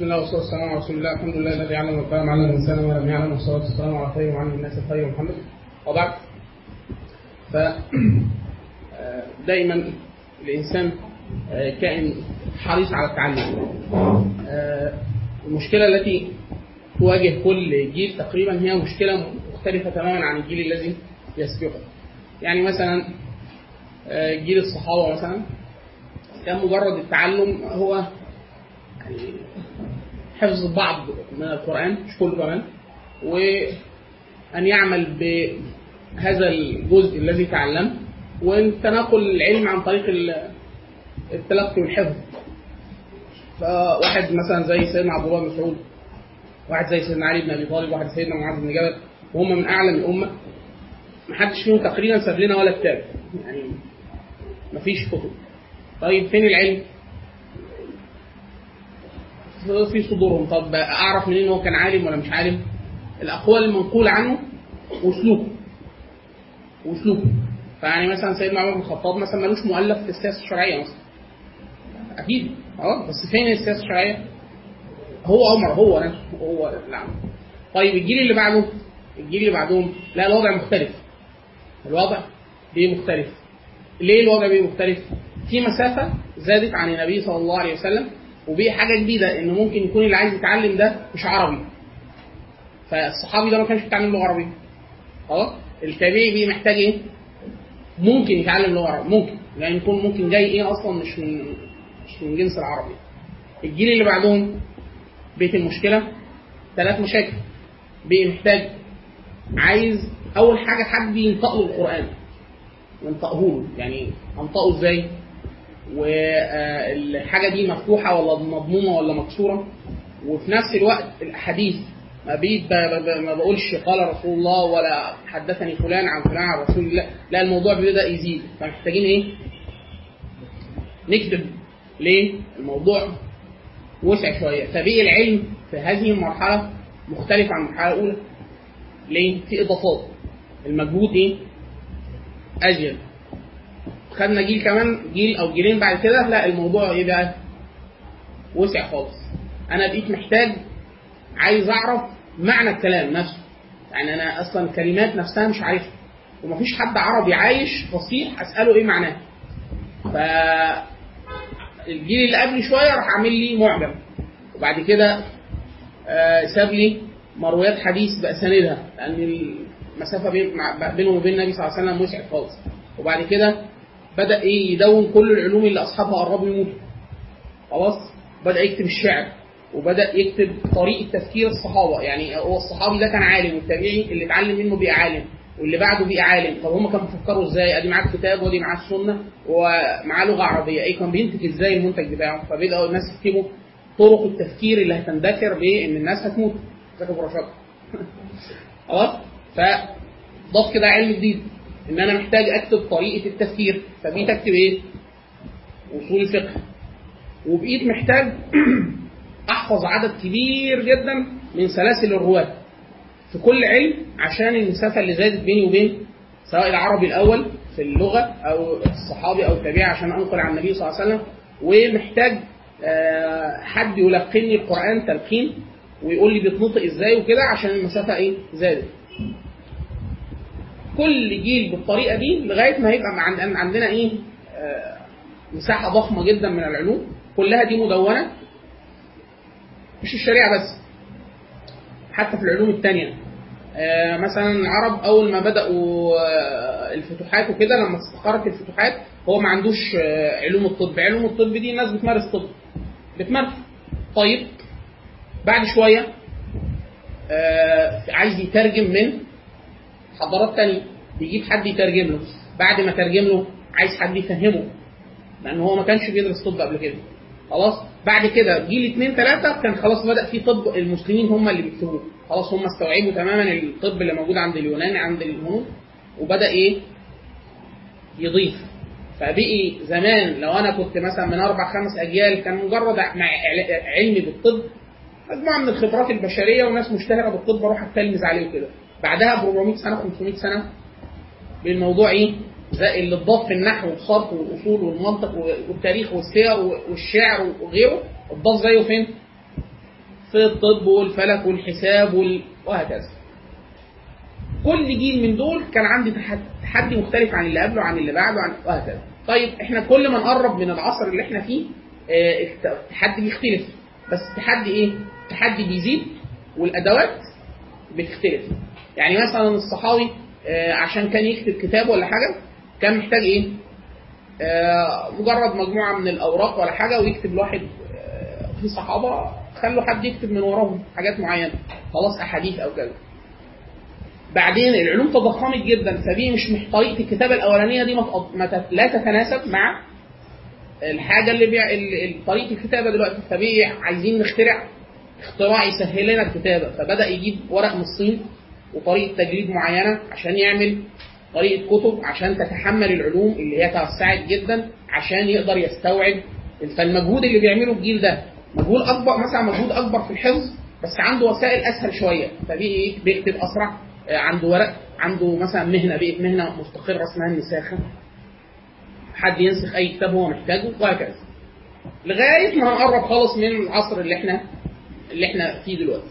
بسم الله والصلاة والسلام على رسول الله. الحمد لله الذي علم القلم علم الإنسان ولم يعلم. والصلاة والسلام على خير وعلم الناس الخير محمد. وبعد. ف دائما الإنسان كائن حريص على التعلم. المشكلة التي تواجه كل جيل تقريبا هي مشكلة مختلفة تماما عن الجيل الذي يسبقه. يعني مثلا جيل الصحابة مثلا كان مجرد التعلم هو حفظ بعض من القرآن مش كله كمان وأن يعمل بهذا الجزء الذي تعلم وتناقل العلم عن طريق التلقي والحفظ. فواحد مثلا زي سيدنا عبد الله بن مسعود واحد زي سيدنا علي بن أبي طالب واحد سيدنا معاذ بن جبل وهم من أعلم الأمة. ما حدش فيهم تقريبا ساب لنا ولا كتاب. يعني ما فيش كتب. طيب فين العلم؟ في صدورهم. طب أعرف منين هو كان عالم ولا مش عالم؟ الأقوال المنقولة عنه وأسلوبه. وأسلوبه. فيعني مثلا سيدنا عمر بن الخطاب مثلا ملوش مؤلف في السياسة الشرعية مثلا. أكيد. آه بس فين السياسة الشرعية؟ هو عمر هو نفسه هو نعم طيب الجيل اللي بعده؟ الجيل اللي بعدهم؟ لا الوضع مختلف. الوضع بيه مختلف. ليه الوضع بيه مختلف؟ في مسافة زادت عن النبي صلى الله عليه وسلم وبقي حاجة جديدة إنه ممكن يكون اللي عايز يتعلم ده مش عربي. فالصحابي ده ما كانش بيتعلم لغة عربية. خلاص؟ التابعي بيه محتاج إيه؟ ممكن يتعلم لغة عربية، ممكن، يعني يكون ممكن جاي إيه أصلا مش من مش من جنس العربي. الجيل اللي بعدهم بقت المشكلة ثلاث مشاكل. بقي محتاج عايز أول حاجة حد ينطق له القرآن. ينطقه له، يعني أنطقه إزاي؟ والحاجة دي مفتوحة ولا مضمومة ولا مكسورة وفي نفس الوقت الاحاديث ما بيت ما بقولش قال رسول الله ولا حدثني فلان عن فلان عن رسول الله لا الموضوع بيبدأ يزيد فمحتاجين إيه؟ نكتب ليه؟ الموضوع وسع شوية فبقي العلم في هذه المرحلة مختلف عن المرحلة الأولى ليه؟ في إضافات المجهود إيه؟ ازيد خدنا جيل كمان جيل أو جيلين بعد كده لا الموضوع إيه بقى؟ وسع خالص. أنا بقيت محتاج عايز أعرف معنى الكلام نفسه. يعني أنا أصلا الكلمات نفسها مش عارفها. ومفيش حد عربي عايش فصيح أسأله إيه معناه. ف الجيل اللي قبلي شوية راح عامل لي معجم. وبعد كده آه ساب لي مرويات حديث باساندها لأن المسافة بينهم وبين النبي صلى الله عليه وسلم وسعت خالص. وبعد كده بدأ إيه يدون كل العلوم اللي أصحابها قربوا يموتوا. خلاص؟ بدأ يكتب الشعر وبدأ يكتب طريقة تفكير الصحابة. يعني هو الصحابي ده كان عالم والتابعي اللي اتعلم منه بقى عالم واللي بعده بقى عالم. طب هم كانوا بيفكروا إزاي؟ أدي معاه الكتاب وأدي معاه السنة ومعاه لغة عربية. إيه كان بينتج إزاي المنتج بتاعه فبدأوا الناس يكتبوا طرق التفكير اللي هتندثر بان الناس هتموت. زي ابو رشاد خلاص؟ فضاف كده علم جديد. إن أنا محتاج أكتب طريقة التفكير فبقيت أكتب إيه؟ أصول الفقه. وبقيت محتاج أحفظ عدد كبير جدا من سلاسل الرواة في كل علم عشان المسافة اللي زادت بيني وبين سواء العربي الأول في اللغة أو الصحابي أو التابعي عشان أنقل عن النبي صلى الله عليه وسلم. ومحتاج حد يلقني القرآن تلقين ويقول لي بيتنطق إزاي وكده عشان المسافة إيه؟ زادت. كل جيل بالطريقة دي لغاية ما هيبقى عندنا إيه آه مساحة ضخمة جدا من العلوم. كلها دي مدونة. مش الشريعة بس حتى في العلوم الثانية آه مثلا العرب أول ما بدأوا آه الفتوحات وكده لما استقرت الفتوحات هو ما عندوش علوم الطب. علوم الطب دي الناس بتمارس طب. بتمارس. طيب بعد شوية عايز يترجم من حضارات تانية بيجيب حد يترجم له. بعد ما ترجم له عايز حد يفهمه. لأن هو ما كانش بيدرس طب قبل كده. خلاص؟ بعد كده جيل اثنين ثلاثة كان خلاص بدأ في طب المسلمين هم اللي بيكتبوه. خلاص هم استوعبوا تماما الطب اللي موجود عند اليونان عند الهنود وبدأ إيه؟ يضيف. فبقي زمان لو أنا كنت مثلا من أربع خمس أجيال كان مجرد علمي بالطب مجموعة من الخبرات البشرية وناس مشتهرة بالطب أروح أتلمذ عليه وكده. بعدها ب 400 سنة 500 سنة بالموضوع إيه؟ اللي اتضاف في النحو والصرف والأصول والمنطق والتاريخ والسير والشعر وغيره اتضاف زيه فين؟ في الطب والفلك والحساب وال... وهكذا كل جيل من دول كان عندي تحد- تحدي مختلف عن اللي قبله عن اللي بعده عن وهكذا طيب إحنا كل ما نقرب من العصر اللي إحنا فيه آه، الت- التحدي بيختلف بس التحدي إيه؟ التحدي بيزيد والأدوات بتختلف يعني مثلا الصحاوي آه، عشان كان يكتب كتاب ولا حاجة كان محتاج إيه؟ آه، مجرد مجموعة من الأوراق ولا حاجة ويكتب لواحد آه، في صحابة خلوا حد يكتب من وراهم حاجات معينة. خلاص أحاديث أو كذا بعدين العلوم تضخمت جدا فدي مش طريقه الكتابة الأولانية دي لا تتناسب مع الحاجة اللي بيع طريقة الكتابة دلوقتي. فبقي عايزين نخترع اختراع يسهل لنا الكتابة. فبدأ يجيب ورق من الصين وطريقة تجريد معينة عشان يعمل طريقة كتب عشان تتحمل العلوم اللي هي توسعت جدا عشان يقدر يستوعب فالمجهود اللي بيعمله الجيل ده. مجهود أكبر مثلا مجهود أكبر في الحفظ بس عنده وسائل أسهل شوية. فبقي بيكتب أسرع آه، عنده ورق عنده مثلا مهنة بقت مهنة مستقرة اسمها النساخة. حد ينسخ أي كتاب هو محتاجه وهكذا. لغاية ما هنقرب خالص من العصر اللي إحنا اللي إحنا فيه دلوقتي.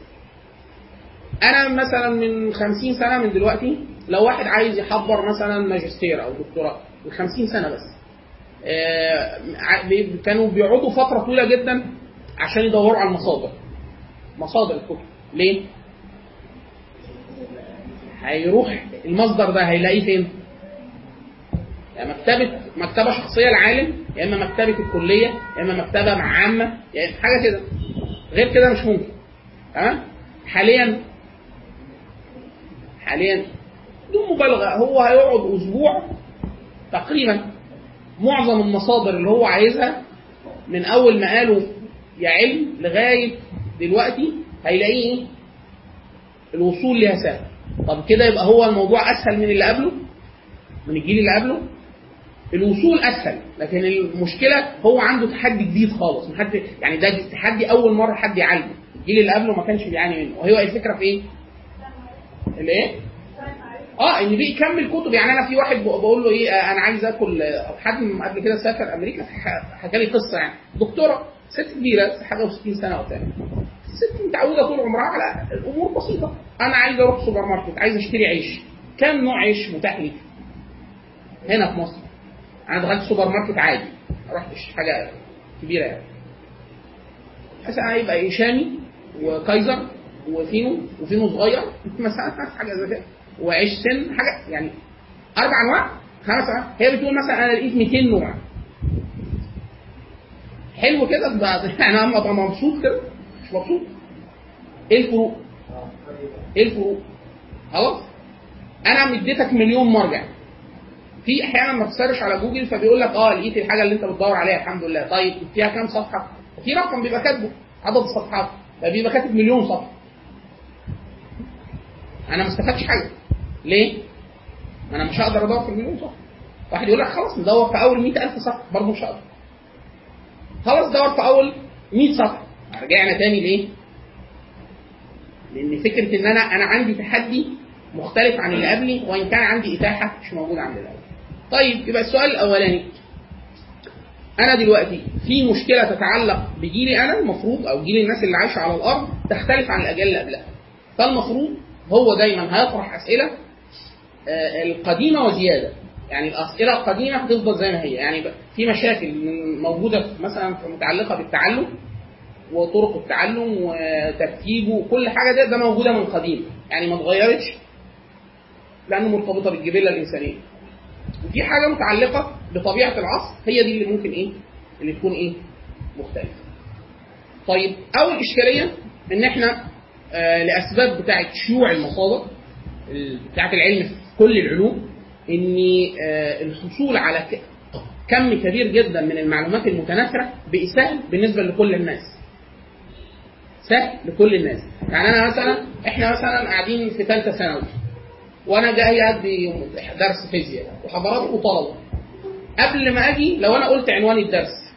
أنا مثلا من 50 سنة من دلوقتي لو واحد عايز يحضر مثلا ماجستير أو دكتوراه من 50 سنة بس. آه، كانوا بيقعدوا فترة طويلة جدا عشان يدوروا على المصادر. مصادر الكتب. ليه؟ هيروح المصدر ده هيلاقيه فين؟ يا مكتبة مكتبة شخصية لعالم يا إما مكتبة الكلية يا إما مكتبة عامة يعني حاجة كده. غير كده مش ممكن. تمام؟ حاليا حاليا. بدون مبالغة. هو هيقعد أسبوع تقريبا. معظم المصادر اللي هو عايزها من أول ما قالوا يا علم لغاية دلوقتي هيلاقيه إيه؟ الوصول ليها سهل. طب كده يبقى هو الموضوع أسهل من اللي قبله؟ من الجيل اللي قبله؟ الوصول أسهل. لكن المشكلة هو عنده تحدي جديد خالص. محد يعني ده تحدي أول مرة حد يعالجه. الجيل اللي قبله ما كانش بيعاني منه. وهي الفكرة في إيه؟ الايه؟ آه ان بيكمل كتب يعني أنا في واحد بقول له إيه آه، أنا عايز اكل آه، حد قبل كده سافر أمريكا حكى لي قصة يعني. دكتورة ست كبيرة حاجة و60 سنة وبتاع الست متعودة طول عمرها على الأمور بسيطة. أنا عايز أروح سوبر ماركت عايز أشتري عيش. كم نوع عيش متاح لي؟ هنا في مصر. أنا دخلت سوبر ماركت عادي. ما رحتش حاجة كبيرة يعني. مثلا هيبقى إيه شامي وكايزر. وفينو وفينو صغير مثلا حاجة زي كده. وعيش سن حاجة يعني أربع أنواع. خمس انواع هي بتقول مثلا أنا لقيت 200 نوع. حلو كده تبقى يعني أنا أبقى مبسوط كده. مش مبسوط. إيه الفروق؟ إيه الفروق؟ خلاص. أنا مديتك مليون مرجع. في أحيانا ما تسرش على جوجل فبيقول لك آه لقيت الحاجة اللي أنت بتدور عليها الحمد لله. طيب فيها كام صفحة؟ في رقم بيبقى كاتبه عدد الصفحات. فبيبقى كاتب مليون صفحة. أنا ما استفدتش حاجة ليه؟ ما أنا مش هقدر أدور في المليون صفحه واحد يقول لك خلاص ندور في أول 100000 صفحة برضه مش هقدر خلاص دور في أول 100 صفحة رجعنا تاني ليه؟ لأن فكرة إن أنا أنا عندي تحدي مختلف عن اللي قبلي وإن كان عندي إتاحة مش موجوده عند قبلي. طيب يبقى السؤال الأولاني أنا دلوقتي في مشكلة تتعلق بجيلي أنا المفروض أو جيل الناس اللي عايشة على الأرض تختلف عن الأجيال اللي قبلها فالمفروض هو دايما هيطرح أسئلة آه، القديمة وزيادة. يعني الأسئلة القديمة هتفضل زي ما هي. يعني في مشاكل موجودة مثلا متعلقة بالتعلم وطرق التعلم وترتيبه وكل حاجة ده ده موجودة من قديم. يعني ما اتغيرتش لأنه مرتبطة بالجبلة الإنسانية. وفي حاجة متعلقة بطبيعة العصر هي دي اللي ممكن إيه؟ اللي تكون إيه؟ مختلفة. طيب أول إشكالية إن إحنا لأسباب بتاعه شيوع المصادر ال- بتاعه العلم في كل العلوم ان آه الحصول على كم كبير جدا من المعلومات المتناثرة سهل بالنسبة لكل الناس. سهل لكل الناس. يعني أنا مثلا إحنا مثلا قاعدين في ثالثه ثانوي وأنا جاي أدي درس فيزياء وحضراتكم طلبه قبل ما أجي لو أنا قلت عنوان الدرس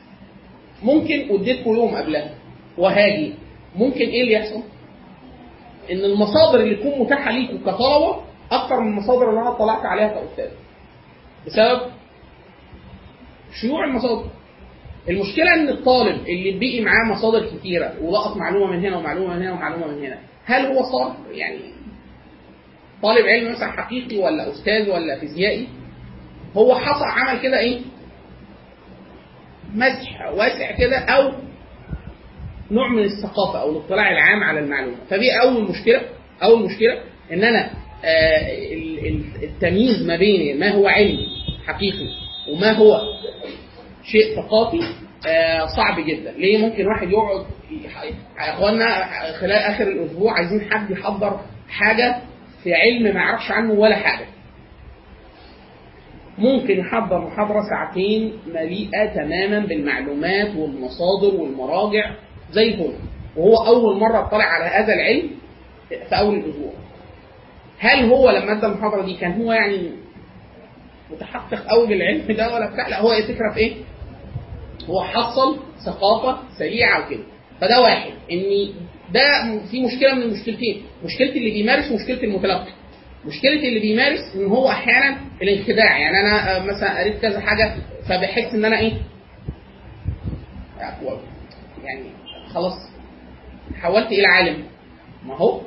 ممكن أديتكم يوم قبلها وهاجي. ممكن إيه اللي يحصل؟ إن المصادر اللي تكون متاحة ليكم كطلبة أكثر من المصادر اللي أنا طلعت عليها كأستاذ. بسبب شيوع المصادر. المشكلة إن الطالب اللي بقي معاه مصادر كتيرة ولقط معلومة من هنا ومعلومة من هنا ومعلومة من هنا هل هو صار يعني طالب علم مثلا حقيقي ولا أستاذ ولا فيزيائي؟ هو حصل عمل كده إيه؟ مسح واسع كده أو نوع من الثقافة أو الاطلاع العام على المعلومة. فدي أول مشكلة أول مشكلة إن أنا آه، ال- ال- التمييز ما بين ما هو علم حقيقي وما هو شيء ثقافي آه، صعب جدا. ليه؟ ممكن واحد يقعد اخوانا خلال آخر الأسبوع عايزين حد يحضر حاجة في علم ما يعرفش عنه ولا حاجة. ممكن يحضر محاضرة ساعتين مليئة تماما بالمعلومات والمصادر والمراجع زي الفل وهو أول مرة اطلع على هذا العلم في أول الأسبوع. هل هو لما أدى المحاضرة دي كان هو يعني متحقق قوي بالعلم ده ولا بتاع؟ لا هو الفكرة في إيه؟ هو حصل ثقافة سريعة وكده. فده واحد إن ده في مشكلة من المشكلتين مشكلة اللي بيمارس ومشكلة المتلقي. مشكلة اللي بيمارس إن هو أحيانا الانخداع يعني أنا مثلا قريت كذا حاجة فبحس إن أنا إيه؟ يعني خلاص. حولت إلى عالم. ما هو؟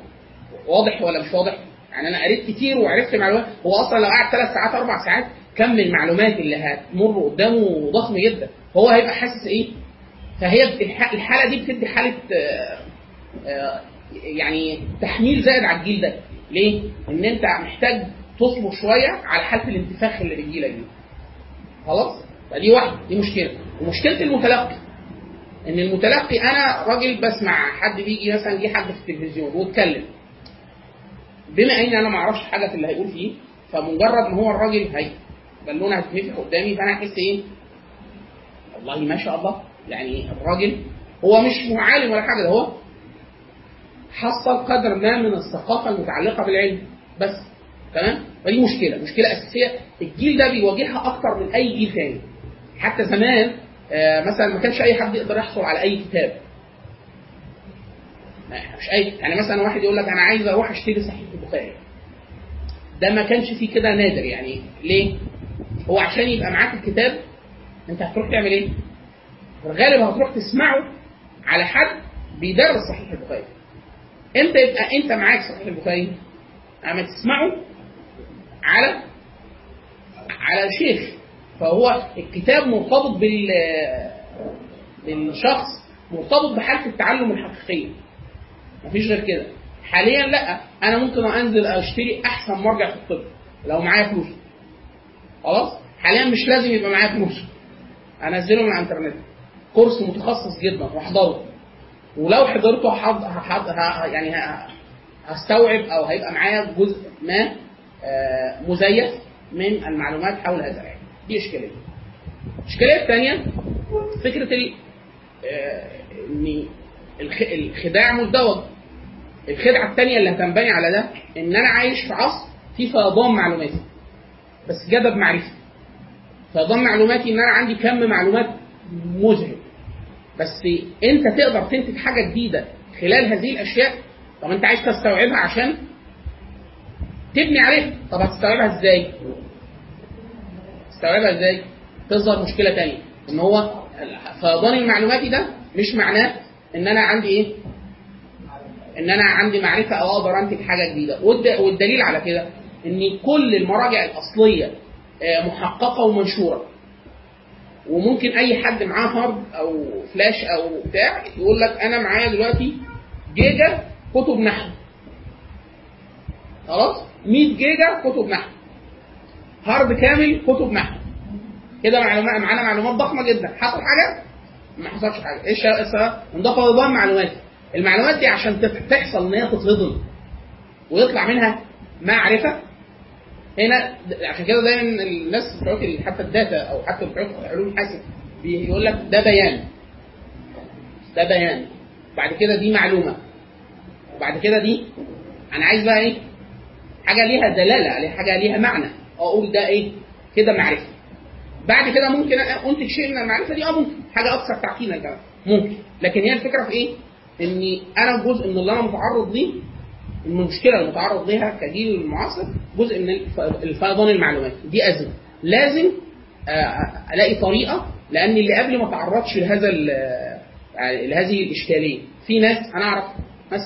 واضح ولا مش واضح؟ يعني أنا قريت كتير وعرفت معلومات هو أصلا لو قعد ثلاث ساعات أربع ساعات كم المعلومات اللي هتمر قدامه ضخم جدا. هو هيبقى حاسس إيه؟ فهي الح- الحالة دي بتدي حالة آه، آه، يعني تحميل زائد على الجيل ده. ليه؟ إن أنت محتاج تصبر شوية على حالة الانتفاخ اللي بتجيلك دي. خلاص؟ فدي واحدة. دي مشكلة. ومشكلة المتلقي. إن المتلقي أنا راجل بسمع حد بيجي مثلا جه حد في التلفزيون واتكلم. بما إن أنا ما أعرفش حاجة في اللي هيقول فيه فمجرد ما هو الراجل هي. بالونه هتتنفخ قدامي فأنا أحس إيه؟ والله ما شاء الله. يعني الراجل هو مش عالم ولا حاجة ده هو حصل قدر ما من الثقافة المتعلقة بالعلم. بس تمام؟ فدي مشكلة. مشكلة أساسية. الجيل ده بيواجهها أكتر من أي جيل تاني. حتى زمان مثلا ما كانش أي حد يقدر يحصل على أي كتاب. مش اي يعني مثلا واحد يقول لك أنا عايز أروح أشتري صحيح البخاري. ده ما كانش فيه كده نادر يعني. ليه؟ هو عشان يبقى معاك الكتاب أنت هتروح تعمل إيه؟ في الغالب هتروح تسمعه على حد بيدرس صحيح البخاري. إمتى يبقى أنت معاك صحيح البخاري أما تسمعه على على شيخ. فهو الكتاب مرتبط بال بالشخص مرتبط بحالة التعلم الحقيقيه مفيش غير كده. حاليا لأ. أنا ممكن أنزل أشتري أحسن مرجع في الطب لو معايا فلوس. خلاص؟ حاليا مش لازم يبقى معايا فلوس. أنزله من الإنترنت. كورس متخصص جدا وأحضره. ولو حضرته هحض... هحض... يعني. هستوعب أو هيبقى معايا جزء ما آه، مزيف من المعلومات حول هذا العلم. دي إشكالية. الاشكاليه الثانية فكرة ال... آه، إن الخ... الخداع مزدوج. الخدعة الثانية اللي هتنبني على ده إن أنا عايش في عصر فيه فيضان معلوماتي بس جدب معرفي. فيضان معلوماتي إن أنا عندي كم معلومات مذهل. بس أنت تقدر تنتج حاجة جديدة خلال هذه الأشياء؟ طب أنت عايز تستوعبها عشان تبني عليها. طب هتستوعبها إزاي؟ تستوعبها إزاي؟ تظهر مشكلة تانية إن هو فيضان المعلوماتي ده مش معناه إن أنا عندي إيه؟ إن أنا عندي معرفة أو أقدر أنتج حاجة جديدة. والد- والدليل على كده إن كل المراجع الأصلية آه، محققة ومنشورة. وممكن أي حد معاه hard أو فلاش أو بتاع يقول لك أنا معايا دلوقتي جيجا كتب نحو. خلاص؟ 100 جيجا كتب نحو. hard كامل كتب نحو كده معلومات معانا معلومات ضخمة جدا. حصل حاجة؟ ما حصلش حاجة. إيش السبب انضاف نظام معلومات. المعلومات دي عشان تحصل إن هي تتهضم ويطلع منها معرفة هنا عشان كده دايما الناس بتوع ال- حتى ال data أو حتى بتوع علوم الحاسب بيقول لك ده بيان. ده بيان. بعد كده دي معلومة. وبعد كده دي أنا عايز بقى إيه؟ حاجة ليها دلالة عليها حاجة ليها معنى. أقول ده إيه؟ كده معرفة. بعد كده ممكن أنتج شيء من المعرفة دي آه ممكن. حاجة أكثر تعقيدا كمان. ممكن. لكن هي الفكرة في إيه؟ إني أنا جزء من اللي أنا متعرض ليه المشكلة اللي متعرض ليها كجيل المعاصر جزء من الف- الفيضان المعلوماتي. دي أزمة. لازم آه، ألاقي طريقة لأن اللي قبلي ما تعرضش لهذا لهذه الإشكالية. في ناس أنا أعرف ناس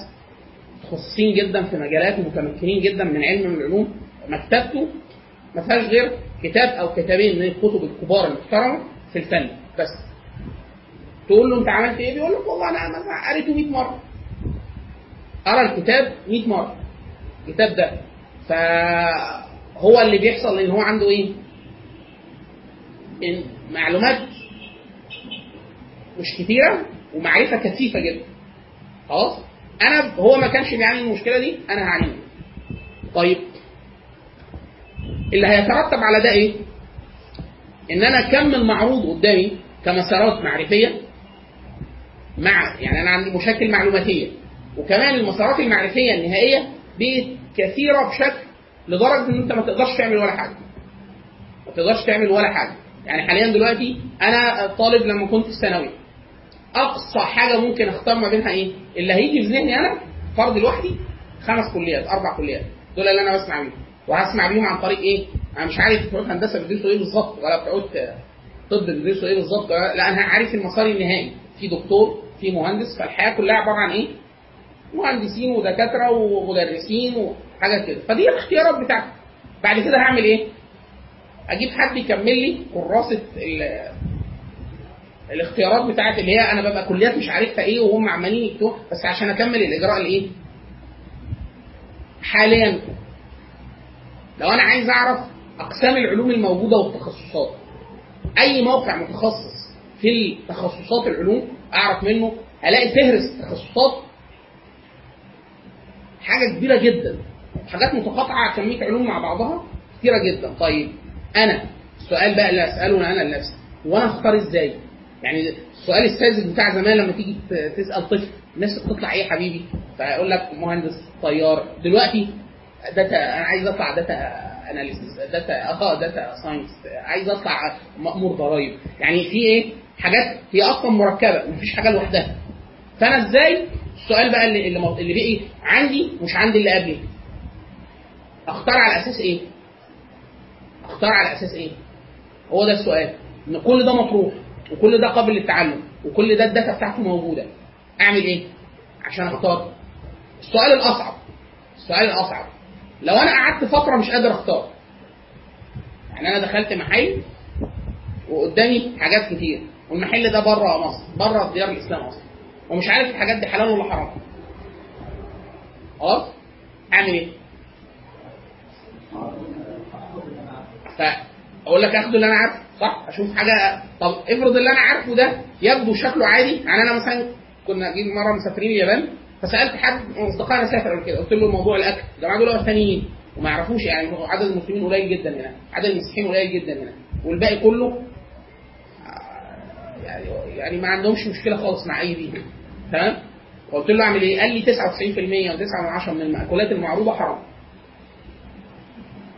متخصصين جدا في مجالات ومتمكنين جدا من علم من العلوم مكتبته ما فيهاش غير كتاب أو كتابين من الكتب الكبار المحترمة في الفن بس. تقول له أنت عملت إيه؟ بيقول لك والله أنا قريته 100 مرة. قرأ الكتاب 100 مرة. الكتاب ده. فهو اللي بيحصل إن هو عنده إيه؟ إن معلومات مش كتيرة ومعرفة كثيفة جدا. خلاص؟ أنا هو ما كانش بيعاني المشكلة دي أنا هعاني طيب اللي هيترتب على ده إيه؟ إن أنا كم المعروض قدامي كمسارات معرفية مع يعني أنا عندي مشاكل معلوماتية. وكمان المسارات المعرفية النهائية دي كثيرة بشكل لدرجة إن أنت ما تقدرش تعمل ولا حاجة. ما تقدرش تعمل ولا حاجة. يعني حاليا دلوقتي أنا طالب لما كنت في الثانوي أقصى حاجة ممكن أختار ما بينها إيه؟ اللي هيجي في ذهني أنا فرض لوحدي خمس كليات أربع كليات. دول اللي أنا بسمع بيهم وهسمع بيهم عن طريق إيه؟ أنا مش عارف بتوع هندسة بيدرسوا إيه بالظبط ولا بتوع طب بيدرسوا إيه بالظبط لأ أنا عارف المسار النهائي. في دكتور في مهندس فالحياة كلها عبارة عن إيه؟ مهندسين ودكاترة ومدرسين وحاجات كده. فدي الاختيارات بتاعتي. بعد كده هعمل إيه؟ أجيب حد يكمل لي كراسة الاختيارات بتاعت اللي هي أنا ببقى كليات مش عارفها إيه وهم عمالين يكتبوا بس عشان أكمل الإجراء الإيه؟ حاليا. لو أنا عايز أعرف أقسام العلوم الموجودة والتخصصات أي موقع متخصص في تخصصات العلوم أعرف منه ألاقي فهرس التخصصات حاجة كبيرة جدا. حاجات متقاطعة كميه علوم مع بعضها كتيرة جدا. طيب أنا السؤال بقى اللي اساله أنا لنفسي وأنا اختار إزاي؟ يعني السؤال الساذج بتاع زمان لما تيجي تسأل طفل الناس بتطلع إيه يا حبيبي؟ فيقول لك مهندس طيار. دلوقتي data أنا عايز أطلع data analysis data آه data science عايز أطلع مأمور ضرايب يعني في إيه؟ حاجات هي أصلا مركبة مفيش حاجة لوحدها. فأنا إزاي؟ السؤال بقى اللي اللي, بقي عندي مش عندي اللي قبلي. أختار على أساس إيه؟ أختار على أساس إيه؟ هو ده السؤال. إن كل ده مطروح وكل ده قابل للتعلم وكل ده ال data بتاعته موجودة. أعمل إيه؟ عشان أختار. السؤال الأصعب السؤال الأصعب. لو أنا قعدت فترة مش قادر أختار. يعني أنا دخلت محل وقدامي حاجات كتير والمحل ده بره مصر بره ديار الإسلام أصلا ومش عارف الحاجات دي حلال ولا حرام. خلاص؟ أعمل إيه؟ فأقول لك اخد اللي أنا عارفه صح؟ أشوف حاجة طب افرض اللي أنا عارفه ده يبدو شكله عادي. يعني أنا مثلا كنا جيب مرة مسافرين اليابان فسألت حد من اصدقائنا سافر كده قلت له موضوع الأكل الجماعه دول وثنيين وما يعرفوش يعني عدد المسلمين قليل جدا هنا عدد المسيحيين قليل جدا هنا والباقي كله يعني يعني ما عندهمش مشكلة خالص مع أي دين تمام قلت له أعمل إيه؟ قال لي 99% و9 من من المأكولات المعروضة حرام.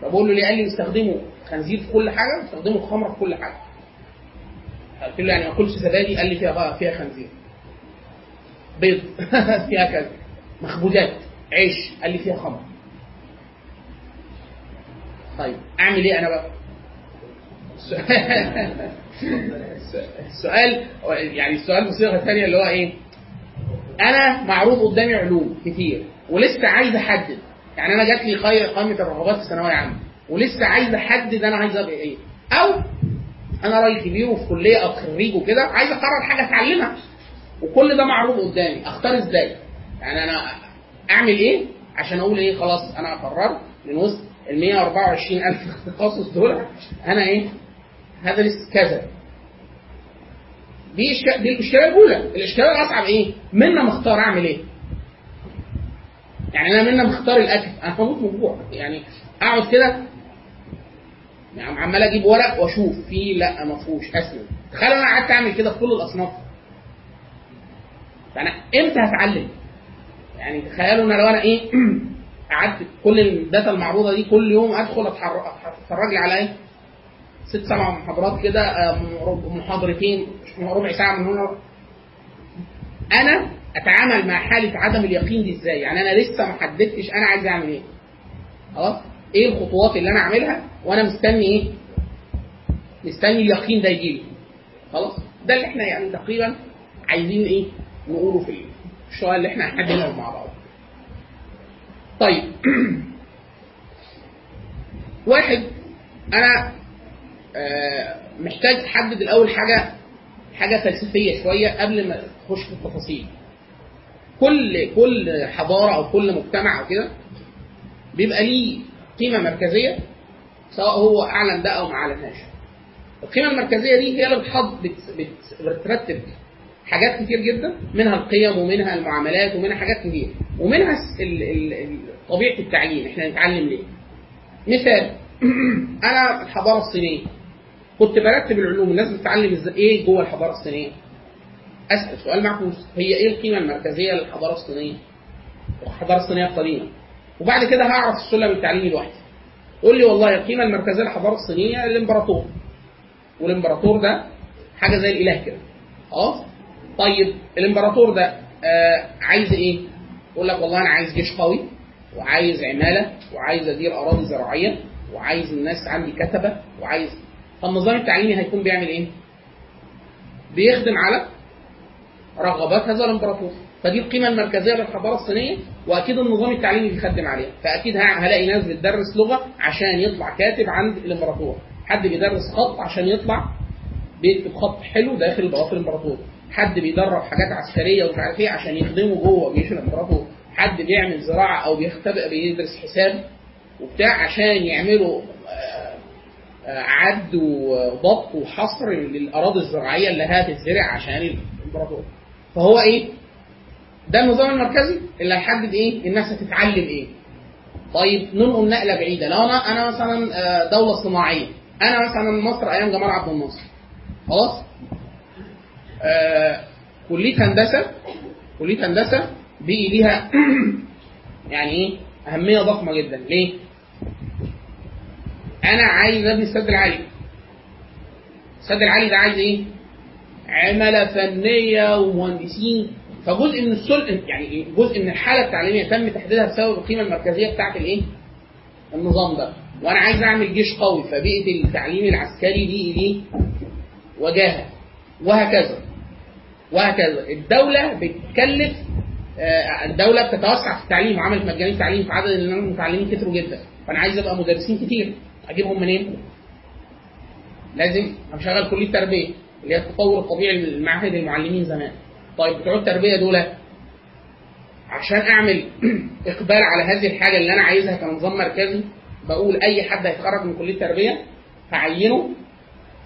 فبقول له ليه؟ قال لي بيستخدموا خنزير في كل حاجة بيستخدموا الخمره في كل حاجة. قلت له يعني ما اكلش زبادي قال لي فيها فيها خنزير. بيض فيها كذا. مخبوزات عيش قال لي فيها خمر. طيب أعمل إيه أنا بقى؟ السؤال يعني السؤال بصيغة ثانية اللي هو إيه؟ أنا معروض قدامي علوم كتير ولسه عايز أحدد يعني أنا جات لي قائمة الرغبات في الثانوية عامة ولسه عايز أحدد أنا عايز أبقى إيه أو أنا راجل كبير وفي كلية أو خريج وكده عايز أقرر حاجة أتعلمها وكل ده معروض قدامي. أختار إزاي؟ يعني أنا أعمل إيه عشان أقول إيه؟ خلاص أنا قررت من وسط ال 124 ألف تخصص دول أنا إيه؟ هدرس كذا. دي دي الاشكاليه الأولى. الاشكاليه الأصعب إيه؟ منا مختار أعمل إيه؟ يعني أنا منا مختار الأكل. أنا هموت من الجوع يعني أقعد كده يعني عمال أجيب ورق وأشوف. فيه لا ما فيهوش اسلم تخيل أنا قعدت أعمل كده في كل الأصناف. فأنا إمتى هتعلم؟ يعني تخيلوا إن لو أنا إيه قعدت كل الداتا المعروضة دي كل يوم أدخل أتفرج لي على إيه؟ ست سبع محاضرات كده محاضرتين ربع ساعة من هنا. أنا أتعامل مع حالة عدم اليقين دي إزاي؟ يعني أنا لسه ما حددتش أنا عايز أعمل إيه. خلاص؟ إيه الخطوات اللي أنا أعملها وأنا مستني إيه؟ مستني اليقين ده يجي لي خلاص؟ ده اللي إحنا يعني تقريبا عايزين إيه؟ نقوله في الشويه اللي إحنا هنحددها مع بعض. طيب. واحد أنا آه، محتاج أحدد الأول حاجة حاجة فلسفية شوية قبل ما أخش في التفاصيل. كل كل حضارة أو كل مجتمع أو كده بيبقى ليه قيمة مركزية سواء هو أعلن ده أو ما أعلنهاش. القيمة المركزية دي هي اللي بتحط بت- بت- بترتب حاجات كتير جدا منها القيم ومنها المعاملات ومنها حاجات كتير. ومنها طبيعة التعليم إحنا نتعلم ليه؟ مثال أنا الحضارة الصينية. كنت برتب العلوم الناس بتتعلم إزاي إيه جوه الحضارة الصينية؟ أسأل سؤال معكوس. هي إيه القيمة المركزية للحضارة الصينية؟ الحضارة الصينية القديمة. وبعد كده هعرف السلم التعليمي لوحدي يقول لي والله القيمة المركزية للحضارة الصينية الامبراطور والإمبراطور ده حاجة زي الإله كده. خلاص؟ طيب الإمبراطور ده آه عايز إيه؟ يقول لك والله أنا عايز جيش قوي وعايز عمالة وعايز ادير أراضي زراعية وعايز الناس عندي كتبة وعايز فالنظام التعليمي هيكون بيعمل إيه؟ بيخدم على رغبات هذا الإمبراطور. فدي القيمة المركزية للحضارة الصينية وأكيد النظام التعليمي بيخدم عليها. فأكيد هلاقي ناس بتدرس لغة عشان يطلع كاتب عند الإمبراطور. حد بيدرس خط عشان يطلع بيكتب خط حلو داخل بلاط الإمبراطور. حد بيدرب حاجات عسكرية ومش عارف إيه عشان يخدمه جوه جيش الامبراطور حد بيعمل زراعة أو بيختبئ بيدرس حساب وبتاع عشان يعملوا آه، آه، عد وضبط وحصر للأراضي الزراعية اللي هتتزرع عشان الإمبراطور. فهو إيه؟ ده النظام المركزي اللي هيحدد إيه؟ الناس هتتعلم إيه؟ طيب ننقل نقلة بعيدة. لو أنا أنا مثلا آه، دولة صناعية. أنا مثلا مصر أيام جمال عبد الناصر. خلاص؟ كلية هندسة كلية هندسة بقي ليها يعني إيه؟ أهمية ضخمة جدا. ليه؟ أنا عايز ابني السد العالي. السد العالي ده عايز إيه؟ عمالة فنية ومهندسين. فجزء من السل يعني إيه؟ جزء من الحالة التعليمية تم تحديدها بسبب القيمة المركزية بتاعت الإيه؟ النظام ده. وأنا عايز أعمل جيش قوي. فبيئة التعليم العسكري دي ليه وجاهة. وهكذا. وهكذا. الدولة بتكلف آه، الدولة بتتوسع في التعليم وعملت مجاني التعليم في عدد المتعلمين كتروا جدا. فأنا عايز أبقى مدرسين كتير. أجيبهم منين؟ لازم اشغل كلية تربية اللي هي التطور الطبيعي للمعاهد المعلمين زمان. طيب بتوع التربية دول عشان أعمل إقبال على هذه الحاجة اللي أنا عايزها كنظام مركزي بقول أي حد هيتخرج من كلية تربية هعينه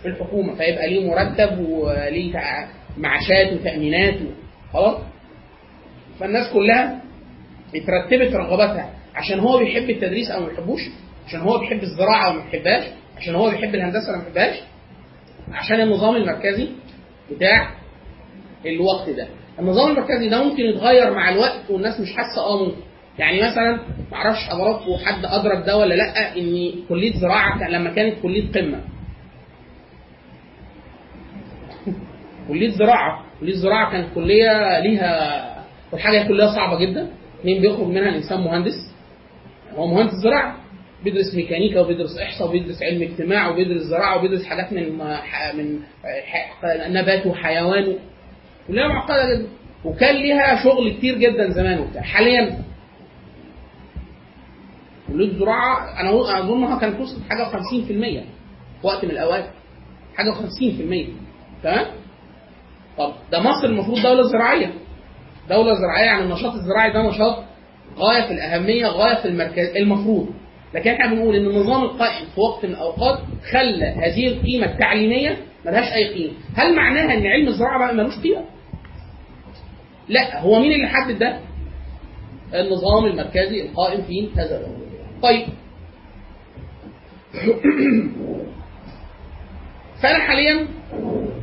في الحكومة. فيبقى ليه مرتب وليه معاشات وتأمينات و- خلاص؟ فالناس كلها اترتبت رغباتها. عشان هو بيحب التدريس أو ما بيحبوش عشان هو بيحب الزراعة أو ما بيحبهاش عشان هو بيحب الهندسة ولا ما بيحبهاش عشان النظام المركزي بتاع الوقت ده. النظام المركزي ده ممكن يتغير مع الوقت والناس مش حاسة آه ممكن. يعني مثلا معرفش حضراتكم حد ادرك ده ولا لأ إن كلية زراعة لما كانت كلية قمة. كلية زراعة. كلية زراعة كانت كلية ليها والحاجة كليه صعبة جدا. مين بيخرج منها؟ الإنسان مهندس. هو مهندس زراعة. بيدرس ميكانيكا وبيدرس إحصاء وبيدرس علم اجتماع وبيدرس زراعة وبيدرس حاجات من من نبات وحيوان. كلها معقدة جدا. وكان ليها شغل كتير جدا زمان وبتاع. حاليا. كلية الزراعه أنا اظنها كانت توصل حاجة 50% في وقت من الأوقات. حاجة 50% تمام؟ طب ده مصر المفروض دولة زراعية. دولة زراعية يعني النشاط الزراعي ده نشاط غاية في الأهمية غاية في المركز المفروض. لكن إحنا بنقول إن النظام القائم في وقت من الأوقات خلى هذه القيمة التعليمية ملهاش أي قيمة. هل معناها إن علم الزراعة بقى ملوش قيمة؟ لا. هو مين اللي حدد ده؟ النظام المركزي القائم في هذا طيب. فأنا حاليا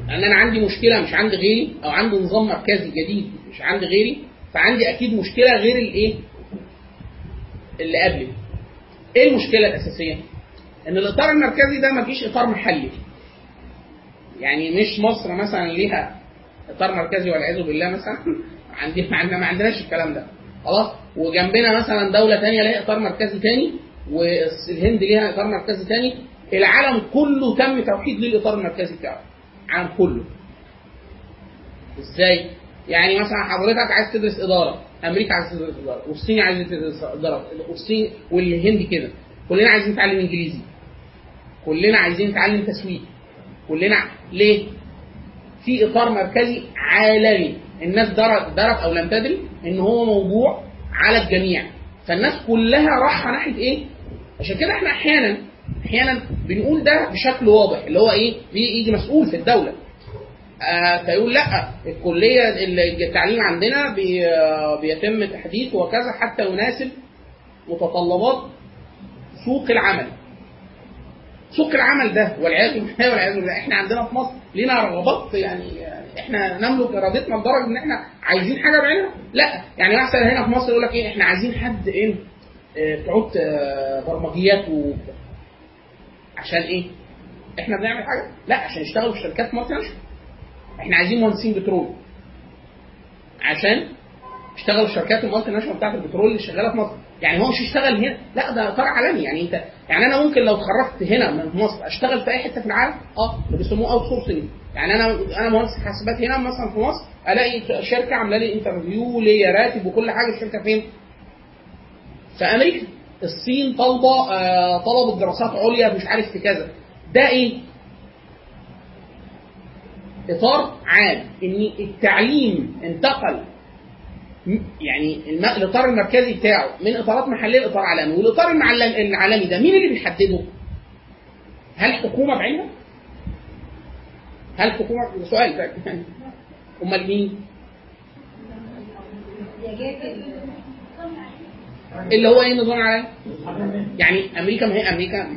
ان أنا عندي مشكلة مش عند غيري أو عندي نظام مركزي جديد مش عند غيري. فعندي أكيد مشكلة غير الايه اللي قبلي. إيه المشكلة الأساسية؟ إن الإطار المركزي ده ما فيش إطار محلي. يعني مش مصر مثلا ليها إطار مركزي والعياذ بالله مثلا؟ عندي ما عندنا ما عندناش الكلام ده. خلاص؟ وجنبنا مثلا دولة ثانية ليها إطار مركزي ثاني والهند ليها إطار مركزي ثاني العالم كله تم توحيد للاطار المركزي بتاعه. العالم كله. إزاي؟ يعني مثلا حضرتك عايز تدرس إدارة أمريكا عايز تدرس إدارة والصين عايز تدرس إدارة والصين والهند كده كلنا عايزين نتعلم إنجليزي. كلنا عايزين نتعلم تسويق. كلنا ليه؟ في إطار مركزي عالمي. الناس درت درت أو لم تدري إن هو موضوع على الجميع. فالناس كلها رايحه ناحية إيه؟ عشان كده إحنا أحيانا أحيانا بنقول ده بشكل واضح اللي هو إيه؟ يجي مسؤول في الدولة. آه فيقول لأ الكلية التعليم عندنا بي بيتم تحديثه وكذا حتى يناسب متطلبات سوق العمل. سوق العمل ده والعياذ بالله والعياذ بالله إحنا عندنا في مصر لينا رغبات يعني إحنا نملك إرادتنا لدرجة إن إحنا عايزين حاجة بعينها. لأ يعني مثلا هنا في مصر يقول لك إيه إحنا عايزين حد إيه؟ بتوع برمجيات و عشان إيه؟ إحنا بنعمل حاجة؟ لا عشان يشتغلوا في شركات مالتي ناشونال. إحنا عايزين مهندسين بترول. عشان يشتغلوا في شركات ال multinational بتاعت البترول اللي شغالة في مصر. يعني هو مش يشتغل هنا، لا ده اطار عالمي يعني أنت يعني أنا ممكن لو اتخرجت هنا من مصر أشتغل في أي حتة في العالم آه ده بيسموه outsourcing يعني أنا أنا مهندس حاسبات هنا مثلا في مصر ألاقي شركة عاملة لي interview ليا راتب وكل حاجة الشركة فين؟ في أمريكا الصين طالبة آه طلبت دراسات عليا مش عارف في كذا ده إيه؟ إطار عام إن التعليم انتقل يعني الإطار المركزي بتاعه من إطارات محلية لإطار عالمي والإطار العالمي ده مين اللي بيحدده؟ هل الحكومة بعينها؟ هل الحكومة سؤال ده أمال مين؟ اللي هو إيه النظام العالمي؟ يعني أمريكا ما هي أمريكا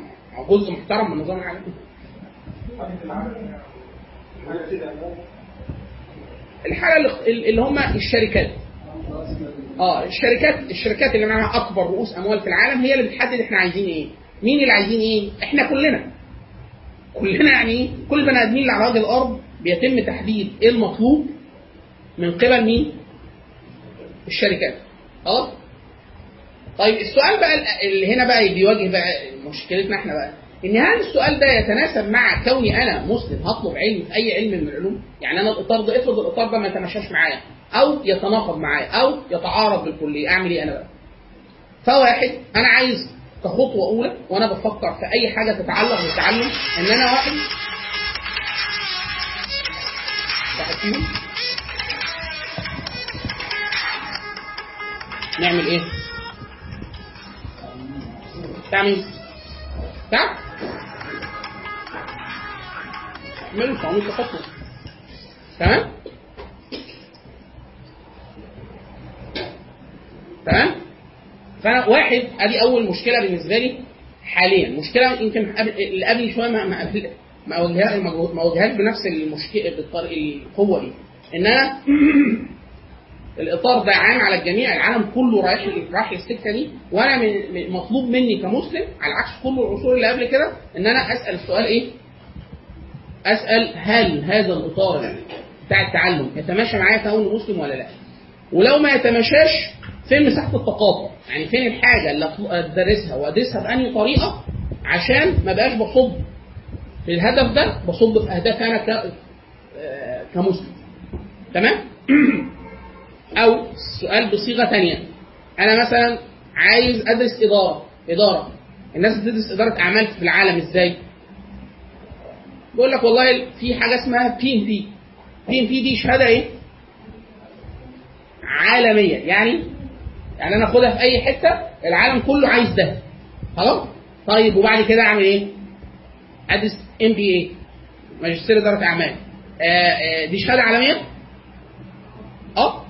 جزء محترم من النظام العالمي. الحاجة اللي هم الشركات. آه الشركات الشركات اللي معاها أكبر رؤوس أموال في العالم هي اللي بتحدد إحنا عايزين إيه؟ مين اللي عايزين إيه؟ إحنا كلنا. كلنا يعني إيه؟ كل بني آدمين اللي على وجه الأرض بيتم تحديد إيه المطلوب من قبل مين؟ الشركات. آه طيب السؤال بقى اللي هنا بقى بيواجه بقى مشكلتنا إحنا بقى إن هل السؤال ده يتناسب مع كوني أنا مسلم هطلب علم في أي علم من العلوم؟ يعني أنا الاطار ده افرض الاطار ده ما يتماشاش معايا أو يتناقض معايا أو يتعارض بالكلية أعمل إيه أنا بقى؟ فواحد أنا عايز كخطوة أولى وأنا بفكر في أي حاجة تتعلق بالتعلم إن أنا واحد نعمل إيه؟ مين؟ بتاع؟ اعملوا قانون تخصص تمام؟ تمام؟ فانا واحد ادي اول مشكله بالنسبة لي حاليا مشكلة يمكن اللي قبلي شوية ما ما ما واجههاش بنفس المشكلة بالطريقة القوة دي إن أنا الإطار ده عام على الجميع العالم كله رايح رايح السكه دي وأنا من مطلوب مني كمسلم على عكس كل العصور اللي قبل كده إن أنا أسأل السؤال إيه؟ أسأل هل هذا الإطار بتاع التعلم يتماشى معايا كون مسلم ولا لا؟ ولو ما يتماشاش فين مساحة التقاطع؟ يعني فين الحاجة اللي أدرسها وأدرسها بأنهي طريقة عشان ما بقاش بصب في الهدف ده بصب في أهداف أنا ك كمسلم تمام؟ أو السؤال بصيغة ثانية. أنا مثلا عايز أدرس إدارة إدارة. الناس بتدرس إدارة أعمال في العالم إزاي؟ بيقول لك والله في حاجة اسمها PMP بي بي دي شهادة إيه؟ عالمية. يعني يعني أنا آخدها في أي حتة العالم كله عايز ده. خلاص؟ طيب وبعد كده أعمل إيه؟ أدرس MBA ماجستير إدارة أعمال. آآ آآ دي شهادة عالمية؟ آه.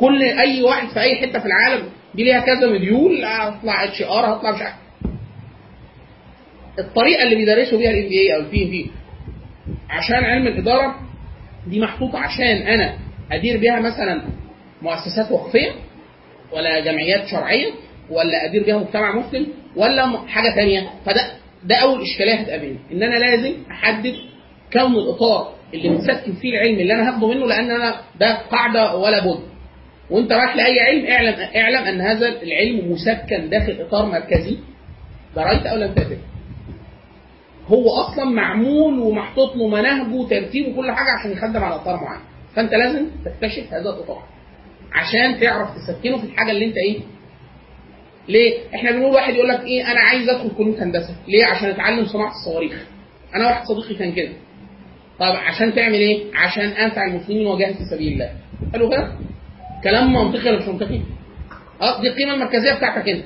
كل أي واحد في أي حتة في العالم دي ليها كذا module هطلع HR هطلع مش عارف. الطريقة اللي بيدرسوا بيها ال MBA أو ال BB عشان علم الإدارة دي محطوطة عشان أنا أدير بيها مثلا مؤسسات وقفية ولا جمعيات شرعية ولا أدير بيها مجتمع مسلم ولا حاجة ثانية فده ده أول إشكالية هتقابلني إن أنا لازم أحدد كون الإطار اللي متسكن فيه العلم اللي أنا هاخده منه لأن أنا ده قاعدة ولا بد. وانت رايح لأي علم اعلم اعلم أن هذا العلم مسكن داخل إطار مركزي دريت أو لم تدري هو أصلا معمول ومحطوط له مناهجه وترتيبه وكل حاجة عشان يخدم على إطار معين فأنت لازم تكتشف هذا القطاع عشان تعرف تسكنه في الحاجة اللي أنت إيه ليه؟ إحنا بنقول واحد يقول لك إيه أنا عايز أدخل كلية هندسة، ليه؟ عشان أتعلم صناعة الصواريخ. أنا واحد صديقي كان كده. طب عشان تعمل إيه؟ عشان أنفع المسلمين وجاهد في سبيل الله. حلو كده؟ كلام منطقي ولا مش منطقي؟ آه دي القيمة المركزية بتاعتك انت.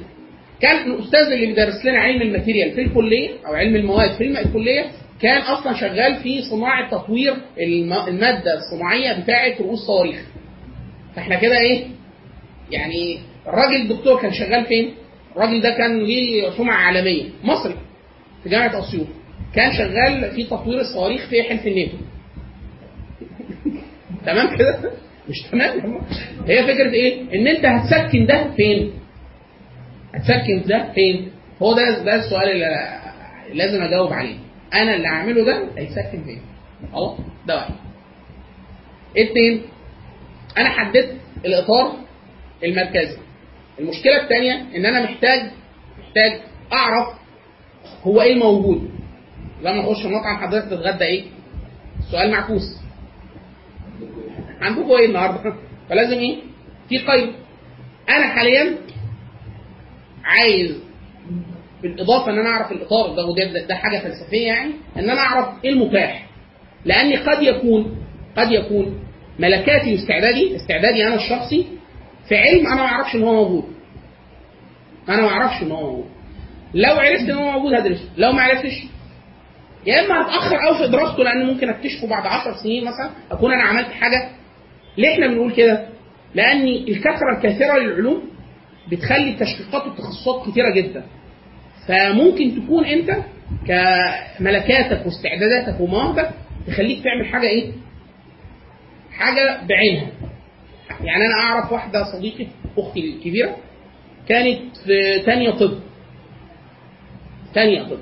كان الأستاذ اللي بيدرس لنا علم الماتيريال في الكلية أو علم المواد في الكلية كان أصلا شغال في صناعة تطوير المادة الصناعية بتاعة رؤوس صواريخ. فاحنا كده إيه؟ يعني الراجل الدكتور كان شغال فين؟ الراجل ده كان ليه سمعة عالمية مصري في جامعة أسيوط كان شغال في تطوير الصواريخ في حلف الناتو تمام كده؟ مش تمام هي فكرة إيه؟ إن أنت هتسكن ده فين؟ هتسكن ده فين؟ هو ده ده السؤال اللي لازم أجاوب عليه أنا اللي هعمله ده هيسكن فين؟ خلاص ده واحد اثنين أنا حددت الإطار المركزي المشكلة الثانية إن أنا محتاج محتاج أعرف هو إيه الموجود لما اخش المطعم حضرتك تتغدى إيه السؤال معكوس عندكم إيه النهارده؟ فلازم إيه؟ في قيد أنا حاليا عايز بالإضافة إن أنا أعرف الإطار ده وده ده حاجة فلسفية يعني إن أنا أعرف إيه المتاح. لأن قد يكون قد يكون ملكاتي واستعدادي استعدادي أنا الشخصي في علم أنا ما أعرفش إن هو موجود. أنا ما أعرفش إن هو موجود. لو عرفت إن هو موجود هدرسه لو ما عرفتش يا إما هتأخر قوي في دراسته لأن ممكن أكتشفه بعد 10 سنين مثلا أكون أنا عملت حاجة ليه إحنا بنقول كده؟ لأن الكثرة الكثيرة للعلوم بتخلي التشقيقات والتخصصات كثيرة جدا. فممكن تكون أنت كملكاتك واستعداداتك ومواهبك تخليك تعمل حاجة إيه؟ حاجة بعينها. يعني أنا أعرف واحدة صديقة أختي الكبيرة كانت في تانية طب. تانية طب.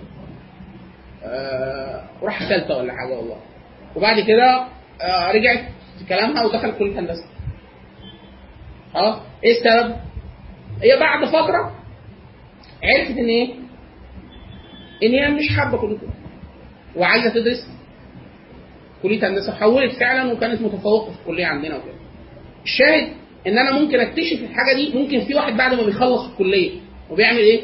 آه راح ثالثة ولا حاجة والله. وبعد كده آه رجعت في كلامها ودخلت كلية هندسة آه إيه السبب؟ هي بعد فترة عرفت إن إيه؟ إن هي مش حابة كلية وعايزة تدرس كلية هندسة حولت فعلا وكانت متفوقة في الكلية عندنا وكده الشاهد إن أنا ممكن أكتشف الحاجة دي ممكن في واحد بعد ما بيخلص الكلية وبيعمل إيه؟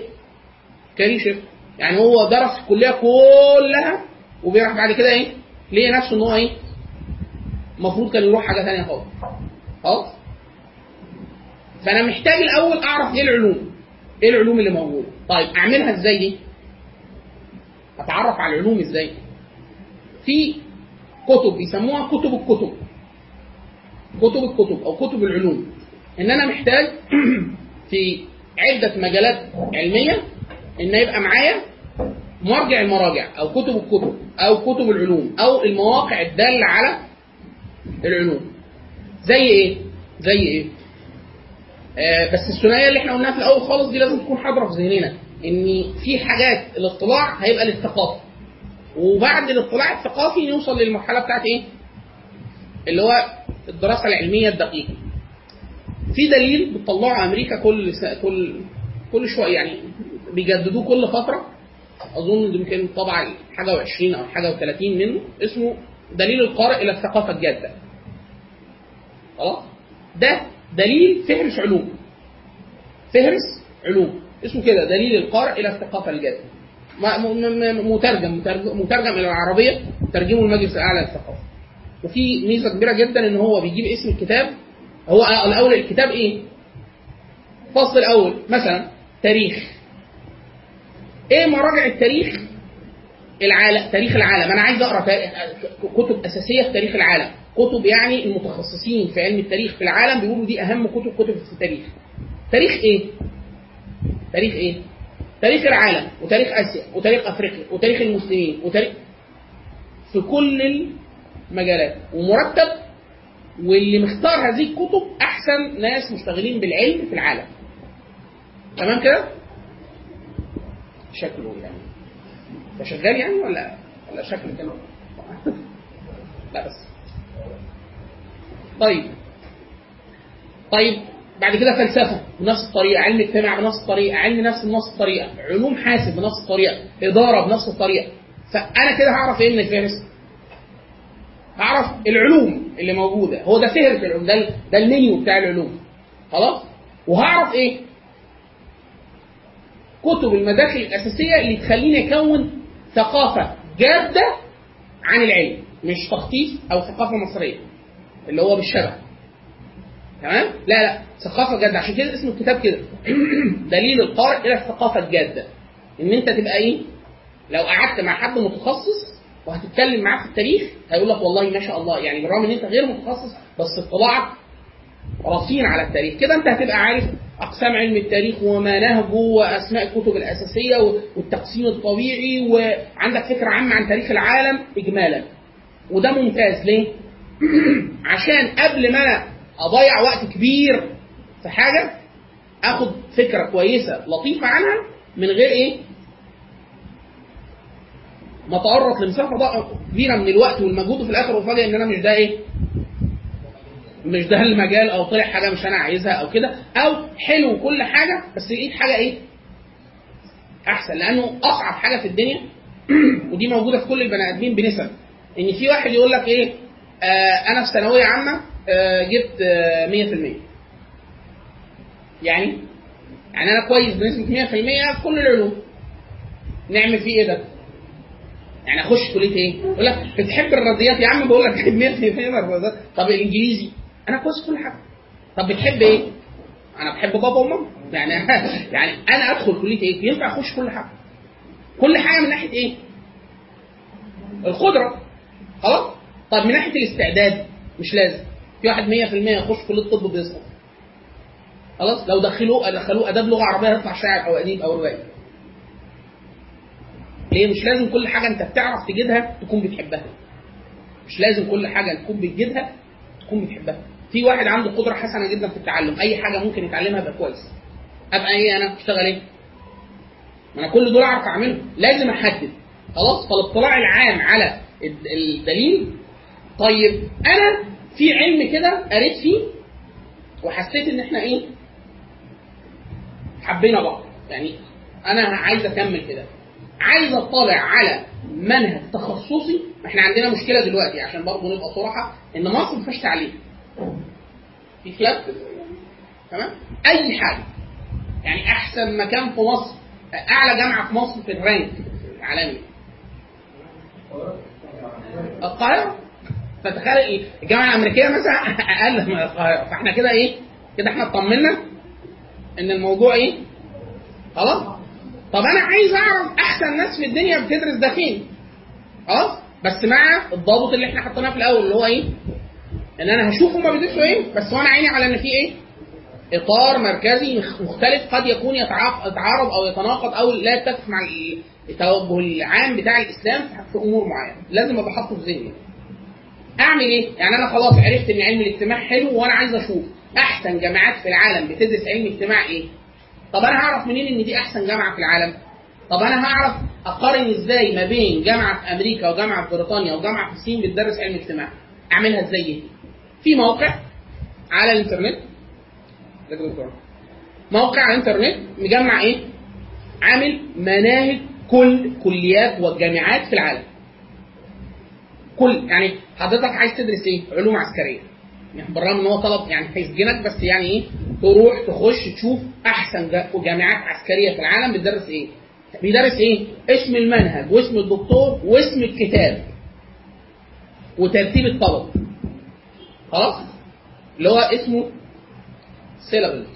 كارير شيفت يعني هو درس الكلية كلها وبيروح بعد كده إيه؟ ليه نفسه إن هو إيه؟ المفروض كان يروح حاجة ثانية خالص خلاص؟ فأنا محتاج الأول أعرف إيه العلوم؟ إيه العلوم اللي موجودة؟ طيب أعملها إزاي دي؟ أتعرف على العلوم إزاي؟ في كتب بيسموها كتب الكتب كتب الكتب أو كتب العلوم إن أنا محتاج في عدة مجالات علمية إن يبقى معايا مرجع المراجع أو كتب الكتب أو كتب العلوم أو المواقع الدالة على العلوم. زي إيه؟ زي إيه؟ آه بس الثنائية اللي إحنا قلناها في الأول خالص دي لازم تكون حاضرة في ذهننا إن في حاجات الاطلاع هيبقى للثقافه وبعد الاطلاع الثقافي نوصل للمرحلة بتاعت إيه؟ اللي هو الدراسة العلمية الدقيقة. في دليل بتطلعه أمريكا كل كل كل شوية يعني بيجددوه كل فترة. أظن يمكن طبعا حاجة و20 أو حاجة و30 منه. اسمه دليل القارئ إلى الثقافة الجادة. خلاص؟ ده دليل فهرس علوم. فهرس علوم اسمه كده دليل القارئ إلى الثقافة الجادة. مترجم مترجم إلى العربية ترجمه المجلس الأعلى للثقافة. وفي ميزة كبيرة جدا إن هو بيجيب اسم الكتاب هو الأول الكتاب إيه؟ الفصل الأول مثلا تاريخ إيه مراجع التاريخ العالم تاريخ العالم. أنا عايز أقرأ كتب أساسية في تاريخ العالم. كتب يعني المتخصصين في علم التاريخ في العالم بيقولوا دي أهم كتب كتب في التاريخ. تاريخ إيه؟ تاريخ إيه؟ تاريخ العالم وتاريخ آسيا وتاريخ أفريقيا وتاريخ المسلمين وتاريخ في كل المجالات. ومرتب واللي مختار هذه الكتب أحسن ناس مشتغلين بالعلم في العالم. تمام كده؟ شكله يعني ده شغال يعني ولا ولا شكله كده لا بس. طيب. طيب بعد كده فلسفة بنفس الطريقة علم اجتماع بنفس الطريقة علم نفس بنفس الطريقة علوم حاسب بنفس الطريقة إدارة بنفس الطريقة. فأنا كده هعرف إيه من الفهرس هعرف العلوم اللي موجودة. هو ده فهرس العلوم ده ده المنيو بتاع العلوم. خلاص؟ وهعرف إيه؟ كتب المداخل الأساسية اللي تخليني أكون ثقافة جادة عن العلم مش تخطيط أو ثقافة مصرية اللي هو بالشبه. تمام؟ لا لا ثقافة جادة. عشان كده اسم الكتاب كده. دليل القارئ إلى الثقافة الجادة. إن أنت تبقى إيه؟ لو قعدت مع حد متخصص وهتتكلم معاه في التاريخ هيقول لك والله ما شاء الله يعني بالرغم إن أنت غير متخصص بس اطلاعك رصين على التاريخ. كده أنت هتبقى عارف أقسام علم التاريخ ومناهجه وأسماء الكتب الأساسية والتقسيم الطبيعي وعندك فكرة عامة عن تاريخ العالم اجمالا وده ممتاز ليه؟ عشان قبل ما أنا أضيع وقت كبير في حاجة آخد فكرة كويسة لطيفة عنها من غير إيه؟ ما اتعرض لمسافة ضخمه كبيرة من الوقت والمجهود وفي الآخر وفاجئ إن أنا مش ده إيه؟ مش ده المجال أو طلع حاجة مش أنا عايزها أو كده أو حلو كل حاجة بس لقيت حاجة إيه؟ احسن لأنه اصعب حاجة في الدنيا ودي موجودة في كل البني ادمين بنسب ان في واحد يقول لك إيه؟ آه أنا في ثانوية عامة آه جبت آه 100% يعني يعني أنا كويس بنسبة 100% في كل العلوم نعمل فيه إيه ده؟ يعني اخش كلية إيه؟ يقول لك بتحب الرياضيات يا عم بقول لك 100% الرياضيات طب الانجليزي أنا كويس في كل حاجة. طب بتحب إيه؟ أنا بحب بابا وماما. يعني يعني أنا أدخل كلية إيه؟ ينفع أخش كل حاجة. كل حاجة من ناحية إيه؟ القدرة. خلاص؟ طب من ناحية الاستعداد مش لازم. في واحد 100% يخش كلية الطب بيسقط. خلاص؟ لو دخلوه دخلوه أداب لغة عربية هيطلع شاعر أو أديب أو روائي ليه؟ مش لازم كل حاجة أنت بتعرف تجدها تكون بتحبها. مش لازم كل حاجة تكون بتجدها تكون بتحبها. في واحد عنده قدرة حسنة جدا في التعلم. أي حاجة ممكن يتعلمها يبقى كويس. أبقى إيه أنا؟ أشتغل إيه؟ أنا كل دول اعرف اعمله لازم أحدد. خلاص؟ فالاطلاع العام على الدليل. طيب أنا في علم كده قريت فيه وحسيت إن إحنا إيه؟ حبينا بعض. يعني أنا عايز أكمل كده. عايز أطلع على منهج تخصصي. إحنا عندنا مشكلة دلوقتي عشان برضه نبقى صراحة إن مصر ما فيهاش تعليم. في خلاف. تمام؟ أي حاجة. يعني أحسن مكان في مصر أعلى جامعة في مصر في الرانك العالمي. القاهرة. فتخيل الجامعة الأمريكية مثلا أقل من القاهرة. فإحنا كده إيه؟ كده إحنا اطمنا إن الموضوع إيه؟ خلاص؟ طب أنا عايز أعرف أحسن ناس في الدنيا بتدرس ده فين؟ خلاص؟ بس مع الضابط اللي إحنا حطيناه في الأول اللي هو إيه؟ ان أنا هشوف هما بيدرسوا إيه؟ بس وأنا عيني على إن في إيه؟ إطار مركزي مختلف قد يكون يتعارض أو يتناقض أو لا يتفق مع التوجه العام بتاع الإسلام في أمور معينة. لازم أبقى حاطه في ذهني. أعمل إيه؟ يعني أنا خلاص عرفت إن علم الاجتماع حلو وأنا عايز أشوف أحسن جامعات في العالم بتدرس علم اجتماع إيه؟ طب أنا هعرف منين إن دي أحسن جامعة في العالم؟ طب أنا هعرف أقارن إزاي ما بين جامعة في أمريكا وجامعة في بريطانيا وجامعة في الصين بتدرس علم اجتماع؟ أعملها إزاي في موقع على الانترنت. موقع على الانترنت مجمع إيه؟ عامل مناهج كل كليات والجامعات في العالم. كل يعني حضرتك عايز تدرس إيه؟ علوم عسكرية. يعني بالرغم إن هو طلب يعني هيسجنك بس يعني إيه؟ تروح تخش تشوف أحسن جامعات عسكرية في العالم بتدرس إيه؟ بيدرس إيه؟ اسم المنهج واسم الدكتور واسم الكتاب. وترتيب الطلب. خلاص؟ اللي هو اسمه syllabus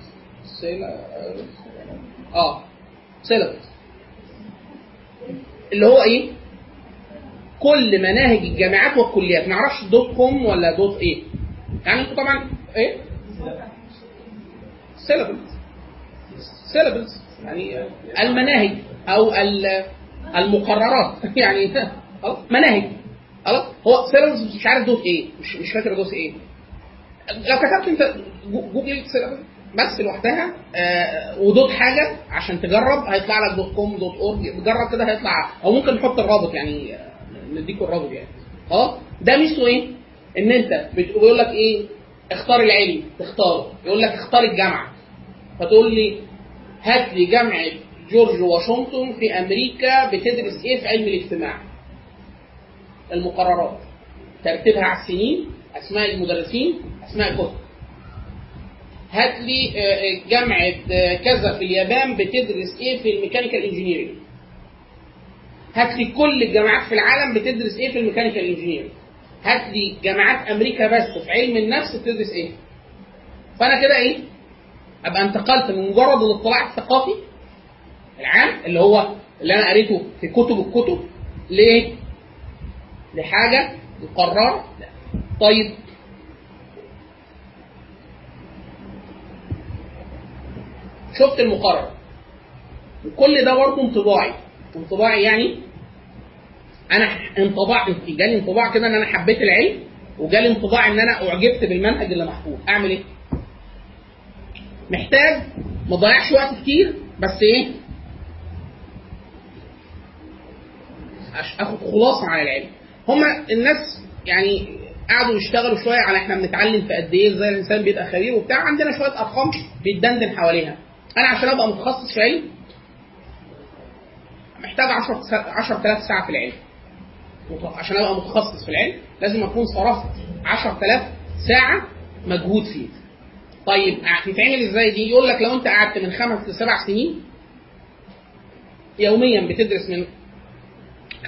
آه syllabus اللي هو إيه؟ كل مناهج الجامعات والكليات. ما أعرفش dot com ولا dot إيه. يعني أنتوا طبعا إيه؟ syllabus syllabus يعني المناهج أو المقررات. يعني مناهج. خلاص؟ هو syllabus مش عارف dot إيه مش مش فاكر dot إيه. لو كتبت انت جوجل syllabus بس لوحدها آه و dot حاجة عشان تجرب هيطلع لك dot com dot org تجرب كده هيطلع. أو ممكن نحط الرابط يعني نديكوا الرابط يعني. خلاص ده ميزته إيه؟ إن انت بيقول لك إيه؟ اختار العلم تختاره يقول لك اختار الجامعة. فتقول لي هات لي جامعة جورج واشنطن في أمريكا بتدرس إيه في علم الاجتماع؟ المقررات. ترتيبها على السنين أسماء المدرسين أسماء الكتب. هات لي آه، آه، جامعة آه، كذا في اليابان بتدرس إيه في ال mechanical engineering هات لي كل الجامعات في العالم بتدرس إيه في ال mechanical engineering هات لي جامعات أمريكا بس في علم النفس بتدرس إيه. فأنا كده إيه؟ أبقى انتقلت من مجرد الاطلاع الثقافي العام اللي هو اللي أنا قريته في كتب الكتب ليه لحاجه مقرره طيب. شفت المقرر. وكل ده برضه انطباعي. انطباعي يعني أنا انطباع جالي انطباع كده إن أنا حبيت العلم وجالي انطباع إن أنا أعجبت بالمنهج اللي محفوظ. أعمل إيه؟ محتاج ما اضيعش وقت كتير بس إيه؟ آخد خلاصة عن العلم. هما الناس يعني قعدوا يشتغلوا شوية على إحنا بنتعلم في قد إيه إزاي الإنسان بيبقى خبير وبتاع. عندنا شوية أرقام بيتدندن حواليها أنا عشان أبقى متخصص في علم محتاج 10 10000 ساعة في العلم. عشان أبقى متخصص في العلم لازم أكون صرفت 10000 ساعة مجهود فيه. طيب هتتعمل إزاي دي؟ يقول لك لو أنت قعدت من خمس لسبع سنين يوميا بتدرس من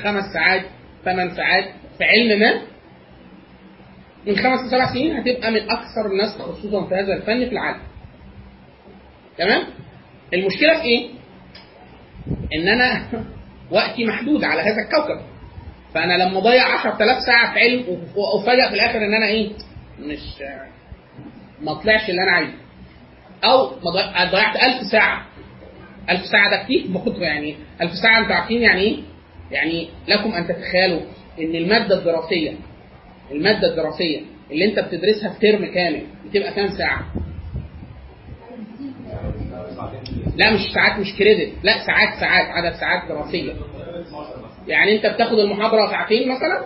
خمس ساعات ثمان ساعات في علم ما من خمس لسبع سنين هتبقى من أكثر الناس تخصصا في هذا الفن في العالم. تمام؟ المشكلة في إيه؟ إن أنا وقتي محدود على هذا الكوكب. فأنا لما أضيع 10000 ساعة في علم وافاجئ في الآخر إن أنا إيه؟ مش ما طلعش اللي أنا عايزه. أو ما ضيع- ضيعت 1000 ساعة. 1000 ساعة ده كتير برضه يعني. 1000 ساعة أنتوا عارفين يعني إيه؟ يعني لكم أن تتخيلوا إن المادة الدراسية المادة الدراسية اللي أنت بتدرسها في ترم كامل بتبقى كام ساعة؟ لا مش ساعات مش كريدت لا ساعات ساعات عدد ساعات دراسية. يعني أنت بتاخد المحاضرة ساعتين مثلا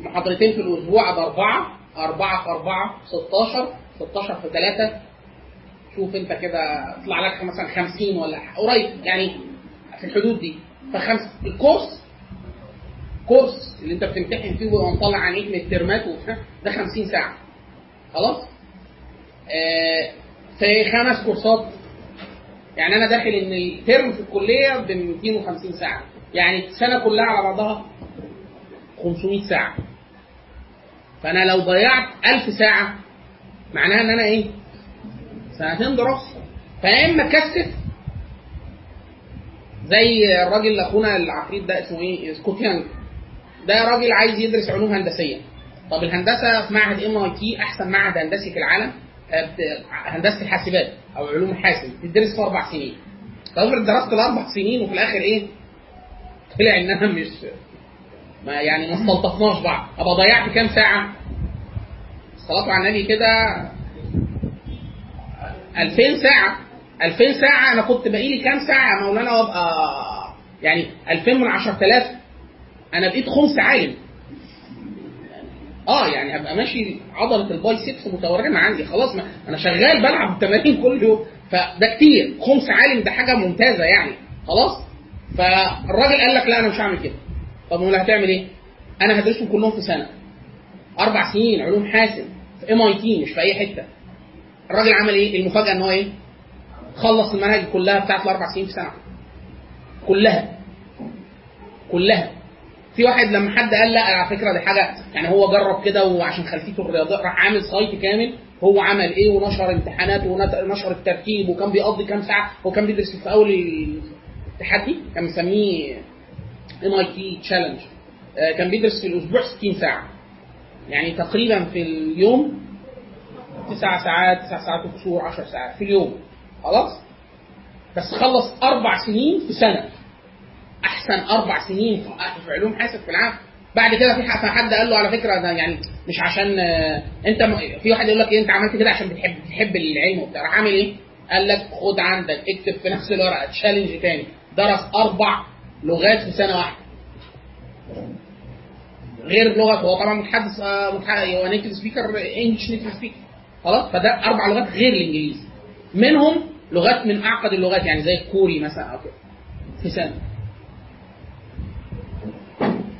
ومحاضرتين في الأسبوع ده أربعة في أربعة 16 16 في ثلاثة شوف أنت كده طلع لك مثلا 50 ولا قريب. يعني في الحدود دي. فخمس الكورس كورس اللي انت بتمتحن فيه ومطلع عينيك من الترمات وبتاع ده 50 ساعة. خلاص؟ آه في خمس كورسات. يعني أنا داخل إن الترم في الكلية ب 250 ساعة. يعني السنة كلها على بعضها 500 ساعة. فأنا لو ضيعت 1000 ساعة معناها إن أنا إيه؟ سنتين دراسة. فيا إما كثف زي الراجل أخونا العفريت ده اسمه إيه؟ سكوت يانج. ده راجل عايز يدرس علوم هندسية. طب الهندسة في معهد MIT أحسن معهد هندسي في العالم آه، هندسة الحاسبات أو علوم الحاسب. بتدرس في أربع سنين. طب درست الأربع سنين وفي الآخر إيه؟ طلع انها مش ما يعني ما استلطفناش بعض. أبقى ضيعت كام ساعة؟ الصلاه على النبي كده 2000 ساعة. 2000 ساعة أنا كنت باقي لي كام ساعة؟ يا مولانا وابقى يعني 2000 من 10000 أنا بقيت خمس عالم. آه يعني أبقى ماشي عضلة البايسبس متورمه عندي خلاص ما أنا شغال بلعب تمارين كل يوم. فده كتير. خمس عالم ده حاجة ممتازة يعني. خلاص؟ فالراجل قال لك لا أنا مش هعمل كده. طب امال هتعمل إيه؟ أنا هدرسهم كلهم في سنة. أربع سنين علوم حاسب في MIT مش في أي حتة. الراجل عمل إيه؟ المفاجأة إن هو إيه؟ خلص المناهج كلها بتاعت الأربع سنين في سنة. كلها. كلها. في واحد لما حد قال لا على فكرة دي حاجة يعني هو جرب كده وعشان خلفيته الرياضية راح عامل site كامل هو عمل إيه ونشر امتحانات ونشر الترتيب وكان بيقضي كام ساعة هو كان بيدرس في أول التحدي كان مسميه MIT challenge كان بيدرس في الأسبوع 60 ساعة. يعني تقريبا في اليوم تسع ساعات تسع ساعات وكسور 10 ساعات في اليوم. خلاص؟ بس خلص أربع سنين في سنة. أحسن أربع سنين في علوم حاسب في العالم بعد كده في حد قال له على فكرة ده يعني مش عشان آه، أنت في واحد يقول لك إيه أنت عملت كده عشان بتحب بتحب العلم وبتاع. راح عامل إيه؟ قال لك خد عندك اكتب في نفس الورقة challenge تاني. درس أربع لغات في سنة واحدة. غير لغه هو طبعا متحدث آه، متحدث هو native speaker English native speaker خلاص؟ فده أربع لغات غير الإنجليزي. منهم لغات من أعقد اللغات يعني زي الكوري مثلا أو كده في سنه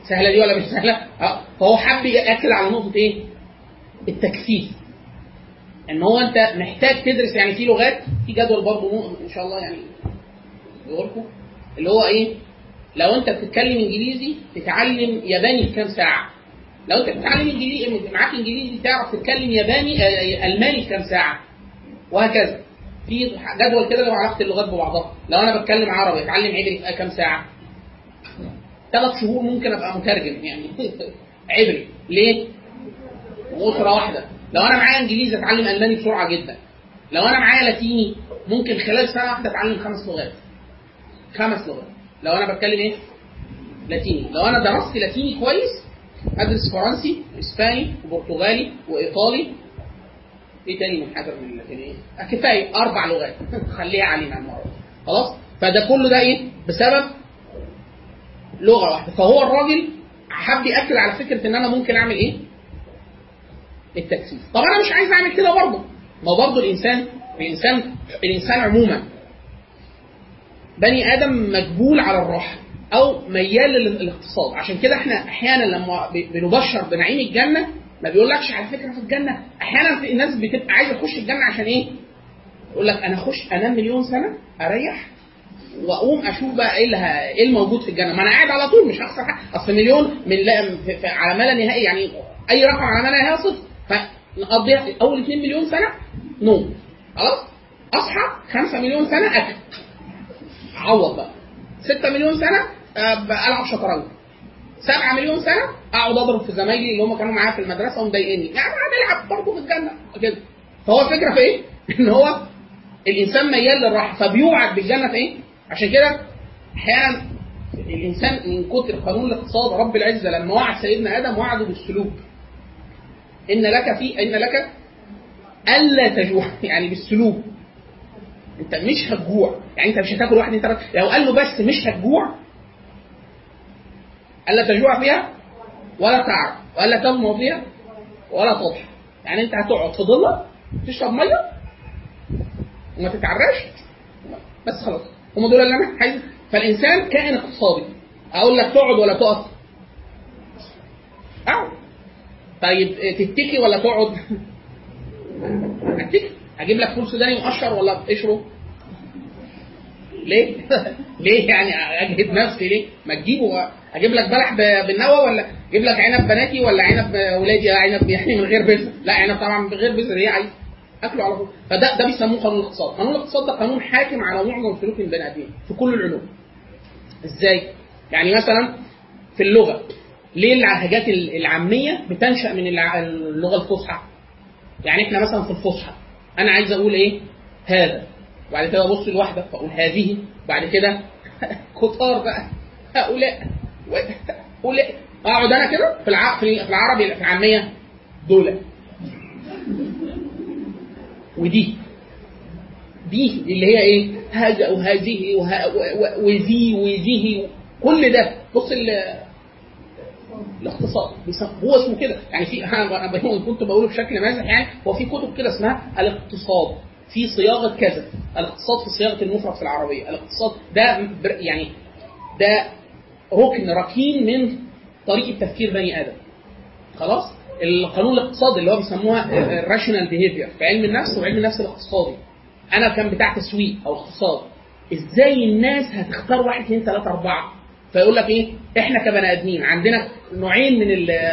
سهلة دي ولا مش سهلة؟ آه فهو حب يأكد على نقطة إيه؟ التكثيف إن هو أنت محتاج تدرس يعني في لغات في جدول برضه إن شاء الله يعني لكم اللي هو إيه؟ لو أنت بتتكلم إنجليزي تتعلم ياباني في كام ساعة؟ لو أنت بتتعلم إنجليزي معاك إنجليزي تعرف تتكلم ياباني آه، ألماني في كام ساعة؟ وهكذا في جدول كده لو عرفت اللغات ببعضها. لو أنا بتكلم عربي أتعلم عبري في كام ساعة؟ ثلاث شهور ممكن أبقى مترجم يعني عبري. ليه؟ أسرة واحدة. لو أنا معايا إنجليزي أتعلم ألماني بسرعة جدا. لو أنا معايا لاتيني ممكن خلال سنه واحدة أتعلم خمس لغات. خمس لغات. لو أنا بتكلم إيه؟ لاتيني. لو أنا درست لاتيني كويس أدرس فرنسي إسباني وبرتغالي وإيطالي إيه تاني من حاجة من اللاتينيه؟ كفاية أربع لغات خليها علينا المره خلاص؟ فده كله ده إيه؟ بسبب لغة واحدة فهو الراجل حب يأكد على فكرة إن أنا ممكن أعمل إيه؟ التكثيف طب أنا مش عايز أعمل كده برضه ما برضه الإنسان الإنسان الإنسان عموما بني آدم مجبول على الراحة أو ميال للاقتصاد عشان كده إحنا أحيانا لما بنبشر بنعيم الجنة ما بيقولكش على فكرة في الجنة. أحيانا في الناس بتبقى عايزة تخش الجنة عشان إيه؟ يقول لك أنا أخش أنام مليون سنة أريح وأقوم أشوف بقى إيه اللي. إيه الموجود في الجنة. ما أنا قاعد على طول مش هخسر حاجة. أصل مليون من لا في... في... على ما لا نهائي يعني أي رقم على ما لا نهائي صفر. فنقضيها أول 2 مليون سنة نوم. خلاص؟ أصحى 5 مليون سنة أكل. أعوض بقى. 6 مليون سنة ألعب شطرنج. 7 مليون سنة أقعد أضرب في زمايلي اللي هم كانوا معايا في المدرسة ومضايقني يعني ألعب برضه في الجنة. كده. فهو الفكرة في إيه؟ إن هو الإنسان ميال للراحة. فبيوعد بالجنة في إيه؟ عشان كده أحيانا الإنسان من كتر قانون الاقتصاد رب العزة لما وعد سيدنا آدم وعده بالسلوك. إن لك في إن لك ألا تجوع. يعني بالسلوك. أنت مش هتجوع. يعني أنت مش هتاكل واحد انت لو قال له بس مش هتجوع ألا تجوع فيها؟ ولا تعب. ولا تظمأ فيها؟ ولا تضحى. يعني أنت هتقعد في ضله تشرب مية وما تتعراش بس خلاص. هم دول اللي أنا عايز. فالإنسان كائن اقتصادي. أقول لك تقعد ولا تقف؟ أقعد. طيب تتكي ولا تقعد؟ اتكي أجيب لك فول سوداني مقشر ولا قشره ليه؟ ليه يعني أجهد نفسي ليه؟ ما تجيبه أجيب لك بلح بالنوى ولا أجيب لك عنب بناتي ولا عنب ولادي عنب يعني من غير بذر؟ لا عنب طبعا من غير بذر هي عايز أكله على طول فده ده بيسموه قانون الاقتصاد، قانون الاقتصاد ده قانون حاكم على معظم سلوك البني آدمين في كل العلوم. إزاي؟ يعني مثلا في اللغة ليه اللهجات العامية بتنشأ من اللغة الفصحى؟ يعني إحنا مثلا في الفصحى أنا عايز أقول إيه؟ هذا وبعد كده ابص لواحدة فأقول هذه. بعد كده كتار بقى. هؤلاء هؤلاء. أقعد أنا كده في الع... في العربي في العامية. دول. ودي. دي اللي هي إيه؟ هذا وهذه وه... وذي وذه. كل ده. بص الاقتصاد هو اسمه كده. يعني في أنا كنت بقوله بشكل مازح يعني. هو في كتب كده اسمها الاقتصاد. في صياغة كذا. الاقتصاد في صياغة المفرد في العربية. الاقتصاد ده يعني ده ركن ركين من طريقة تفكير بني آدم. خلاص؟ القانون الاقتصادي اللي هو بيسموها ال rational behavior في علم النفس وعلم النفس الاقتصادي. أنا كان بتاع تسويق أو اقتصاد. إزاي الناس هتختار واحد اثنين ثلاثة أربعة؟ فيقول لك إيه؟ إحنا كبني آدمين عندنا نوعين من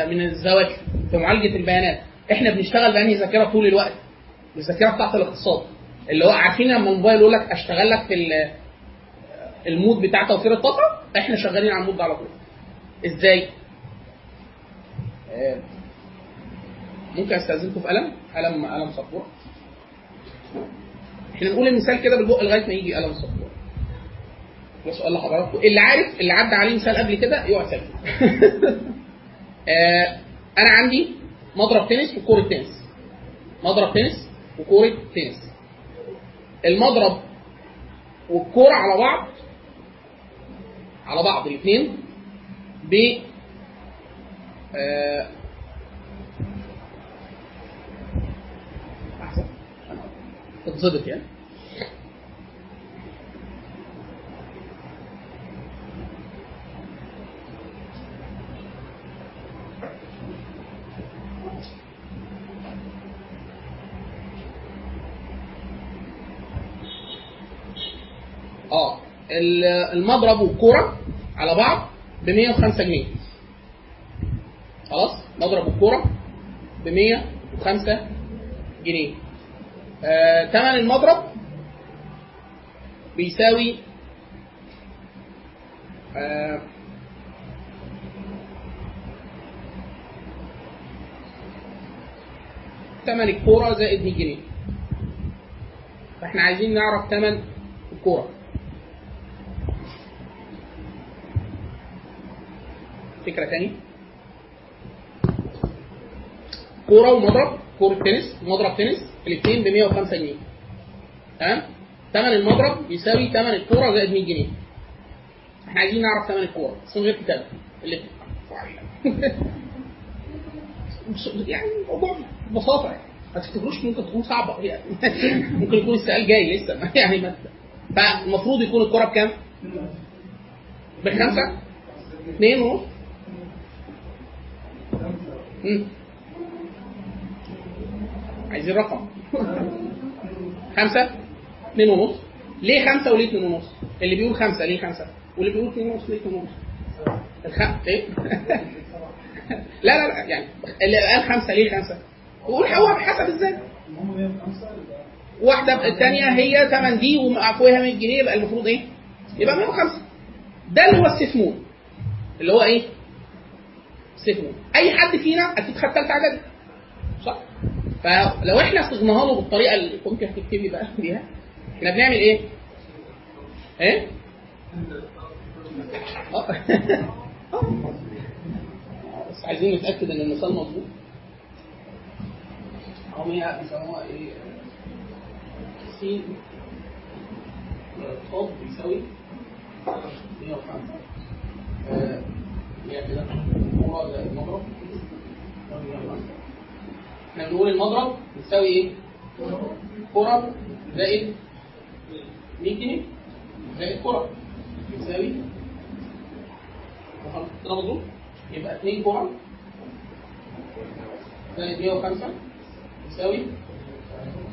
من الذواكر في معالجة البيانات. إحنا بنشتغل بأنهي ذاكرة طول الوقت؟ الذاكره بتاعت الاقتصاد. اللي هو عارفين لما الموبايل يقول لك أشتغل لك في ال mode بتاع توفير الطاقة إحنا شغالين على ال mode ده على طول. إزاي؟ ممكن أستأذنكم في قلم؟ قلم قلم سبورة. إحنا نقول المثال كده بالبق لغاية ما يجي قلم سبورة. ده سؤال لحضراتكم. اللي عارف اللي عدى عليه مثال قبل كده يقعد آه أنا عندي مضرب تنس وكورة تنس. مضرب تنس وكورة تنس. المضرب والكورة على بعض على بعض الاثنين ب آه أحسن. تتظبط يعني آه ال- المضرب والكورة على بعض ب 105 جنيه. خلاص؟ مضرب الكوره ب 105 جنيه. آه، ثمن المضرب بيساوي آه، ثمن الكورة زائد 100 جنيه. فإحنا عايزين نعرف ثمن الكورة. فكرة تاني. كورة ومضرب كورة تنس مضرب تنس الاثنين ب 105 جنيه. تمام؟ ثمن المضرب بيساوي ثمن الكورة زائد 100 جنيه. إحنا عايزين نعرف ثمن الكورة بس من غير كتابة. اللي يعني الموضوع ببساطة يعني. ما تفتكروش ممكن تكون صعبة؟ يعني ممكن يكون السؤال جاي لسه. يعني ما فالمفروض يكون الكورة بكام؟ بخمسة؟ اثنين ونص؟ عايزين رقم خمسة اثنين ونص. ليه خمسة وليه اثنين ونص؟ اللي بيقول خمسة ليه خمسة؟ واللي بيقول اثنين ونص ليه اثنين ونص؟ الخ... إيه؟ لا لا لا يعني اللي قال خمسة ليه خمسة؟ يقول هو بحسب إزاي. واحدة الثانية هي ثمن دي وفوقها 100 جنيه يبقى المفروض إيه؟ يبقى 105 ده اللي هو السفمون اللي هو إيه؟ سفمون أي حد فينا أكيد خد ثالثة إعدادي صح؟ فلو إحنا صغناها له بالطريقة اللي ممكن هتكتبي بقى بيها إحنا بنعمل إيه؟ إيه؟ آه. آه. بس عايزين نتأكد إن المثال مظبوط هم هي بيسموها إيه؟ س صاد بيساوي 105 المضرب إحنا بنقول المضرب بيساوي إيه؟ كرة. زائد 100 جنيه. زائد كرة. بيساوي كده يبقى 2 كرة زائد 105 يساوي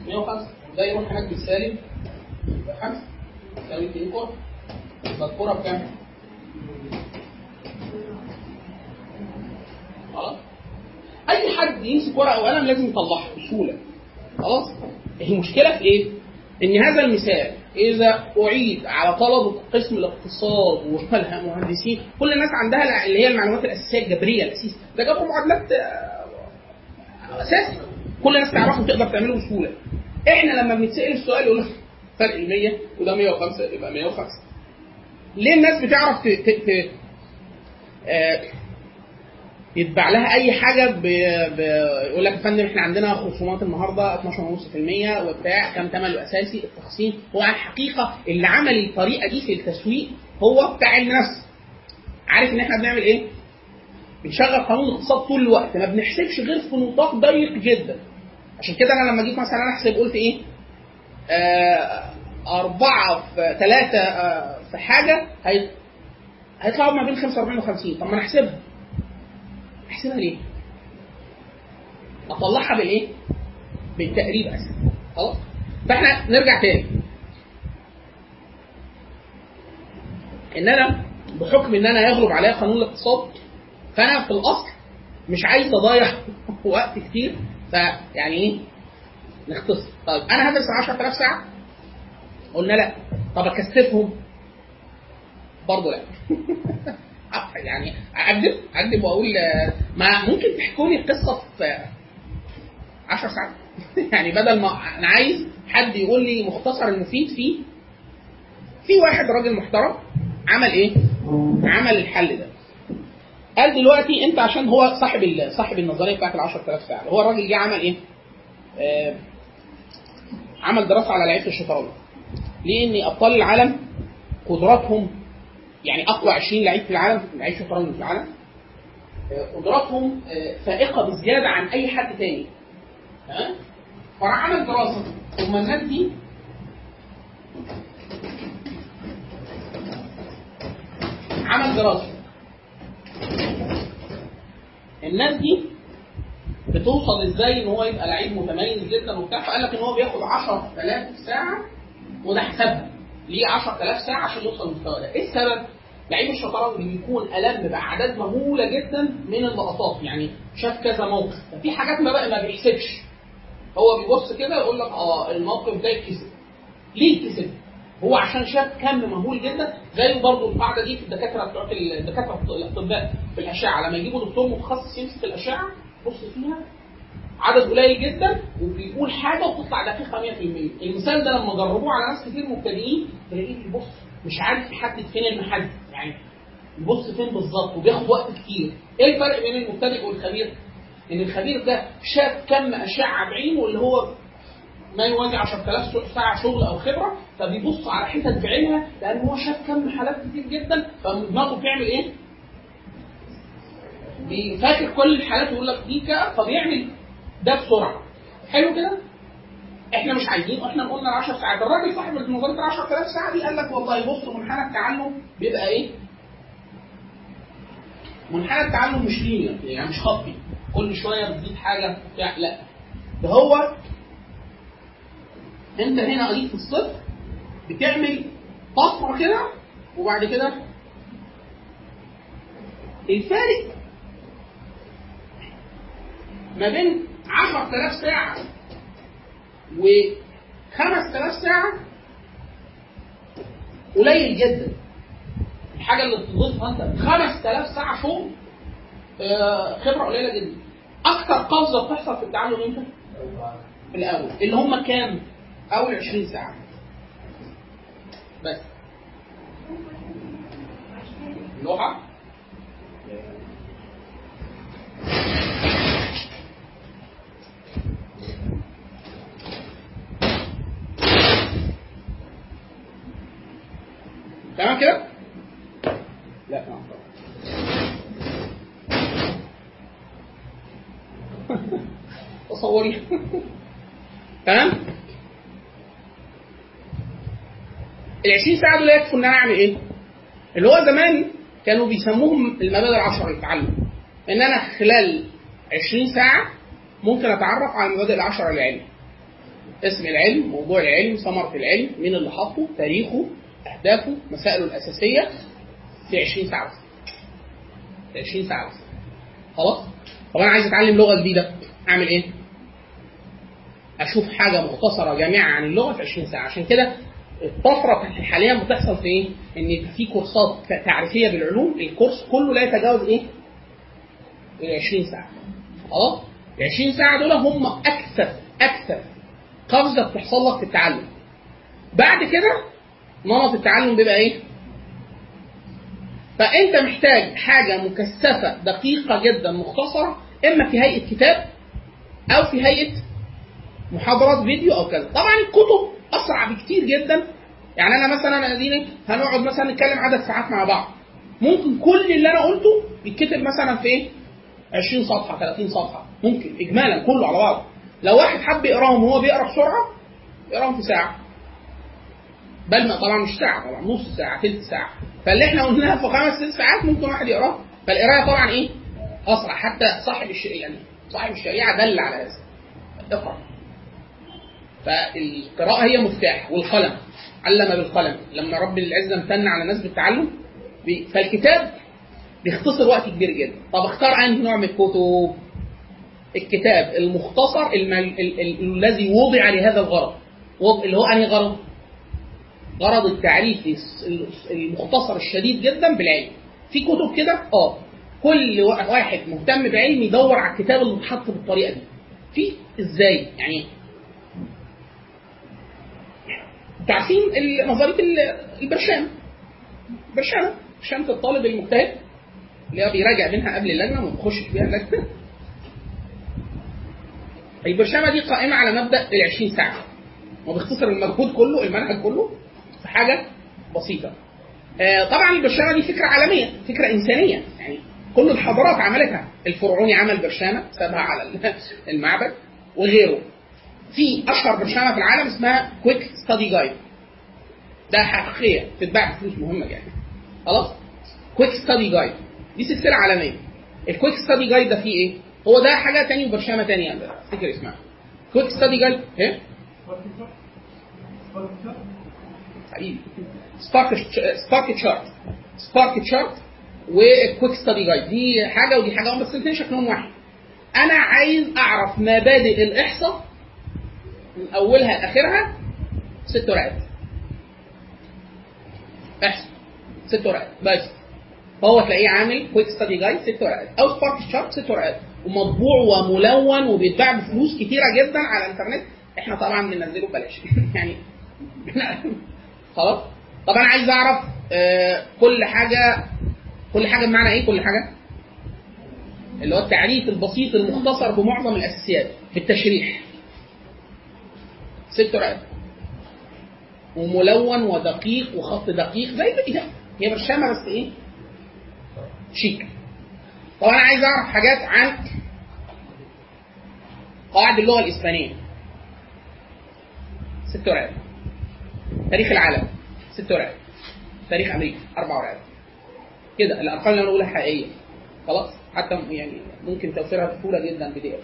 105 ده يروح هناك بالسالب. يبقى 5 يساوي 2 كرة يبقى الكرة بكام؟ خلاص؟ أي حد يمسك ورقة وقلم لازم يطلعها بسهولة. خلاص؟ المشكلة في إيه؟ إن هذا المثال إذا أعيد على طلبه قسم الاقتصاد والمهندسين كل الناس عندها اللي هي المعلومات الأساسية الجبرية الأساسية. ده جابوا معادلات آه، اساسي كل الناس تعرفه تقدر تعمله بسهولة. إحنا لما بنتسأل السؤال يقول لك فرق ال 100 وده 105 يبقى 105 ليه الناس بتعرف ت... ت... ت... آه، يتباع لها أي حاجة. يقول لك يا فندم إحنا عندنا خصومات النهارده 12.5% وبتاع كام ثمن الأساسي التخصيم هو على الحقيقة اللي عمل الطريقة دي في التسويق هو بتاع علم نفس عارف إن إحنا بنعمل إيه؟ بنشغل قانون الاقتصاد طول الوقت ما بنحسبش غير في نطاق ضيق جدا عشان كده أنا لما جيت مثلا أحسب قلت إيه؟ آه أربعة في ثلاثة آه في حاجة هي... هيطلعوا ما بين 45 و 50 طب ما أنا احسبها ليه؟ اطلعها بالإيه؟ بالتقريب اسهل خلاص؟ فإحنا نرجع تاني إن أنا بحكم إن أنا يغلب عليا قانون الاقتصاد فأنا في الأصل مش عايز أضيع وقت كتير فيعني إيه؟ نختصر طيب أنا هدرس 10000 ساعة قلنا لا طب أكثفهم برضه لا يعني اكذب اكذب وأقول آه، ما ممكن تحكوا لي قصة في 10 ساعات يعني بدل ما أنا عايز حد يقول لي مختصر المفيد فيه في واحد راجل محترم عمل إيه؟ عمل الحل ده قال دلوقتي أنت عشان هو صاحب صاحب النظرية بتاعت ال 10000 ساعة هو الراجل جه عمل إيه؟ آه عمل دراسة على لعيبه الشطرنج لأن ابطال العالم قدراتهم يعني أقوى 20 لعيب في العالم لعيب شطرنج في العالم. آه، قدراتهم آه، فائقة بزيادة عن أي حد تاني. ها؟ فراح عمل دراسة. ثم الناس دي؟ عمل دراسة. الناس دي بتوصل إزاي إن هو يبقى لعيب متميز جدا وبتاع؟ فقال لك إن هو بياخد 10000 ساعة وده حسابها. ليه 10000 ساعة؟ عشان يوصل للمستوى ده. إيه السبب؟ لعيب الشطرنج بيكون ألم بأعداد مهولة جدا من اللقطات. يعني شاف كذا موقف. ففي حاجات ما بقى ما بيحسبش. هو بيبص كده يقول لك آه الموقف ده كسب ليه كسب؟ هو عشان شاف كم مهول جدا. زي برضه القاعدة دي في الدكاترة بتوع الدكاترة الأطباء في الأشعة. لما يجيبوا دكتور متخصص يمسك الأشعة بص فيها عدد قليل جدا وبيقول حاجة وتطلع دقيقة 100% المثال ده لما جربوه على ناس كتير مبتدئين تلاقيه بيبص مش عارف يحدد فين المحدد يعني يبص فين بالظبط وبياخد وقت كتير إيه الفرق بين المبتدئ والخبير إن الخبير ده شاف كم أشعة بعينه اللي هو ما يوازي 10000 ساعة شغل أو خبرة فبيبص على حتت بعينها لأن هو شاف كم حالات كتير جدا فدماغه بيعمل إيه؟ بيفاكر كل الحالات ويقول لك دي كده فبيعمل ده بسرعة حلو كده؟ إحنا مش عايزين إحنا قلنا 10 ساعات. الراجل صاحب نظريه ال 10000 ساعة دي قال لك والله. بص منحنى التعلم بيبقى إيه؟ منحنى التعلم مش لينير يعني مش خطي كل شوية بتزيد حاجة بتاع لا. ده هو أنت هنا قريت في الصفر بتعمل طفرة كده وبعد كده الفارق ما بين 10000 ساعة و 5000 ساعة قليل جدا. الحاجة اللي بتضيفها انت 5000 ساعة شغل آه، خبرة قليلة جدا. أكثر قفزة بتحصل في التعلم إمتى؟ الأول. اللي هم كام؟ أول 20 ساعة. بس. لوحه تمام كده؟ لا تمام تصوري تمام؟ ال 20 ساعة دول يكفوا إن أنا أعمل إيه؟ اللي هو زمان كانوا بيسموهم المبادئ العشره للتعلم إن أنا خلال 20 ساعة ممكن أتعرف على المبادئ العشره للعلم اسم العلم موضوع العلم ثمرة العلم مين اللي حطه تاريخه اهدافه مسائله الأساسية في 20 ساعة بس في 20 ساعة بس خلاص طب أنا عايز أتعلم لغة جديدة أعمل إيه أشوف حاجة مختصرة جامعة عن اللغة في 20 ساعة عشان كده الطفرة حاليا بتحصل في إيه؟ إن في كورسات تعريفية بالعلوم الكورس كله لا يتجاوز إيه؟ ال 20 ساعة. خلاص؟ ال 20 ساعة دول هم أكثر أكثر قفزة بتحصل لك في التعلم. بعد كده نمط التعلم بيبقى إيه؟ فأنت محتاج حاجة مكثفة دقيقة جدا مختصرة إما في هيئة كتاب أو في هيئة محاضرات فيديو أو كذا. طبعا الكتب أسرع بكتير جدا. يعني أنا مثلا اديني هنقعد مثلا نتكلم عدد ساعات مع بعض. ممكن كل اللي أنا قلته يتكتب مثلا في إيه؟ 20 صفحة 30 صفحة. ممكن اجمالا كله على بعضه. لو واحد حب يقراهم وهو بيقرأ بسرعة يقراهم في ساعة. بل ما طبعا مش ساعة طبعا نص ساعة ثلث ساعة. فاللي إحنا قلناها في خمس ست ساعات ممكن واحد يقراه فالقرايه طبعا إيه؟ أسرع. حتى صاحب الشريعه يعني صاحب الشريعة دل على هذا. اقرأ. فالقراءة هي مفتاح. والقلم. علم بالقلم. لما رب العزة امتن على الناس بالتعلم فالكتاب بيختصر وقت كبير جدا. طب اختار أنهي نوع من الكتب؟ الكتاب المختصر الم... ال... ال... الذي وضع لهذا الغرض. اللي هو أنهي غرض؟ غرض التعريف المختصر الشديد جدا بالعلم. في كتب كده؟ آه. كل واحد مهتم بعلم يدور على الكتاب اللي اتحط بالطريقة دي. في إزاي؟ يعني تعرفين نظرية البرشام. برشامه برشامه الطالب المجتهد. اللي هو بيراجع منها قبل اللجنة وما بيخشش فيها اللجنة. البرشامة دي قائمة على مبدأ ال 20 ساعة. وبيختصر المجهود كله المنهج كله حاجة بسيطة. آه طبعا البرشامة دي فكرة عالمية فكرة إنسانية. يعني كل الحضارات عملتها. الفرعوني عمل برشامة سابها على المعبد وغيره. في أشهر برشامة في العالم اسمها كويك ستادي جايد ده حقيقية تتباع بفلوس مهمة يعني. خلاص؟ Quick Study Guide دي سلسلة عالمية. ال Quick Study Guide ده فيه إيه؟ هو ده حاجة ثانية وبرشامة ثانية افتكر اسمها. Quick Study Guide إيه؟ حبيبي Spark Spark Chart Spark Chart و Quick Study Guide دي حاجة ودي حاجة. بس الاثنين شكلهم واحد أنا عايز أعرف مبادئ الإحصاء من أولها لآخرها. ست ورقات. احصاء ست ورقات. بس. فهو تلاقيه عامل Quick Study Guide ست ورقات. أو Spark Chart ست ورقات. ومطبوع وملون وبيتباع بفلوس كتيرة جدا على الإنترنت. إحنا طبعا بننزله ببلاش. يعني. خلاص؟ طب أنا عايز أعرف آه كل حاجة كل حاجة بمعنى إيه كل حاجة؟ اللي هو التعريف البسيط المختصر بمعظم الأساسيات في التشريح. ست ورقات وملون ودقيق وخط دقيق زي ما هي برشامة بس إيه؟ شيك. طب أنا عايز أعرف حاجات عن قواعد اللغة الإسبانية. ست ورقات تاريخ العالم ست ورقات. تاريخ أمريكا أربع ورقات. كده الأرقام اللي أنا بقولها حقيقية. خلاص؟ حتى يعني ممكن توفيرها بسهولة جدا بي دي اف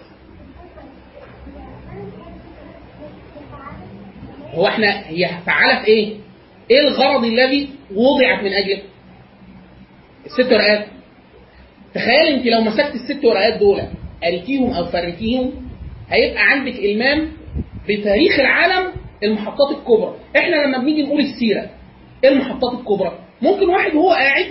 هو إحنا هي فعاله في إيه؟ إيه الغرض الذي وضعت من اجله؟ الست ورقات؟ تخيل أنت لو مسكت الست ورقات دول قريتيهم أو فريتيهم هيبقى عندك إلمام بتاريخ العالم المحطات الكبرى. إحنا لما بنيجي نقول السيرة إيه المحطات الكبرى؟ ممكن واحد وهو قاعد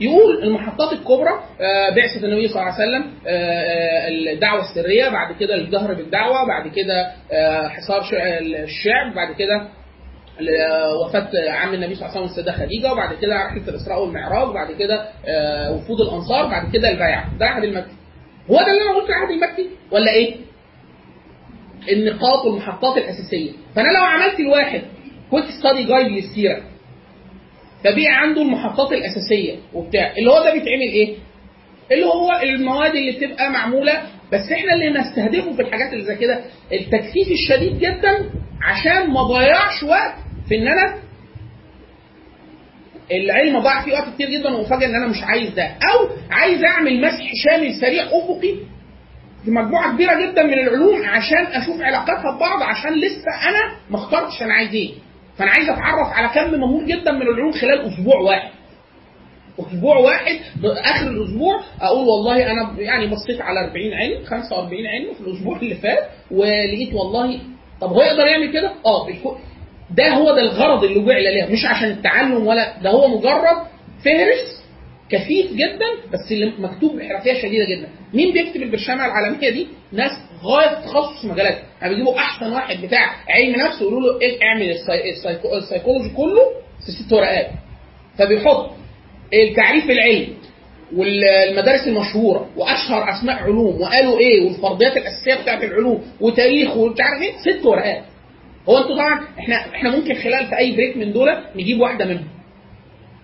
يقول المحطات الكبرى آه، بعثة النبي صلى الله عليه وسلم آه، آه، الدعوة السرية بعد كده الجهر بالدعوة بعد كده حصار شع- الشعب بعد كده وفاة عم النبي صلى الله عليه وسلم السيدة خديجة وبعد كده رحلة الإسراء والمعراج بعد كده وفود الأنصار بعد كده البيعة ده العهد المكي. هو ده اللي أنا قلت العهد المكي ولا إيه؟ النقاط والمحطات الأساسية. فأنا لو عملت الواحد كويك ستادي جايد للسيرة فبيع عنده المحطات الأساسية وبتاع. اللي هو ده بيتعمل إيه؟ اللي هو المواد اللي بتبقى معمولة بس إحنا اللي نستهدفه في الحاجات اللي زي كده التكثيف الشديد جدا عشان ما ضيعش وقت في إن أنا العلم ضاع فيه وقت كتير جدا وافاجئ إن أنا مش عايز ده. أو عايز أعمل مسح شامل سريع أفقي في مجموعة كبيرة جدا من العلوم عشان أشوف علاقاتها ببعض عشان لسه أنا ما اخترتش أنا عايز إيه. فأنا عايز أتعرف على كم مهول جدا من العلوم خلال أسبوع واحد. أسبوع واحد آخر الأسبوع أقول والله أنا يعني بصيت على 40 علم 45 علم في الأسبوع اللي فات ولقيت والله طب هو يقدر يعمل كده؟ آه ده هو ده الغرض اللي جعل ليه مش عشان التعلم ولا ده هو مجرد فهرس كثيف جدا بس اللي مكتوب بحرفيه شديدة جدا. مين بيكتب البرشامة العالمية دي؟ ناس غاية تخصص مجالات يعني بيجيبوا أحسن واحد بتاع علم نفس ويقولوا له إيه اعمل ال psy- ال psycho- ال psychology كله في ست ورقات. فبيحط التعريف العلمي والمدارس المشهورة وأشهر أسماء علوم وقالوا إيه والفرضيات الأساسية بتاعت العلوم وتاريخ ومش عارف إيه ست ورقات. هو أنتوا طبعا إحنا إحنا ممكن خلال في أي break من دول نجيب واحدة منهم.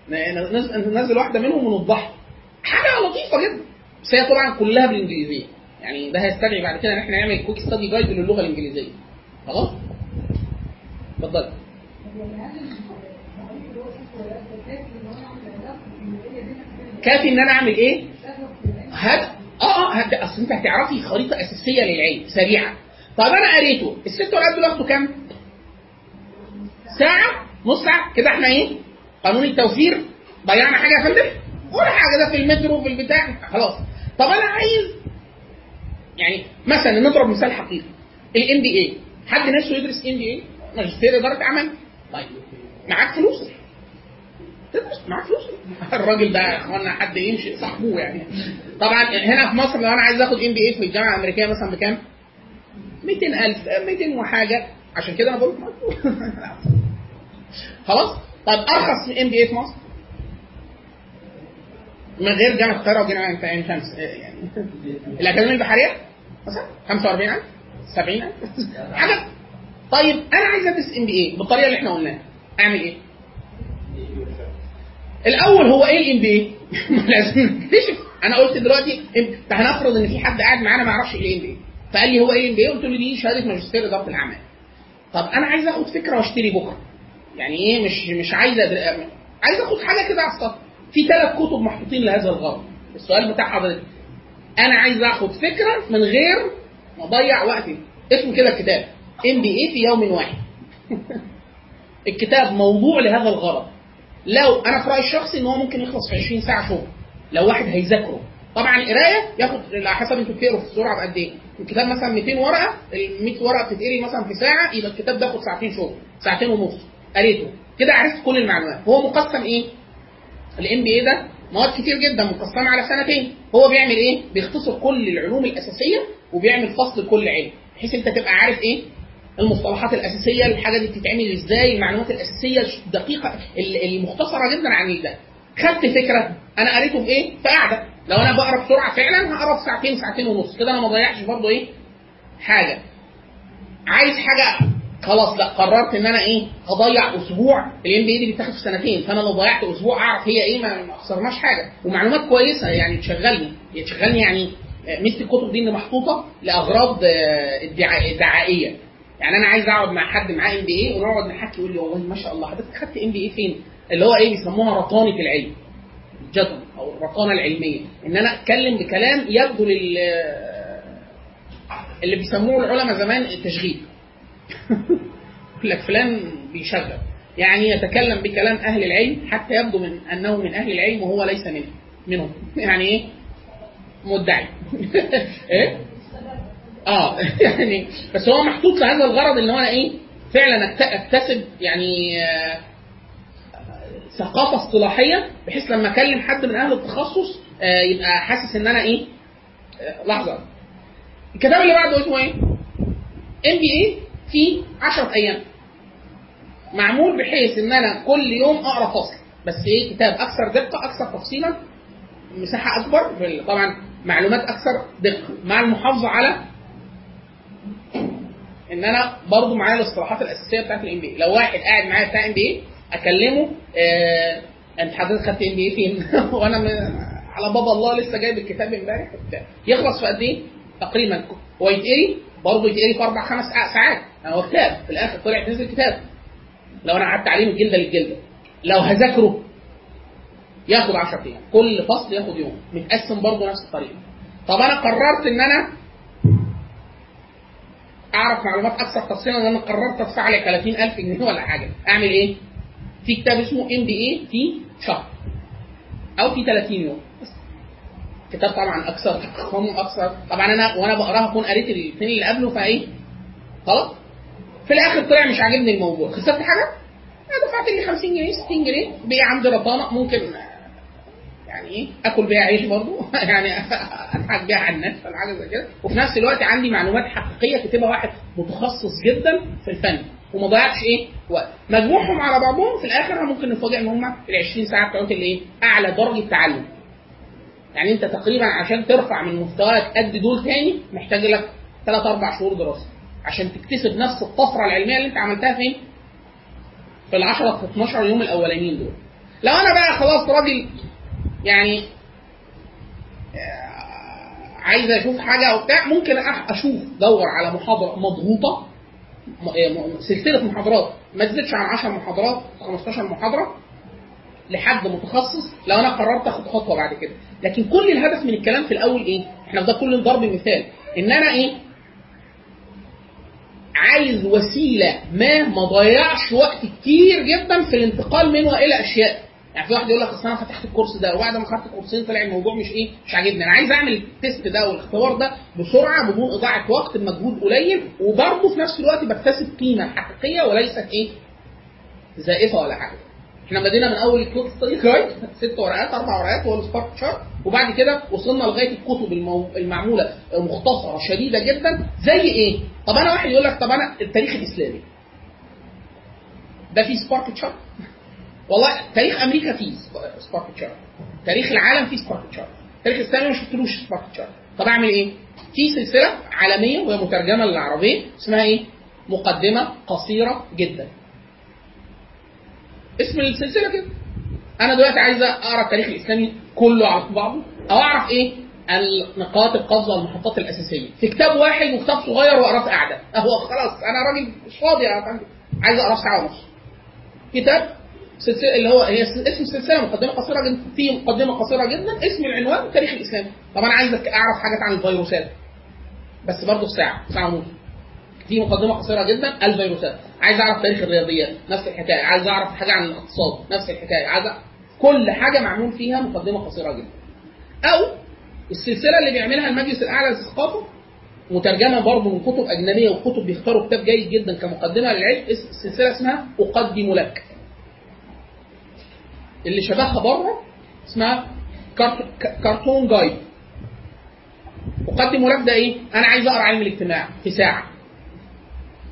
ننزل واحدة منهم ونوضحها حاجة لطيفة جدا. بس هي طبعا كلها بالإنجليزية. يعني ده هيستدعي بعد كده إن إحنا نعمل Quick Study Guide للغة الإنجليزية. خلاص؟ اتفضل. كافي إن أنا أعمل إيه؟ هات آه آه هات أصل أنت هتعرفي خريطة أساسية للعلم سريعة. طب أنا قريته. الست ورقات دول كام؟ ساعة؟ نص ساعة؟ كده إحنا إيه؟ قانون التوفير ضيعنا حاجة يا فندم؟ ولا حاجة ده في المترو في البتاع. خلاص. طب أنا عايز يعني مثلا نضرب مثال حقيقي. ال MBA حد نفسه يدرس MBA ماجستير إدارة أعمال. طيب. معاك فلوس؟ تدرس معاك فلوس. الراجل ده يا أخوانا حد يمشي صاحبه يعني. طبعا هنا في مصر لو أنا عايز آخد MBA في الجامعة الأمريكية مثلا بكام؟ 200000 200 وحاجة. عشان كده أنا بقول خلاص؟ طيب أرخص MBA في مصر؟ من غير جامعه القاهره وجامعه عين شمس يعني. الأكاديمية البحرية؟ مثلا 45000 70000 حاجة. طيب أنا عايز أدرس MBA بالطريقة اللي إحنا قلناها. أعمل إيه؟ الأول هو إيه ال MBA؟ لازم نكتشف. أنا قلت دلوقتي هنفرض إن في حد قاعد معانا ما يعرفش إيه ال MBA فقال لي هو إيه ال MBA؟ قلت له دي شهادة ماجستير إدارة الأعمال. طب أنا عايز أخد فكرة وأشتري بكرة. يعني إيه مش مش عايز. عايز أخد حاجة كده على السطح. في ثلاث كتب محطوطين لهذا الغرض. السؤال بتاع حضرتك أنا عايز آخد فكرة من غير ما أضيع وقتي. اسم كده الكتاب. MBA في يوم واحد. الكتاب موضوع لهذا الغرض. لو أنا في رايي الشخصي إن هو ممكن يخلص في 20 ساعة شغل. لو واحد هيذاكره. طبعا القراية ياخد على حسب أنتوا بتقروا في السرعه بقد إيه. الكتاب مثلا 200 ورقة ال 100 ورقة بتتقري مثلا في ساعة يبقى الكتاب بياخد ساعتين شغل ساعتين ونص. قريته. كده عرفت كل المعلومات. هو مقسم إيه؟ الام بي اي ده مواد كتير جدا مقسمة على سنتين. هو بيعمل إيه؟ بيختصر كل العلوم الأساسية وبيعمل فصل لكل علم بحيث أنت تبقى عارف إيه؟ المصطلحات الأساسية الحاجة دي بتتعمل إزاي المعلومات الأساسية الدقيقة ال- المختصرة جدا عن ده. خدت فكرة أنا قريته في إيه في قاعدة. لو أنا بقرأ بسرعة فعلا هقرأ في ساعتين ساعتين ونص. كده أنا ما ضيعش برضه إيه؟ حاجة. عايز حاجة خلاص لا قررت إن أنا إيه هضيع أسبوع. ال MBA دي بتاخد في سنتين فأنا لو ضيعت أسبوع أعرف هي إيه ما خسرناش حاجة. ومعلومات كويسة يعني تشغلني تشغلني يعني آه، ميزة الكتب دي ان محطوطة لأغراض آه، ادعاء- دعائيه يعني أنا عايز أقعد مع حد معاه MBA ونقعد نحكي يقول لي والله ما شاء الله حضرتك خدت MBA فين؟ اللي هو إيه بيسموها رطانة العلم الجدل أو الرطانه العلمية. إن أنا أتكلم بكلام يبدو لل اللي بيسموه العلماء زمان التشغيل. يقول لك فلان بيشغل. يعني يتكلم بكلام أهل العلم حتى يبدو من أنه من أهل العلم وهو ليس منه منهم. يعني إيه؟ مدعي. إيه؟ آه. يعني بس هو محطوط لهذا الغرض إن هو أنا إيه؟ فعلا اكتسب يعني آه، ثقافة اصطلاحية بحيث لما أكلم حد من أهل التخصص آه، يبقى حاسس إن أنا إيه؟ آه، لحظة. الكتاب اللي بعده اسمه إيه؟ ام بي اي في 10 أيام. معمول بحيث إن أنا كل يوم أقرأ فصل. بس إيه؟ كتاب أكثر دقة أكثر تفصيلا. مساحة أكبر طبعا معلومات أكثر دقة. مع المحافظة على إن أنا برضو معايا الاصطلاحات الأساسية بتاعت ال MBA لو واحد قاعد معايا بتاع MBA أكلمه آه أنت حضرتك خدت MBA فين؟ وأنا على بابا الله لسه جايب الكتاب امبارح. يخلص في قد إيه؟ تقريبا. هو يتقري؟ برضه يتقري في أربع خمس ساعات. هو كتاب. في الآخر طلع نزل كتاب. لو أنا قعدت عليه من الجلده للجلدة. لو هذاكره ياخد 10 أيام. كل فصل ياخد يوم. متقسم برضه نفس الطريقة. طب أنا قررت إن أنا أعرف معلومات أكثر تفصيلا ان أنا قررت أدفع لي 30000 جنيه ولا حاجة. أعمل إيه؟ في كتاب اسمه ام بي اي في شهر. أو في 30 يوم. بس. كتاب طبعا أكثر تفخم أكثر. طبعا أنا وأنا بقرأها أكون قريت الاثنين اللي قبله فإيه؟ خلاص. في الآخر طلع مش عاجبني الموضوع. خسرت حاجة؟ أنا دفعت لي 50 جنيه 60 جنيه. بيع عندي رطانه ممكن يعني إيه؟ آكل بيها عيش برضه يعني أضحك بيها على الناس ولا حاجة زي كده. وفي نفس الوقت عندي معلومات حقيقية كاتبها واحد متخصص جدا في الفن وما ضيعتش إيه؟ وقت. مجموعهم على بعضهم في الآخر ممكن نفاجئ إن هم ال 20 ساعة بتوعت اللي إيه؟ أعلى درجة تعلم. يعني أنت تقريبا عشان ترفع من مستواك قد دول تاني محتاج لك 3 4 شهور دراسة. عشان تكتسب نفس الطفرة العلمية اللي انت عملتها فين؟ في ال 10 في 12 يوم الأولانيين دول. لو أنا بقى خلاص راجل يعني آه، عايز أشوف حاجة أو بتاع ممكن أشوف دور على محاضرة مضغوطة آه، سلسلة محاضرات ما تزيدش عن 10 محاضرات 15 محاضرة لحد متخصص لو أنا قررت آخد خطوة بعد كده لكن كل الهدف من الكلام في الأول إيه إحنا ده كل ضرب مثال إن أنا إيه عايز وسيلة ما ما ضيعش وقت كتير جدا في الانتقال من والى أشياء. يعني في واحد يقول لك أصل أنا فتحت الكورس ده وبعد ما خدت كورسين طلع الموضوع مش إيه؟ مش عاجبني. أنا عايز أعمل ال test ده والاختبار ده بسرعة بدون إضاعة وقت بمجهود قليل وبرضه في نفس الوقت بكتسب قيمة حقيقية وليست إيه؟ زائفة ولا حاجة. إحنا بدينا من اول Study Guide ست ورقات أربع ورقات هو ال Spark Chart وبعد كده وصلنا لغاية الكتب المو... المعمولة مختصرة شديدة جدا. زي إيه؟ طب أنا واحد يقول لك طب أنا التاريخ الإسلامي. ده فيه سبارك شارت والله تاريخ أمريكا فيه سبارك شارت تاريخ العالم فيه سبارك شارت التاريخ الاسلامي ما شفتلوش سبارك شارت طب أعمل إيه؟ في سلسلة عالمية وهي مترجمة للعربية اسمها إيه؟ مقدمة قصيرة جدا. اسم السلسلة كده. أنا دلوقتي عايز أقرأ التاريخ الإسلامي كله على بعضه أو أعرف إيه النقاط القفزه والمحطات الأساسية. في كتاب واحد وكتاب صغير واقراه في قعده أهو خلاص أنا راجل مش فاضي يا عايز اقراه في ساعة ونص. كتاب سلسلة اللي هو هي اسم السلسله مقدمة قصيرة جدا في مقدمة قصيرة جدا اسم العنوان التاريخ الاسلامي طب أنا عايز أعرف حاجات عن الفيروسات. بس برضه ساعة ساعة ونص. في مقدمة قصيرة جدا الفيروسات. عايز أعرف تاريخ الرياضيات نفس الحكاية. عايز أعرف حاجة عن الاقتصاد نفس الحكاية. عايز أعرف كل حاجة معمول فيها مقدمة قصيرة جدا. أو السلسلة اللي بيعملها المجلس الأعلى للثقافه مترجمة برضه من كتب أجنبية وكتب بيختاروا كتاب جيد جدا كمقدمة للعلم السلسلة اسمها أقدم لك. اللي شبهها بره اسمها كرتون جايد. أقدم لك ده إيه؟ أنا عايز أقرأ علم الاجتماع في ساعة.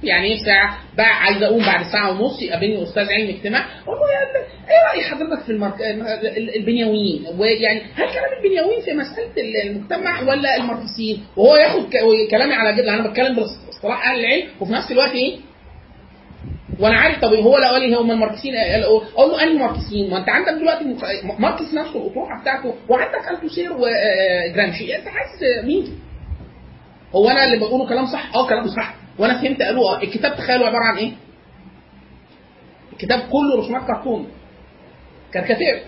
يعني إيه ساعة؟ بقى عايز أقوم بعد ساعة ونص يقابلني أستاذ علم اجتماع أقول له إيه رأي حضرتك في المارك... ال- البنيويين؟ ويعني هل كلام البنيويين في مسألة المجتمع ولا الماركسيين؟ وهو ياخد كلامي على جد أنا بتكلم باصطلاح أهل العلم وفي نفس الوقت إيه؟ وأنا عارف طب هو لو قال لي هم الماركسيين قال- أقول له أنهي ماركسيين؟ ما أنت عندك دلوقتي ماركس نفسه الاطروحه بتاعته وعندك ألتوسير وجرامشي أنت عايز مين؟ هو أنا اللي بقوله كلام صح؟ آه كلام صح؟ وأنا فهمت قالوا آه الكتاب تخيلوا عبارة عن إيه؟ الكتاب كله رسومات كرتون. كاريكاتير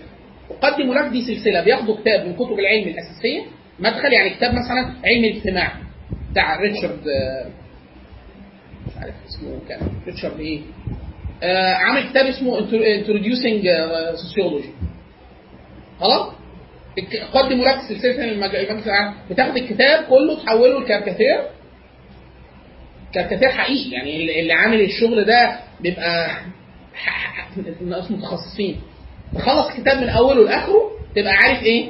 أقدم لك دي سلسلة. بياخدوا كتاب من كتب العلم الأساسية مدخل يعني كتاب مثلا علم الاجتماع بتاع ريتشارد آه، مش عارف اسمه كان ريتشارد إيه. آه عامل كتاب اسمه Introducing Sociology خلاص؟ قدموا لك سلسلة المج- المجلس العام بتاخد الكتاب كله تحوله لكاريكاتير. كاريكاتير حقيقي يعني اللي عامل الشغل ده بيبقى ناس متخصصين. تخلص الكتاب من أوله لآخره تبقى عارف إيه؟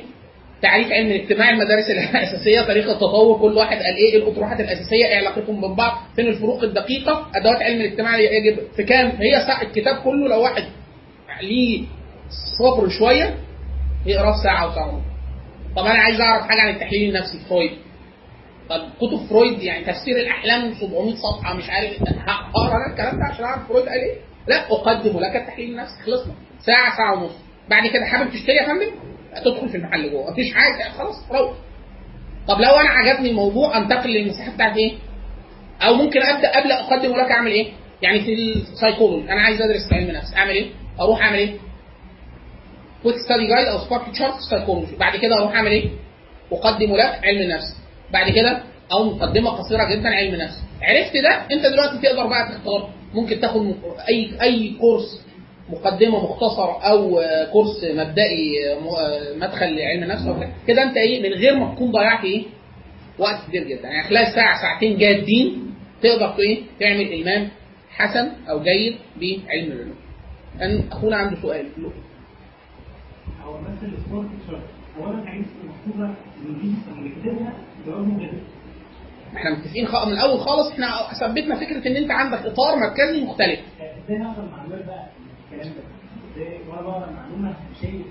تعريف علم الاجتماع المدارس الأساسية تاريخ التطور كل واحد قال إيه الأطروحات الأساسية إيه علاقتهم بين بعض فين الفروق الدقيقة أدوات علم الاجتماع يجب في كام؟ هي الكتاب كله لو واحد ليه صبر شوية يقرأ في ساعة وساعة طب أنا عايز أعرف حاجة عن التحليل النفسي فرويد. طب كتب فرويد يعني تفسير الأحلام 700 صفحة مش عارف هقرأ أنا الكلام ده عشان أعرف فرويد قال إيه؟ لا اقدم لك التحليل النفسي. خلصنا. ساعة ساعة ونص. بعد كده حابب تشتري يا فندم؟ تدخل في المحل جوه. مفيش حاجة. خلاص روح. طب لو أنا عجبني الموضوع أنتقل للمساحة بتاعت إيه؟ أو ممكن أبدأ قبل اقدم لك أعمل إيه؟ يعني في السايكولوجي أنا عايز أدرس علم نفس أعمل إيه؟ أروح أعمل إيه؟ Quick Study Guide أو SparkChart psychology بعد كده أروح اعمل إيه؟ أقدم لك علم النفس بعد كده أو مقدمة قصيرة جدا علم نفس. عرفت ده؟ أنت دلوقتي تقدر بقى تختار ممكن تاخد اي أي كورس مقدمة مختصر أو آه، كورس مبدئي آه، آه، مدخل لعلم النفس كده. أنت إيه؟ من غير ما تكون ضيعت إيه؟ وقت كتير جدا. يعني خلال ساعة ساعتين جادين تقدر إيه؟ تعمل إلمام حسن أو جيد بعلم العلوم. أن أخونا عنده سؤال. هو مثل السبورت شارت هو أنا الحاجات المكتوبه اللي دي اللي كاتبها جواب مجدد إحنا متفقين من الأول خالص إحنا ثبتنا فكرة إن أنت عندك إطار مركزي مختلف. إزاي نقدر المعلومات بقى الكلام ده؟ إزاي وأنا شيء؟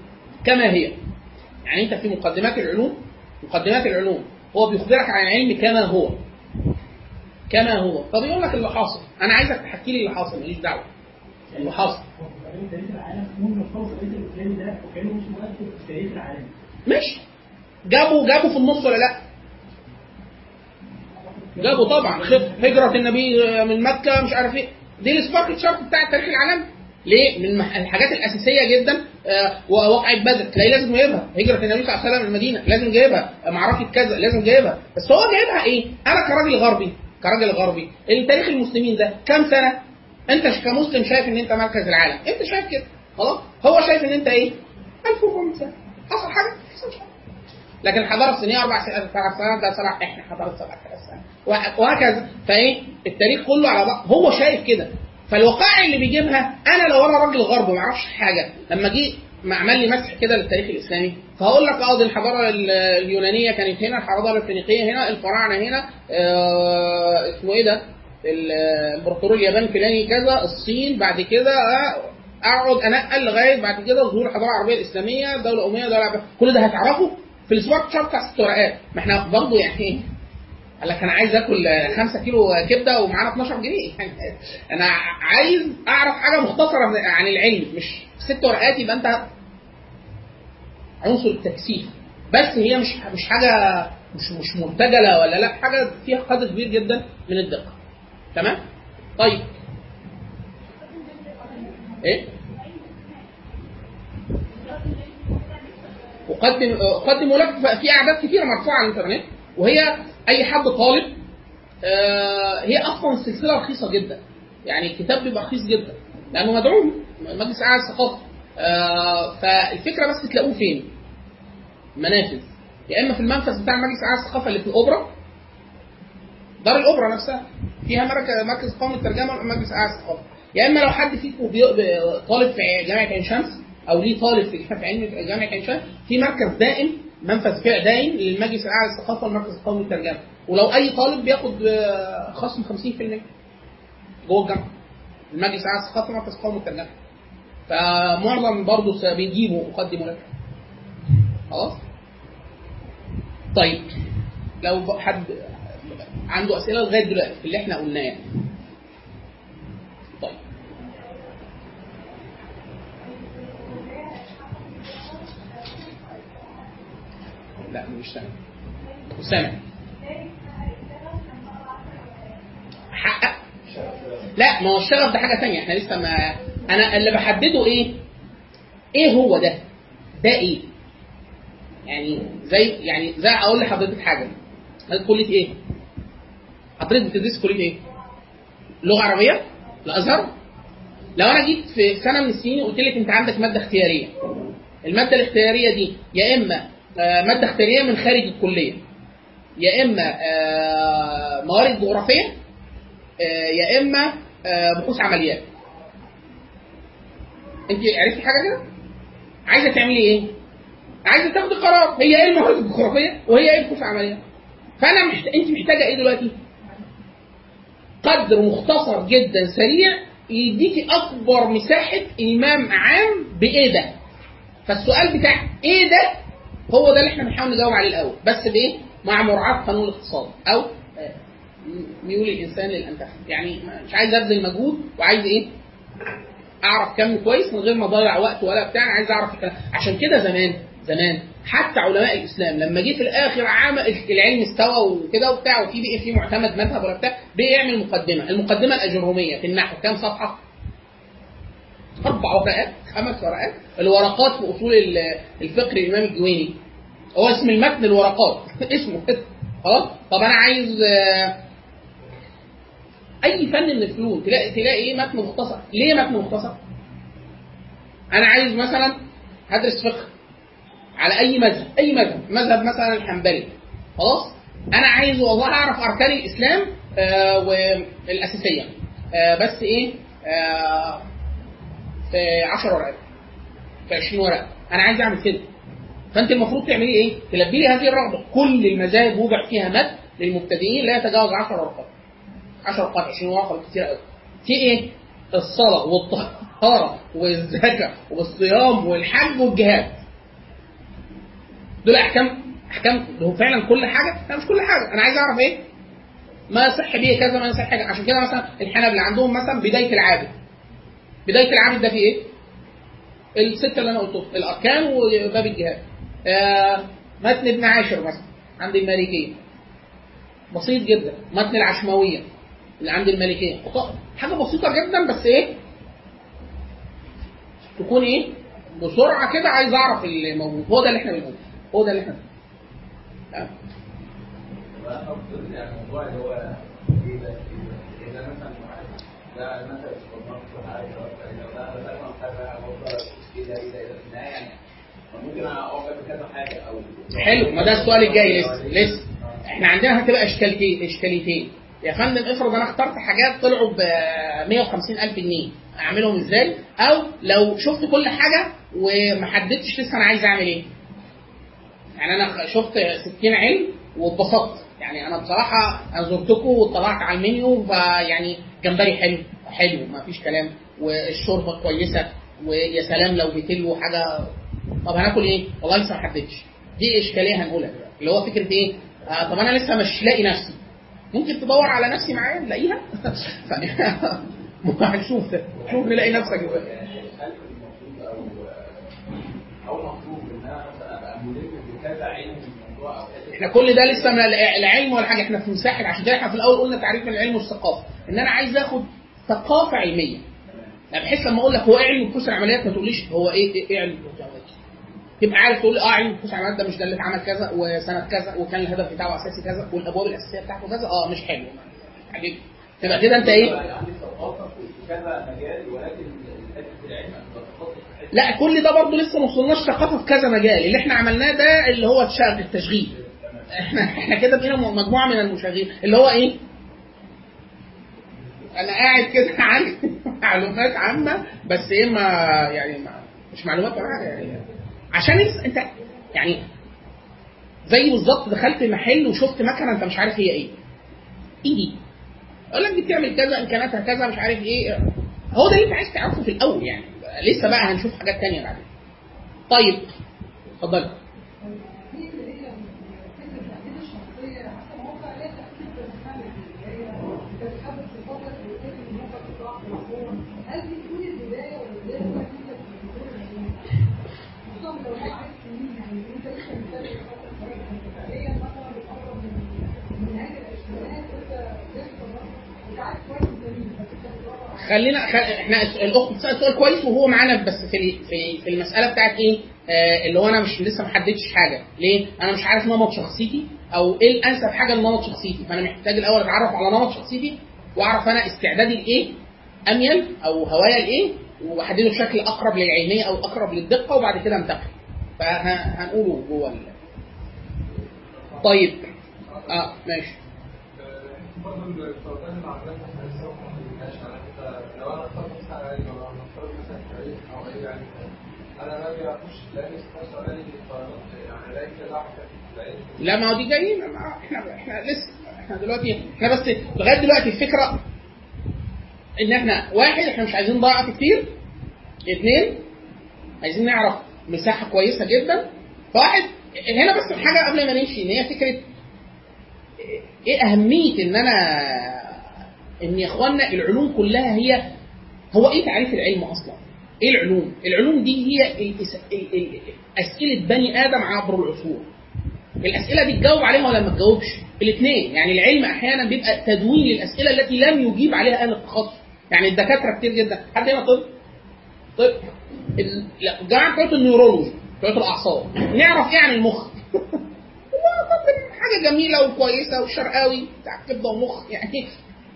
كما هي. يعني أنت في مقدمات العلوم مقدمات العلوم هو بيخبرك عن العلم كما هو. كما هو. فبيقول لك اللي حاصل. أنا عايزك تحكي لي اللي حاصل ماليش دعوة. اللي حاصل. تاريخ العالم مش تاريخ العالم. ماشي. جابوا جابوا في النص ولا لا؟ جابوا طبعا. هجرة النبي من مكة مش عارف إيه. دي السبارك شارت بتاع التاريخ العالمي ليه؟ من الحاجات الأساسية جدا آه، وواقعة بدر تلاقيه لازم جايبها هجرة النبي صلى الله عليه وسلم المدينة. لازم جايبها معركة كذا لازم جايبها بس هو جايبها إيه؟ أنا كراجل غربي. كراجل غربي. التاريخ المسلمين ده كام سنة؟ أنت ش- كمسلم شايف إن أنت مركز العالم. أنت شايف كده. خلاص؟ هو شايف إن أنت إيه؟ 1400 سنة حصل حصلش حاجة. لكن الحضاره الصينية أربع سنوات ده صلاح. إحنا حضارة سبع سنوات وه- وهكذا. فإيه؟ التاريخ كله على بعض. هو شايف كده. فالوقائع اللي بيجيبها أنا لو أنا راجل غربي ما أعرفش حاجة لما جه عمل لي مسح كده للتاريخ الإسلامي فهقول لك آه دي الحضارة ال- اليونانية كانت هنا الحضارة الفينيقية هنا الفراعنة هنا آه اسمه إيه ده؟ الامبراطور اليابان الفلاني كذا الصين بعد كده آه، أقعد أنقل لغاية بعد كده ظهور الحضاره العربيه الاسلاميه دولة امويه دولة عربية. كل ده هتعرفه في شارت بتاع ست ورقات ما إحنا برضه يعني قال لك أنا عايز آكل 5 كيلو كبدة ومعانا 12 جنيه. يعني أنا عايز أعرف حاجة مختصرة عن العلم مش ست ورقات يبقى أنت عنصر التكثيف. بس هي مش مش حاجة مش مش مرتجله ولا لأ حاجة فيها قدر كبير جدا من الدقة. تمام؟ طيب. إيه؟ أقدم أقدم لك في أعداد كثيره مرفوعة على الإنترنت وهي أي حد طالب آه، هي أصلا السلسله رخيصة جدا. يعني الكتاب بيبقى رخيص جدا لأنه مدعوم مجلس اعلى الثقافه آه، فالفكرة بس تلاقوه فين؟ منافذ. يا إما في المنفذ بتاع مجلس اعلى الثقافه اللي في الأوبرا دار الأوبرا نفسها. فيها مركز قومي الترجمة مجلس اعلى الثقافه يا إما لو حد فيكم طالب في جامعة عين شمس أو ليه طالب في علم جامعة عين شمس في مركز دائم منفذ فئة دائم للمجلس الأعلى للثقافة والمركز القومي للترجمة. ولو أي طالب بياخد آه، خصم 50% جوه الجامعة. المجلس الأعلى للثقافة والمركز القومي للترجمة. فمعظم برضه بيجيبوا مقدم لك خلاص؟ طيب. لو حد عنده أسئلة لغاية دلوقتي في اللي إحنا قلناه. يعني. طيب. لا مش سامع. سامع. حقق. لا ما هو الشغف ده حاجة ثانية إحنا لسه ما أنا اللي بحدده إيه؟ إيه هو ده؟ ده إيه؟ يعني زي يعني زي أقول لحضرتك حاجة. حضرتك كليه إيه؟ حضرتك بتدرس كلية إيه؟ لغة عربية؟ الازهر لو أنا جيت في سنة من السنين وقلت لك أنت عندك مادة اختيارية. المادة الاختيارية دي يا إما آه، مادة اختيارية من خارج الكلية يا إما آه، موارد جغرافية آه، يا إما بحوث عمليات. أنت عرفتي حاجة كده؟ عايزة تعملي إيه؟ عايزة تاخدي قرار. هي إيه الموارد الجغرافية وهي إيه بحوث عمليات فأنا محت... أنت محتاجة إيه دلوقتي؟ قدر مختصر جدا سريع يديكي أكبر مساحة المام عام بإيه ده؟ فالسؤال بتاع إيه ده؟ هو ده اللي إحنا بنحاول نجاوب عليه الأول. بس بإيه؟ مع مراعاة قانون الاقتصاد. أو آه، ميول الإنسان للانتفاع يعني مش عايز أبذل مجهود وعايز إيه؟ أعرف كم كويس من غير ما أضيع وقت ولا بتاع. عايز أعرف الكلام. عشان كده زمان زمان. حتى علماء الإسلام لما جه في الآخر عام العلم استوى وكده وبتاع وفي بقى في معتمد مذهب ولا بتاع بقى يعمل مقدمة. المقدمة الاجروميه في النحو. كام صفحة؟ أربع ورقات خمس ورقات. الورقات في أصول ال- الفقه الامام الجويني. هو اسم المتن الورقات. اسمه كده. خلاص؟ طب أنا عايز آه، أي فن من الفنون تلاقي تلاقي إيه متن مختصر؟ ليه متن مختصر؟ أنا عايز مثلا هدرس فقه. على أي مذهب. أي مذهب. مذهب مثلا الحنبلي. خلاص؟ أنا عايز والله أعرف أركان الإسلام آه والأساسية. آه بس إيه؟ آه في 10 ورقات في 20 ورقه أنا عايز أعمل كده. فأنت المفروض تعملي إيه؟ تلبي لي هذه الرغبة. كل المذاهب وضع فيها مد للمبتدئين لا يتجاوز 10 ورقات 10 ورقات 20 ورقه كتير قوي في إيه؟ الصلاة والطهارة والزكاة والصيام والحج والجهاد. دول أحكام أحكام هو فعلا كل حاجة؟ لا مش كل حاجة. أنا عايز أعرف إيه؟ ما يصح به كذا ما يصح كذا عشان كده مثلا الحنابلة عندهم مثلا بداية العابد. بداية العابد ده في إيه؟ الستة اللي أنا قلتهم الأركان وباب الجهاد. آه متن ابن عاشر مثلا عند المالكية. بسيط جدا. متن العشماوية اللي عند المالكية. حاجة بسيطة جدا بس إيه؟ تكون إيه؟ بسرعة كده عايز أعرف اللي موجود. هو ده اللي إحنا بنقوله. هو ده اللي إحنا أو حلو. ما ده السؤال الجاي. لسه. لسه. إحنا عندنا هتبقى اشكاليتين إشكاليتين. يا فندم افرض أنا اخترت حاجات طلعوا ب 150 ألف جنيه. أعملهم إزاي؟ أو لو شفت كل حاجة وما حددتش لسه أنا عايز أعمل إيه. يعني أنا شفت 60 علم واتبسطت. يعني أنا بصراحة أنا زرتكم واطلعت على المنيو فيعني جمبري حلو حلو ما فيش كلام. والشوربة كويسة ويا سلام لو جبت له حاجة. طب هناكل إيه؟ والله لسه ما حددتش دي إشكالية هنقولها اللي هو فكرة إيه؟ آه طب أنا لسه مش لاقي نفسي. ممكن تدور على نفسي معايا نلاقيها؟ هنشوف شوف نلاقي نفسك. المفروض أو مطلوب ان أنا مثلا ابقى ملم إحنا كل ده لسه من الع- العلم ولا حاجة. إحنا في مساحة. عشان كده إحنا في الأول قلنا تعريف العلم والثقافة. إن أنا عايز آخد ثقافة علمية. يعني بحيث لما أقول لك هو إيه علم بحوث العمليات ما تقوليش هو إيه إيه, إيه علم بحوث العمليات تبقى عارف تقول آه علم البحوث عن الماده مش ده اللي اتعمل كذا وسنه كذا وكان الهدف بتاعه أساسي كذا والأبواب الأساسية بتاعته كذا؟ آه مش حلو. عجيب. تبقى كده أنت إيه؟ عندي ثقافة في كذا مجال ولكن العلم لا كل ده برضه لسه ما وصلناش ثقافة في كذا مجال. اللي إحنا عملناه ده اللي هو التشغيل. إحنا إحنا كده بقينا مجموعة من المشاغبين. اللي هو إيه؟ أنا قاعد كده عندي معلومات عامة بس إيه ما يعني ما مش معلومات حاجة يعني. عشان أنت يعني زي بالظبط دخلت محل وشفت مكنة أنت مش عارف هي إيه. إيه دي؟ أقول لك دي بتعمل كذا امكانياتها كذا مش عارف إيه. هو ده اللي أنت عايز تعرفه في الأول يعني. لسه بقى هنشوف حاجات تانية بعدين. طيب اتفضل خلينا خ... إحنا الأخت بتسأل سؤال كويس وهو معانا بس في في في المسألة بتاعت إيه؟ آه اللي هو أنا مش لسه ما حددتش حاجة، ليه؟ أنا مش عارف نمط شخصيتي أو إيه الأنسب حاجة لنمط شخصيتي، فأنا محتاج الأول أتعرف على نمط شخصيتي وأعرف أنا استعدادي لإيه؟ أميل أو هوايا لإيه؟ وأحدده بشكل أقرب للعلميه أو أقرب للدقة وبعد كده أنتقل. فهنقوله جوه ال... طيب آه ماشي برضه السرطان العضلات إحنا لسه ما حددناش على فكره لا ما هو دي ما إحنا إحنا لسه إحنا دلوقتي إحنا بس لغاية دلوقتي الفكرة إن إحنا واحد إحنا مش عايزين وقت كتير. اثنين عايزين نعرف مساحة كويسة جدا. فواحد هنا بس الحاجة قبل ما نمشي إن هي فكرة إيه أهمية إن أنا إن يا اخوانا العلوم كلها هي هو إيه تعريف العلم أصلا؟ إيه العلوم؟ العلوم دي هي أسئلة بني آدم عبر العصور. الأسئلة دي تجاوب عليها ولا ما تجاوبش؟ الاثنين يعني العلم أحيانا بيبقى تدوين للأسئلة التي لم يجيب عليها أهل التخصص. يعني الدكاترة كتير جدا، حد هنا طب؟ طب الجماعه بتوع النيورولوجي بتوع الأعصاب نعرف إيه عن المخ؟ حاجة جميلة وكويسة وشرقاوي بتاع كبده ومخ يعني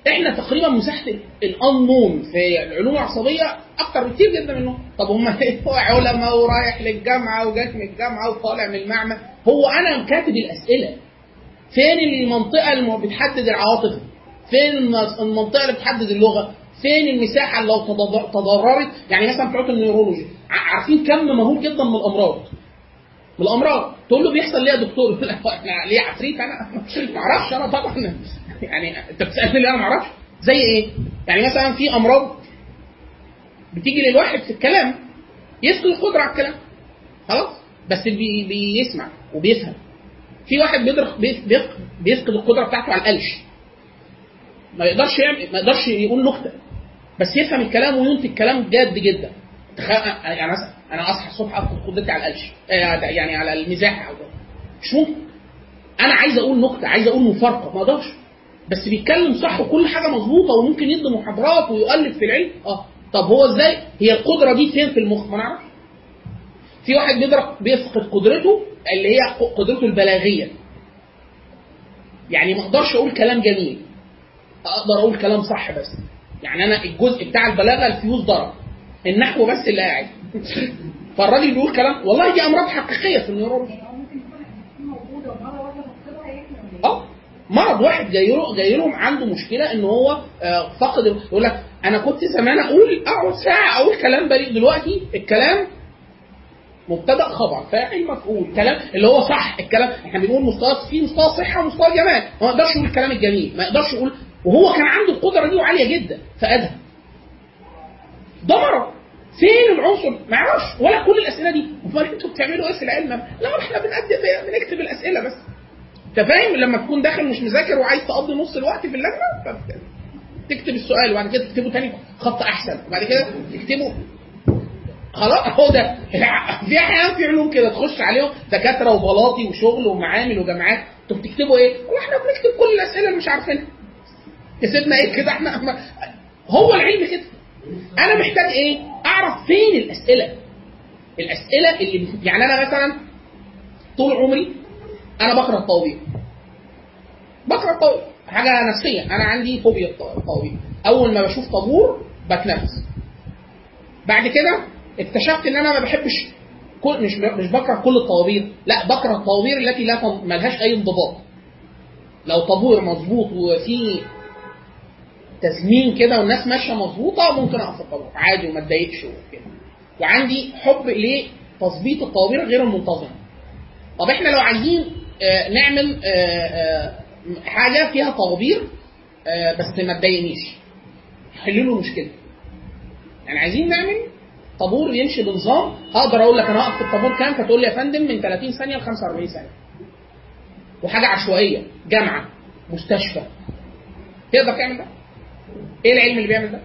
إحنا تقريبا مساحة الانون في العلوم العصبية أكتر بكتير جدا منهم طب هم هو علماء ورايح للجامعة وجات من الجامعة وطالع من المعمل. هو أنا كاتب الأسئلة. فين المنطقة اللي بتحدد العواطف؟ فين الم- المنطقة اللي بتحدد اللغة؟ فين المساحة اللي لو تضر- تضررت؟ يعني مثلا بتوع ال neurology. عارفين كم مهول جدا من الأمراض؟ من الأمراض. تقول له بيحصل ليه يا دكتور؟ ليه عفريت؟ أنا ما أعرفش. أنا طبعا يعني انت بتسألني ليه أنا ما أعرفش زي إيه؟ يعني مثلا في أمراض بتيجي للواحد في الكلام يفقد القدرة على الكلام. خلاص؟ بس بي بيسمع وبيفهم. في واحد بيدرخ بيف- بيفقد القدرة بتاعته على القلش. ما يقدرش يعمل ما يقدرش يقول نكتة. بس يفهم الكلام وينتج كلام جاد جدا. يعني مثلا أنا أصحى الصبح افقد قدرتي على القلش. آه، يعني على المزاح أو. مش ممكن. أنا عايز أقول نكتة عايز أقول مفارقة. ما أقدرش. بس بيتكلم صح وكل حاجة مظبوطة وممكن يدي محاضرات ويؤلف في العلم. آه. طب هو إزاي؟ هي القدرة دي فين في المخ؟ ما نعرفش في واحد بيدرك بيفقد قدرته اللي هي قدرته البلاغية. يعني ما أقدرش أقول كلام جميل. أقدر أقول كلام صح بس. يعني أنا الجزء بتاع البلاغة الفيوز ضرب. النحو بس اللي قاعد. فالراجل بيقول كلام والله دي أمراض حقيقية في ال neurology. مرض واحد جاي له جاي لهم عنده مشكلة إن هو آه، فقد يقول لك أنا كنت زمان أقول أقعد ساعة أقول كلام بريء دلوقتي الكلام مبتدأ خبر فاعل مفعول كلام اللي هو صح الكلام إحنا بنقول مستوى في مستوى صحة ومستوى جمال ما يقدرش يقول الكلام الجميل ما يقدرش يقول وهو كان عنده القدرة دي وعالية جدا فادها ده مرض فين العنصر؟ ما ولا كل الأسئلة دي أمال أنتوا بتعملوا إيه في العلم؟ لا إحنا بنقدم بنكتب الأسئلة بس انت فاهم؟ لما تكون داخل مش مذاكر وعايز تقضي نص الوقت في اللجنة تكتب السؤال وبعد كده تكتبه تاني خط أحسن. وبعد كده تكتبه. خلاص هو ده. في أحيانا في علوم كده تخش عليهم دكاترة وبلاطي وشغل ومعامل وجامعات أنتوا بتكتبوا إيه؟ والله إحنا بنكتب كل الأسئلة اللي مش عارفينها. كسبنا إيه كده؟ إحنا هو العلم كده. أنا محتاج إيه؟ أعرف فين الأسئلة؟ الأسئلة اللي يعني أنا مثلا طول عمري أنا بكره الطوابير بكره الطوابير حاجة نفسية. أنا عندي فوبيا الطوابير أول ما بشوف طابور بتنفس. بعد كده اكتشفت إن أنا ما بحبش كل مش مش بكره كل الطوابير لا بكره الطوابير التي لا تن- ملهاش أي انضباط. لو طابور مظبوط وفي تزمين كده والناس ماشية مظبوطة ممكن أقف الطابور. عادي وما اتضايقش وكده. وعندي حب لتظبيط الطوابير غير المنتظمه طب إحنا لو عايزين نعمل آه، آه، حاجة فيها طوابير آه، بس ما تضايقنيش حلوا له مشكلته يعني عايزين نعمل طابور يمشي بنظام. أقدر أقول لك أنا هقف في الطابور كام؟ فتقول لي يا فندم من 30 ثانية ل 45 ثانية. وحاجة عشوائية جامعة مستشفى. تقدر تعمل ده؟ إيه العلم اللي بيعمل ده؟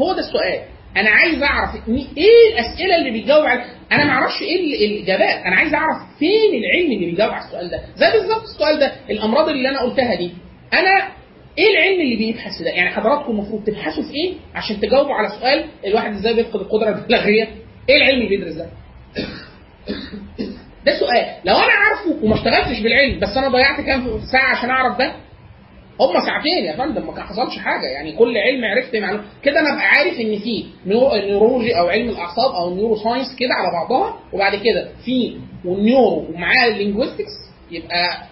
هو ده السؤال. أنا عايز أعرف إيه الأسئلة اللي بيجاوب على أنا ما أعرفش إيه ال- الاجابات أنا عايز أعرف فين العلم اللي بيجاوب على السؤال ده. زي بالظبط السؤال ده الأمراض اللي أنا قلتها دي. أنا إيه العلم اللي بيبحث ده؟ يعني حضراتكم المفروض تبحثوا في إيه عشان تجاوبوا على سؤال الواحد إزاي بيفقد القدرة البلاغية؟ إيه العلم اللي بيدرس ده؟ ده سؤال. لو أنا عارفه وما اشتغلتش بالعلم بس أنا ضيعت كام ساعة عشان أعرف ده؟ هم ساعتين يا فندم ما حصلش حاجة. يعني كل علم عرفت معلومه كده أنا أبقى عارف إن في neuro- neurology أو علم الأعصاب أو neuroscience كده على بعضها وبعد كده في وال neuro ومعاه ال linguistics يبقى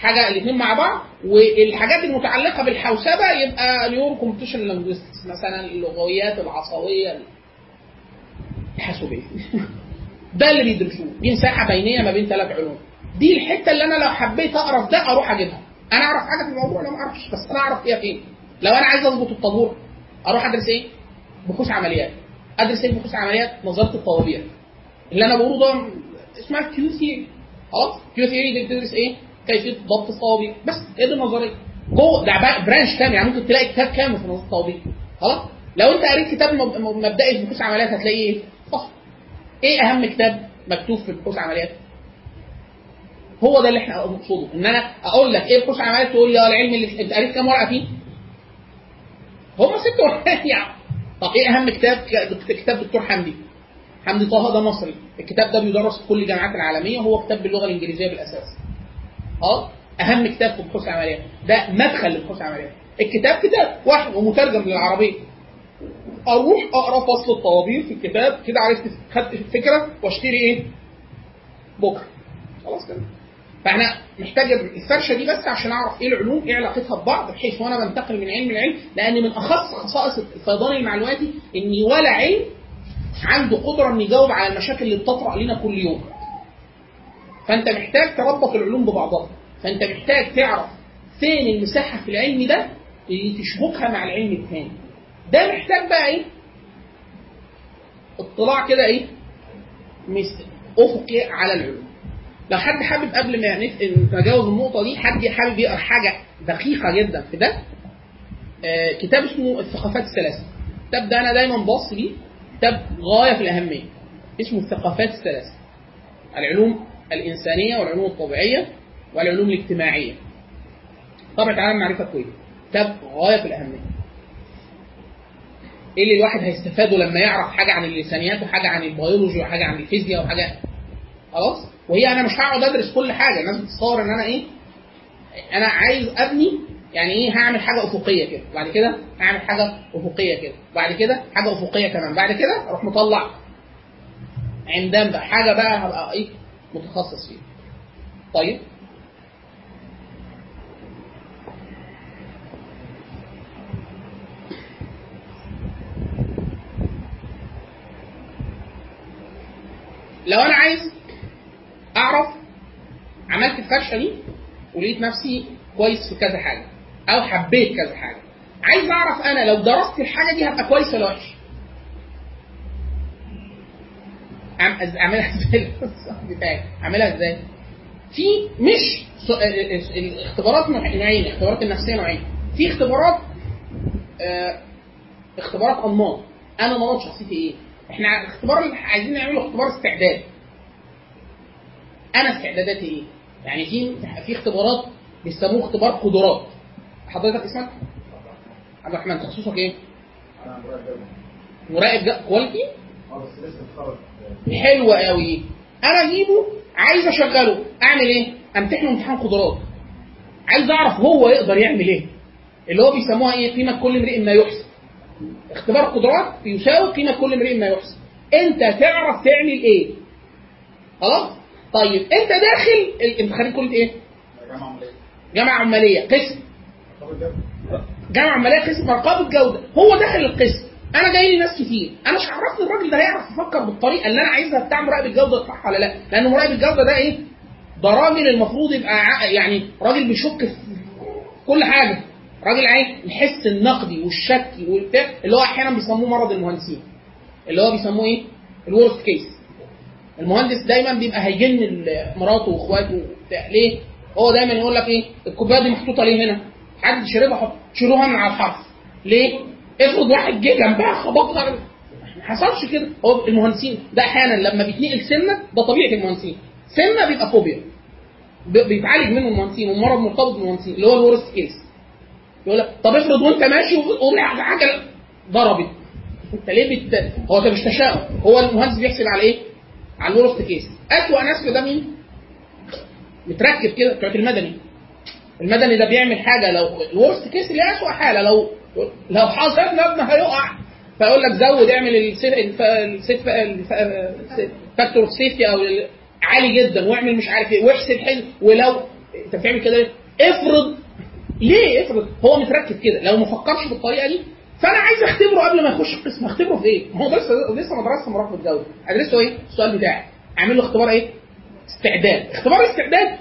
حاجة الاثنين مع بعض والحاجات المتعلقة بالحوسبة يبقى neuro computation linguistics مثلا اللغويات العصبية. الحاسوبية. ده اللي بيدرسوه. دي مساحة بينية ما بين ثلاث علوم. دي الحتة اللي أنا لو حبيت أقرأ في ده أروح أجيبها. أنا أعرف حاجة في الموضوع أنا ما أعرفش بس أنا أعرف فيها فين؟ لو أنا عايز أظبط الطابور أروح أدرس إيه؟ بحوث عمليات. أدرس إيه بحوث عمليات؟ نظريه الطوابير. اللي أنا بقوله ده اسمها queue theory خلاص؟ queue theory دي بتدرس إيه؟ كيفية ضبط الطوابير. بس هي دي النظرية. جوه ده branch كامل يعني ممكن تلاقي كتاب كامل في نظريه الطوابير. خلاص؟ لو أنت قريت كتاب مب- مب- مبدئي في بحوث عمليات هتلاقي إيه؟ فصل. إيه أهم كتاب مكتوب في بحوث عمليات؟ هو ده اللي إحنا نقصده إن أنا أقول لك إيه بحوث عمليات تقول لي آه العلم اللي أنت قريت كام ورقة فيه؟ هم ست ورقات يعني. طب إيه أهم كتاب كتاب دكتور حمدي؟ حمدي طه ده مصري. الكتاب ده بيدرس في كل الجامعات العالمية هو كتاب باللغة الإنجليزية بالأساس. آه أهم كتاب في بحوث عمليات ده مدخل لبحوث عمليات الكتاب كتاب واحد ومترجم للعربية. أروح أقرأ فصل الطوابير في الكتاب كده عرفت خدت الفكرة وأشتري إيه؟ بكرة. خلاص كده. فاحنا محتاج الفرشة دي بس عشان اعرف إيه العلوم إيه علاقتها ببعض بحيث وأنا بنتقل من علم لعلم. لأن من اخص خصائص الفيضان المعلوماتي ان ولا علم عنده قدرة انه يجاوب على المشاكل اللي بتطرأ لنا كل يوم. فانت محتاج تربط العلوم ببعضها. فانت محتاج تعرف فين المساحة في العلم ده اللي تشبكها مع العلم الثاني ده محتاج بقى إيه؟ اطلاع كده إيه؟ افقي على العلوم. لو حد حابب قبل ما نتجاوز النقطة دي حد حابب يقرأ حاجة دقيقة جدا في ده آه كتاب اسمه الثقافات الثلاثة. الكتاب ده أنا دايما باص ليه؟ كتاب غاية في الأهمية. اسمه الثقافات الثلاثة. العلوم الإنسانية والعلوم الطبيعية والعلوم الاجتماعية. طبعا تعالى معرفه كويس. كتاب غاية في الأهمية. إيه اللي الواحد هيستفاده لما يعرف حاجة عن اللسانيات وحاجة عن البيولوجي وحاجة عن الفيزياء وحاجة خلاص؟ وهي أنا مش هقعد أدرس كل حاجة الناس بتتصور إن أنا إيه؟ أنا عايز أبني يعني إيه؟ هعمل حاجة أفقية كده. بعد كده هعمل حاجة أفقية كده. بعد كده حاجة أفقية كمان. بعد كده أروح مطلع. عندام بقى. حاجة بقى هبقى إيه؟ متخصص فيها. طيب؟ لو أنا عايز أعرف عملت الفرشه دي ولقيت نفسي كويس في كذا حاجة أو حبيت كذا حاجة. عايز أعرف أنا لو درست الحاجة دي هبقى كويس ولا وحش؟ أعملها إزاي؟ بتاعي أعملها إزاي؟ في مش الاختبارات نوع- نوعين الاختبارات النفسية نوعين. في اختبارات آه، اختبارات أنماط. أنا نمط شخصيتي إيه؟ إحنا الاختبار اللي عايزين نعمله اختبار استعداد. أنا استعداداتي إيه؟ يعني في في اختبارات بيسموه اختبار قدرات. حضرتك اسمك؟ عبد الرحمن تخصصك إيه؟ مراقب كواليتي حلو قوي أنا اجيبه عايز أشغله. أعمل إيه؟ امتحنه امتحان قدرات. عايز أعرف هو يقدر يعمل إيه. اللي هو بيسموها إيه؟ قيمه كل امرئ ما يحسن اختبار قدرات يساوي قيمه كل امرئ ما يحسن أنت تعرف تعمل إيه؟ خلاص؟ طيب انت داخل انت خريج كلية إيه؟ جامعة عملية. جامعة عماليه قسم. جامعة عماليه قسم رقابه جوده هو داخل القسم. أنا جاي لي ناس كتير. أنا مش عرفني الراجل ده هيعرف يفكر بالطريقة اللي أنا عايزها بتاع مراقب الجودة صح ولا لأ؟ لأن مراقب الجودة ده إيه؟ ده راجل المفروض يبقى يعني راجل بيشك في كل حاجة. راجل عايز الحس النقدي والشكي والبتاع اللي هو أحيانا بيسموه مرض المهندسين. اللي هو بيسموه إيه؟ الورست كيس المهندس دايما بيبقى هيجن مراته واخواته وبتاع ليه؟ هو دايما يقول لك إيه؟ الكوباية دي محطوطة ليه هنا؟ حد شربها حط شيلوها من على الحرف. ليه؟ افرض واحد جه جنبها خبطها. ما حصلش كده. هو المهندسين ده أحيانا لما بيتنقل سنة ده طبيعه المهندسين. سنة بيبقى فوبيا. بيتعالج منه المهندسين ومرض مرتبط بالمهندسين اللي هو الورست كيس. يقول لك طب افرض وأنت ماشي وقوم حاجة ضربت. أنت ليه بت... هو ده مش تشاؤم. هو المهندس بيحسب على إيه؟ على ال worst case. اسوأ ناس في ده مين؟ متركب كده بتوع المدني. المدني ده بيعمل حاجة لو ال worst case اللي اسوء حالة. لو لو حصل مبنى هيقع. فيقول لك زود اعمل ال safe factor safety أو ال- عالي جدا واعمل مش عارف إيه واحسب حلو ولو أنت بتعمل كده؟ افرض ليه افرض؟ هو متركب كده. لو ما فكرش بالطريقة دي فانا عايز اختبره قبل ما يخش القسم. اختبره في إيه؟ هو لسه لسه مدرسه مراقبه جوده ادرسه إيه؟ السؤال بتاعي. اعمل له اختبار إيه؟ استعداد. اختبار الاستعداد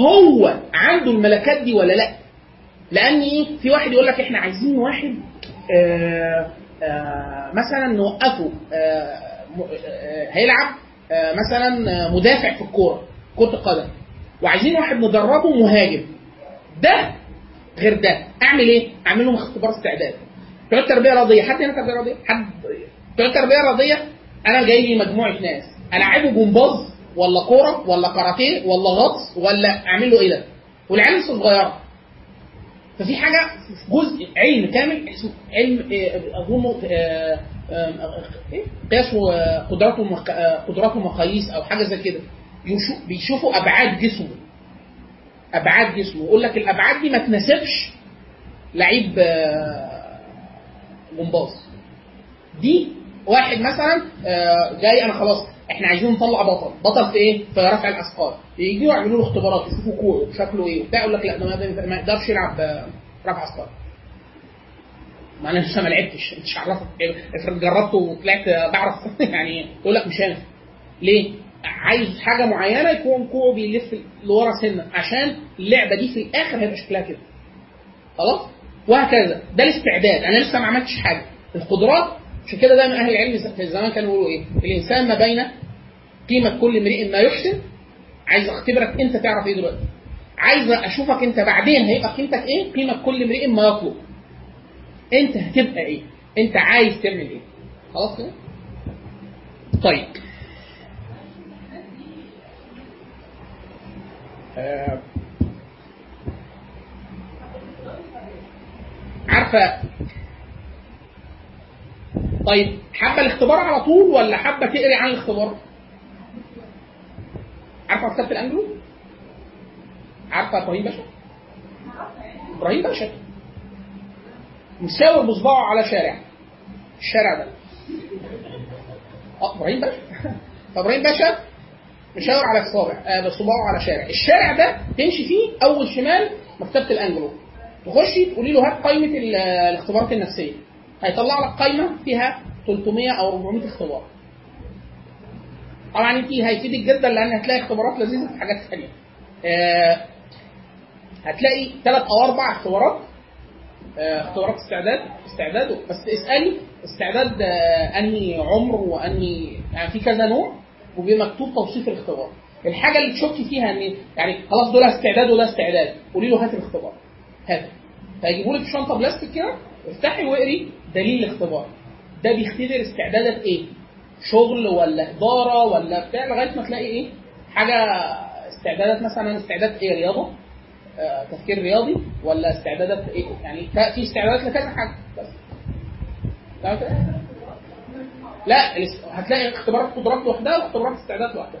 هو عنده الملكات دي ولا لا؟ لأن إيه في واحد يقول لك إحنا عايزين واحد آه آه مثلا نوقفه م- آه هيلعب مثلا مدافع في الكورة كرة القدم. وعايزين واحد ندربه مهاجم. ده غير ده. اعمل إيه؟ اعمل لهم اختبار استعداد. بتوع التربيه الرياضيه حد هنا تربية رياضيه حد. بتوع التربيه الرياضيه أنا جاي لي مجموعة ناس. العبه جمباز ولا كورة ولا كاراتيه ولا غطس ولا أعمل له إيه ده؟ والعيال لسه صغيره ففي حاجة جزء علم كامل اسمه علم آه، أظن آه، آه، إيه؟ قياس آه، قدرات ومق- آه، قدرات ومقاييس أو حاجة زي كده. يشو- بيشوفوا أبعاد جسمه. أبعاد جسمه. يقول لك الأبعاد دي ما تناسبش لعيب جمباز دي واحد مثلا آه، جاي أنا خلاص إحنا عايزين نطلع بطل. بطل في إيه؟ في رفع الأثقال. يجوا يعملوا له اختبارات يشوفوا كوعه شكله إيه وبتاع يقول لك لا ده ما- يقدرش يلعب آه، رفع أثقال. ما أنا لسه ما لعبتش مش عرفك افرض جربت وطلعت آه، بعرف. يعني يقول لك مش هينفع. ليه؟ عايز حاجة معينة يكون كوعه بيلف لورا سنة عشان اللعبة دي في الآخر هيبقى شكلها كده. خلاص؟ وهكذا. ده الاستعداد. أنا لسه ما عملتش حاجة. القدرات عشان كده دايما أهل العلم في زمان كانوا يقولوا إيه؟ الإنسان ما بين قيمة كل امرئ ما يحسن. عايز اختبرك أنت تعرف إيه دلوقتي. عايز أشوفك أنت بعدين هيبقى قيمتك إيه؟ قيمة كل امرئ ما يطلب. أنت هتبقى إيه؟ أنت عايز تعمل إيه؟ خلاص كده؟ طيب. آه، عارفة؟ طيب حابة الاختبار على طول ولا حابة تقري عن الاختبار؟ عارفة مكتبه الانجلو؟ عارفة إبراهيم باشا؟ إبراهيم باشا. مشاور بصباعه على شارع. الشارع ده. آه إبراهيم باشا. فابراهيم باشا مشاور على الصابع آه بصباعه على شارع. الشارع ده تمشي فيه أول شمال مكتبة الانجلو تخشي تقولي له هات قائمة ال- الاختبارات النفسية. هيطلع لك قائمة فيها 300 أو 400 اختبار. طبعا انت هيفيدك جدا لأن هتلاقي اختبارات لذيذة في حاجات ثانية آه هتلاقي ثلاث أو أربع اختبارات آه، اختبارات استعداد استعداد بس اسألي استعداد آه، أنهي عمر وأنهي يعني في كذا نوع وبيبقى مكتوب توصيف الاختبار. الحاجة اللي تشكي فيها إن يعني خلاص دول استعداد وده استعداد قولي له هات الاختبار. هات. فيجيبوا لك شنطة بلاستيك كده افتحي واقري دليل الاختبار. ده بيختبر استعدادك إيه؟ شغل ولا إدارة ولا بتاع لغاية ما تلاقي إيه؟ حاجة استعدادات مثلا استعداد إيه؟ رياضة آه، تفكير رياضي ولا استعدادات إيه؟ يعني في استعدادات لكذا حاجة. بس؟ لا هتلاقي اختبارات قدرات لوحدها واختبارات استعداد لوحدها؟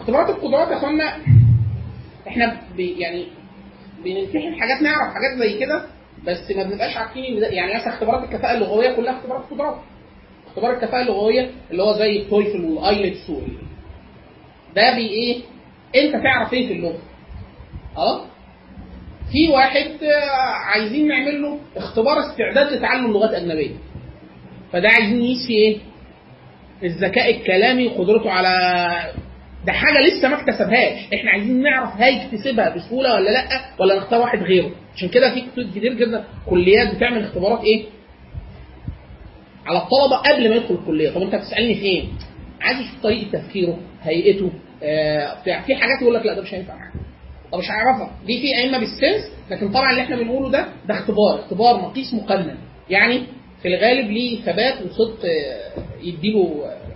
اختبارات القدرات يا أخوانا إحنا يعني بنمتحن حاجات نعرف حاجات زي كده بس ما بنبقاش عارفين يعني مثلا اختبارات الكفاءة اللغوية كلها اختبارات قدرات اختبار الكفاءة اللغوية اللي هو زي ال TOEFL وال IELTS وال- ده بي إيه؟ أنت تعرف إيه في اللغة؟ آه؟ في واحد آه، عايزين نعمل له اختبار استعداد لتعلم لغات أجنبية. فده عايزين نقيس فيه إيه؟ الذكاء الكلامي وقدرته على ده حاجة لسه ما اكتسبهاش. إحنا عايزين نعرف هيكتسبها بسهولة ولا لأ ولا نختار واحد غيره. عشان كده في كتير جدا كليات بتعمل اختبارات إيه؟ على الطلبة قبل ما يدخل الكلية. طب أنت بتسألني في إيه عايز أشوف طريقة تفكيره هيئته آه في حاجات يقول لك لأ ده مش هينفع معاك. طب مش هعرفها دي في أئمة بالسنس لكن طبعا اللي إحنا بنقوله ده ده اختبار. اختبار مقيس مقنن يعني في الغالب ليه ثبات وصدق آه، يديله آه،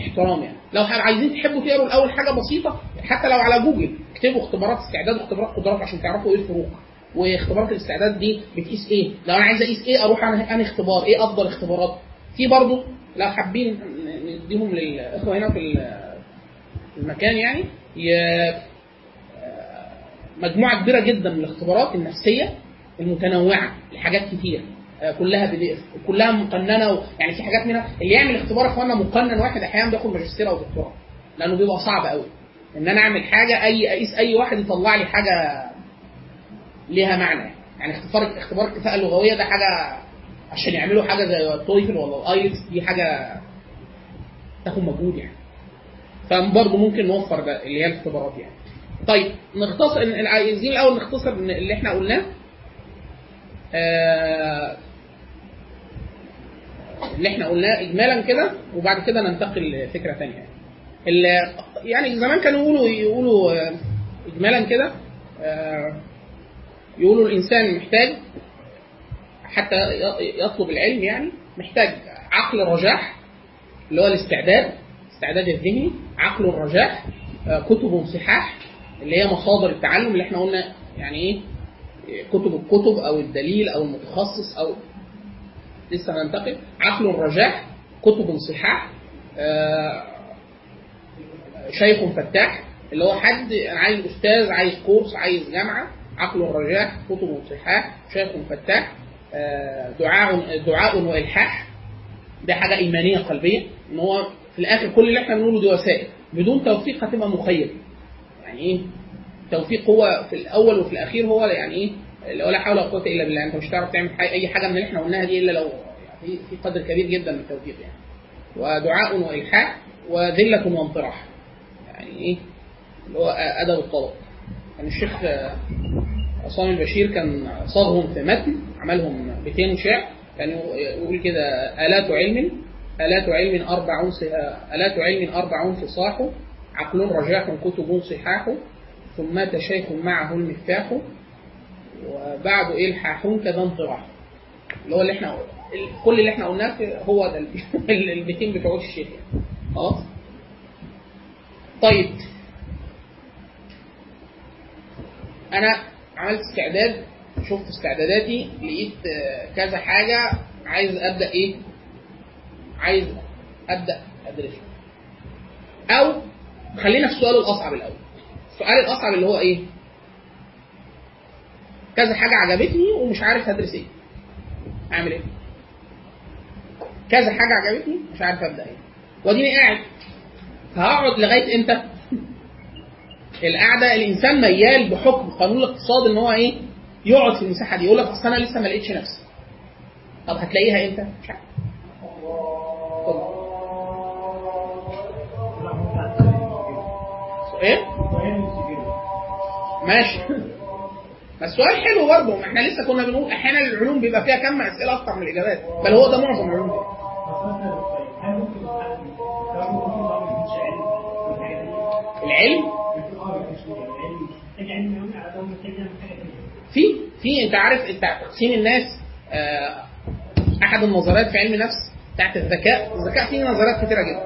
احترام يعني. لو عايزين تحبوا تقروا الأول حاجة بسيطة حتى لو على جوجل اكتبوا اختبارات استعداد واختبارات قدرات عشان تعرفوا إيه الفروق. واختبارات الاستعداد دي بتقيس إيه. لو أنا عايز أقيس إيه أروح أنا أنا اختبار إيه أفضل اختبارات. في برضه لو حابين نديهم للإخوة هنا في ال- في المكان يعني مجموعة كبيرة جدا من الاختبارات النفسية المتنوعة لحاجات كتير. كلها كلها مقننة. يعني في حاجات منها اللي يعمل اختبار أخوانا مقنن واحد أحيانا بياخد ماجستير أو دكتوراه لأنه بيبقى صعب قوي إن أنا أعمل حاجة اي اقيس أي واحد يطلع لي حاجة ليها معنى. يعني اختبار اختبار الكفاءة اللغوية ده حاجة عشان يعملوا حاجة زي ال TOEFL ولا ال IELTS دي حاجة تاخد مجهود يعني. فبرضه ممكن نوفر ده اللي هي الاختبارات يعني. طيب نختصر عايزين الأول نختصر اللي إحنا قلناه آه، اللي إحنا قلناه اجمالا كده وبعد كده ننتقل لفكرة ثانية يعني. زمان كانوا يقولوا يقولوا آه، اجمالا كده آه، يقولوا الإنسان محتاج حتى يطلب العلم يعني محتاج عقل رجاح اللي هو الاستعداد الاستعداد الذهني عقل الرجاح آه، كتب صحاح اللي هي مصادر التعلم اللي إحنا قلنا يعني إيه كتب الكتب أو الدليل أو المتخصص أو لسه هننتقل. عقل الرجاح كتب صحاح آه، شيخ فتاح اللي هو حد عايز أستاذ عايز كورس عايز جامعة. عقل الرجاح كتب صحاح شيخ فتاح آه، دعاء دعاء وإلحاح. ده حاجة إيمانية قلبية إن هو في الآخر كل اللي إحنا بنقوله دي وسائل. بدون توفيق هتبقى مخيب يعني إيه؟ توفيق هو في الأول وفي الأخير هو يعني إيه؟ اللي هو لا حول ولا قوة إلا بالله. أنت مش هتعرف تعمل أي حاجة من اللي إحنا قلناها دي إلا لو يعني في قدر كبير جدا من التوفيق يعني. ودعاء وإلحاح وذلة وانطراح يعني إيه؟ اللي هو أدب الطلب. كان الشيخ عصام البشير كان صاغهم في متن عملهم بيتين شعر. كان يقول كده آلات علم آلات علم أربع آلات علم أربع فصاح عقل رجاح كتب صحاح ثم شيخ معه المفتاح. وبعد إلحاح كذا انطراح. اللي هو اللي إحنا كل اللي إحنا قلناه هو ده ال- البيتين بتوع الشيخ. خلاص؟ طيب. أنا عملت استعداد شفت استعداداتي لقيت كذا حاجة عايز أبدأ إيه؟ عايز أبدأ ادرسه أو خلينا في السؤال الأصعب الأول. السؤال الأصعب اللي هو إيه؟ كذا حاجة عجبتني ومش عارف هدرس إيه. أعمل إيه. كذا حاجة عجبتني مش عارف أبدأ إيه. وأديني قاعد. هقعد لغاية إمتى؟ القعدة الإنسان ميال بحكم قانون الاقتصاد إن هو إيه؟ يقعد في المساحة دي يقول لك أصل أنا لسه ما لقيتش نفسي. طب هتلاقيها إمتى؟ مش عارف. إيه؟ ماشي. بس السؤال حلو برضه ما إحنا لسه كنا بنقول أحيانا العلوم بيبقى فيها كم أسئلة أكتر من الإجابات بل هو ده معظم العلوم. دي. العلم؟ في في أنت عارف أنت تقسيم الناس آه، أحد النظريات في علم النفس بتاعت الذكاء الذكاء فيه نظريات كتيرة جدا.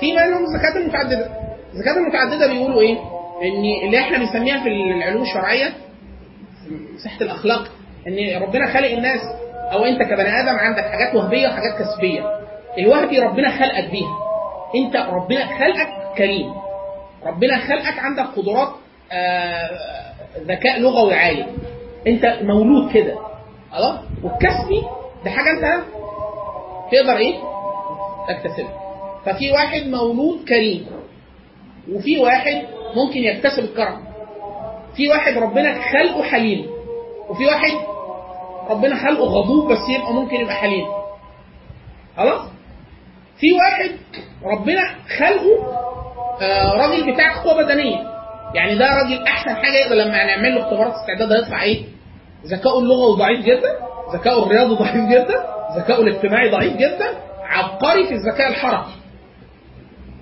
في منهم الذكاءات المتعددة. الذكاءات المتعددة بيقولوا إيه؟ إن اللي إحنا بنسميها في العلوم الشرعية مساحه الأخلاق إن ربنا خلق الناس أو أنت كبني آدم عندك حاجات وهبية وحاجات كسبية. الوهبي ربنا خلقك بيها. أنت ربنا خلقك كريم. ربنا خلقك عندك قدرات آه، ذكاء لغوي عالي أنت مولود كده. خلاص؟ والكسبي ده حاجة أنت تقدر إيه؟ تكتسبها. ففي واحد مولود كريم وفي واحد ممكن يكتسب الكرم. في واحد ربنا خلقه حليم وفي واحد ربنا خلقه غضوب بس يبقى ممكن يبقى حليم خلاص في واحد ربنا خلقه آه، راجل بتاع قوة بدنية يعني ده راجل أحسن حاجة يقدر لما نعمل له اختبارات استعداد هيطلع إيه؟ ذكائه اللغوي ضعيف جدا، ذكائه الرياضي ضعيف جدا، ذكائه الاجتماعي ضعيف جدا، عبقري في الذكاء الحركي.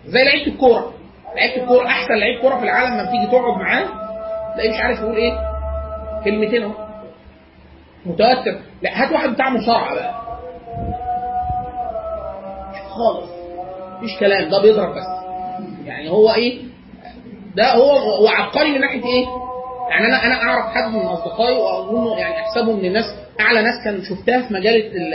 زي لعيبة الكورة، لعيبة الكورة أحسن لعيب كورة في العالم لما تيجي تقعد معاه تلاقيه مش عارف يقول إيه؟ كلمتين أهو. متوتر، لا هات واحد بتاع مصارعة بقى. خالص مفيش كلام ده بيضرب بس يعني هو إيه ده هو هو عبقري من ناحية إيه؟ يعني أنا أنا أعرف حد من أصدقائي وأظن يعني أحسبه من الناس أعلى ناس كان شفتها في مجال ال-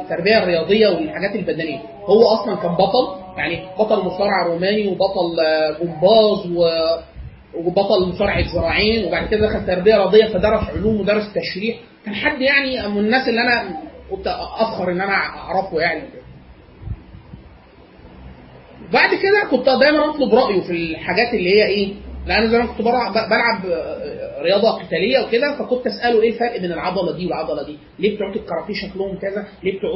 التربية الرياضية والحاجات البدنية هو أصلا كان بطل يعني بطل مصارع روماني وبطل آه، جمباز وبطل مصارعة ذراعين وبعد كده دخل تربية رياضية فدرس علوم ودرس تشريح كان حد يعني من الناس اللي أنا كنت أفخر إن أنا أعرفه يعني بعد كده كنت دايما أطلب رأيه في الحاجات اللي هي إيه لأن زمان كنت بلعب, رياضة قتالية وكده فكنت أسأله إيه الفرق بين العضلة دي والعضلة دي؟ ليه بتوع الكاراتيه شكلهم كذا؟ ليه بتوع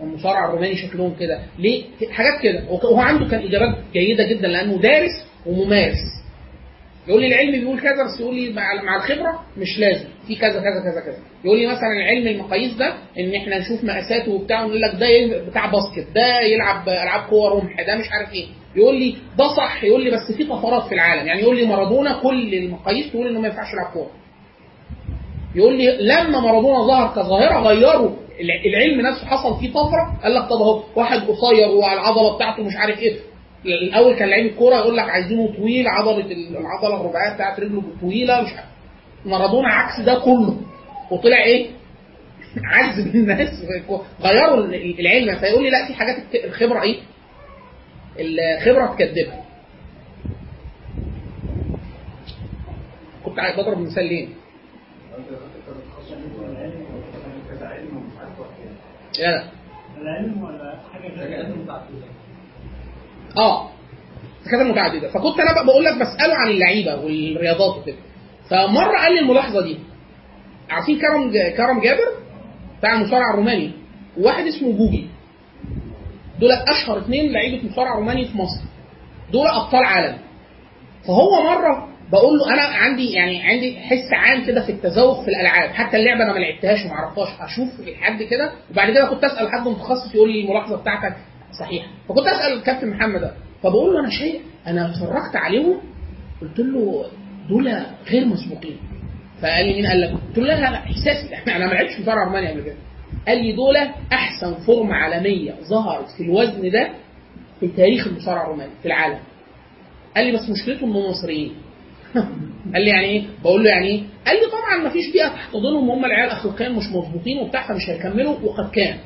المصارع الروماني شكلهم كذا؟ ليه؟ حاجات كده وهو عنده كان إجابات جيدة جدا لأنه دارس وممارس. يقول لي العلم بيقول كذا بس يقول لي مع الخبرة مش لازم. في كذا كذا كذا كذا. يقول لي مثلا علم المقاييس ده إن إحنا نشوف مقاساته وبتاع ونقول لك ده بتاع باسكت ده يلعب ألعاب قوه رمح ده مش عارف إيه. يقول لي ده صح يقول لي بس في طفرات في العالم. يعني يقول لي مارادونا كل المقاييس تقول إنه ما ينفعش يلعب كورة. يقول لي لما مارادونا ظهر كظاهرة غيروا الع- العلم نفسه حصل فيه طفرة قال لك طب أهو واحد قصير والعضلة بتاعته مش عارف إيه. الأول كان لعيب الكورة يقول لك عايزينه طويل عضلة ال- العضلة الرباعية بتاعت رجله طويلة مش عارف مارادونا عكس ده كله وطلع إيه؟ من الناس غيروا ال- العلم فيقول لي لا في حاجات الخبرة إيه؟ الخبره تكذبها كنت عايز بضرب مثال ليه؟ لا لا العلم ولا حاجة غير آه. كذا متعددة. فكنت أنا بقول لك بسأله عن اللعيبة والرياضات وكده. فمرة قال لي الملاحظة دي. عارفين كرم كرم جابر بتاع المصارع الروماني. وواحد اسمه جوجي. دول أشهر اثنين لعيبة مصارع روماني في مصر. دول أبطال عالم. فهو مرة بقول له أنا عندي يعني عندي حس عام كده في التذوق في الألعاب. حتى اللعبة أنا ما لعبتهاش وما أعرفهاش. أشوف حد كده. وبعد كده كنت أسأل حد متخصص يقول لي الملاحظة بتاعتك. صحيحه فكنت أسأل الكابتن محمد ده فبقول له أنا شيء أنا اتفرجت عليهم قلت له دول غير مسبوقين فقال لي مين قال لك؟ قلت له لا لا احساسي أنا ما لعبتش مصارع روماني قبل كده قال لي دول أحسن فورمة عالمية ظهرت في الوزن ده في تاريخ المصارع الروماني في العالم قال لي بس مشكلتهم إنهم مصريين قال لي يعني إيه؟ بقول له يعني إيه؟ قال لي طبعا ما فيش بيئة تحتضنهم هم العيال اخلاقيا مش مظبوطين وبتاع فمش هيكملوا وقد كان.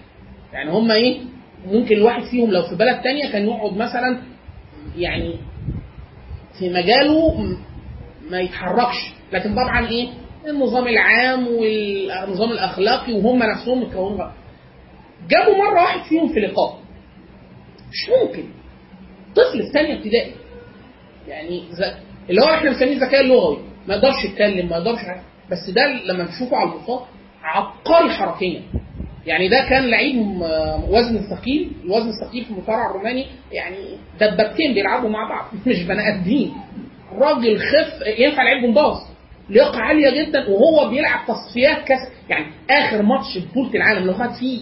يعني هم إيه؟ ممكن الواحد فيهم لو في بلد تانية كان يقعد مثلا يعني في مجاله ما يتحركش، لكن طبعا إيه؟ النظام العام والنظام الأخلاقي وهم نفسهم متكونين. جابوا مرة واحد فيهم في لقاء. مش ممكن. طفل في ثانية ابتدائي يعني اللي هو إحنا بنسميه الذكاء اللغوي ما يقدرش يتكلم ما يقدرش. بس ده لما نشوفه على البساط عبقري حركيا يعني ده كان لعيب م- وزن ثقيل الوزن الثقيل في المصارع الروماني. يعني دبابتين بيلعبوا مع بعض مش بني آدمين. راجل خف ينفع لعيب جمباز. لياقة عالية جدا وهو بيلعب تصفيات كاس. يعني آخر ماتش بطولة العالم اللي خد فيه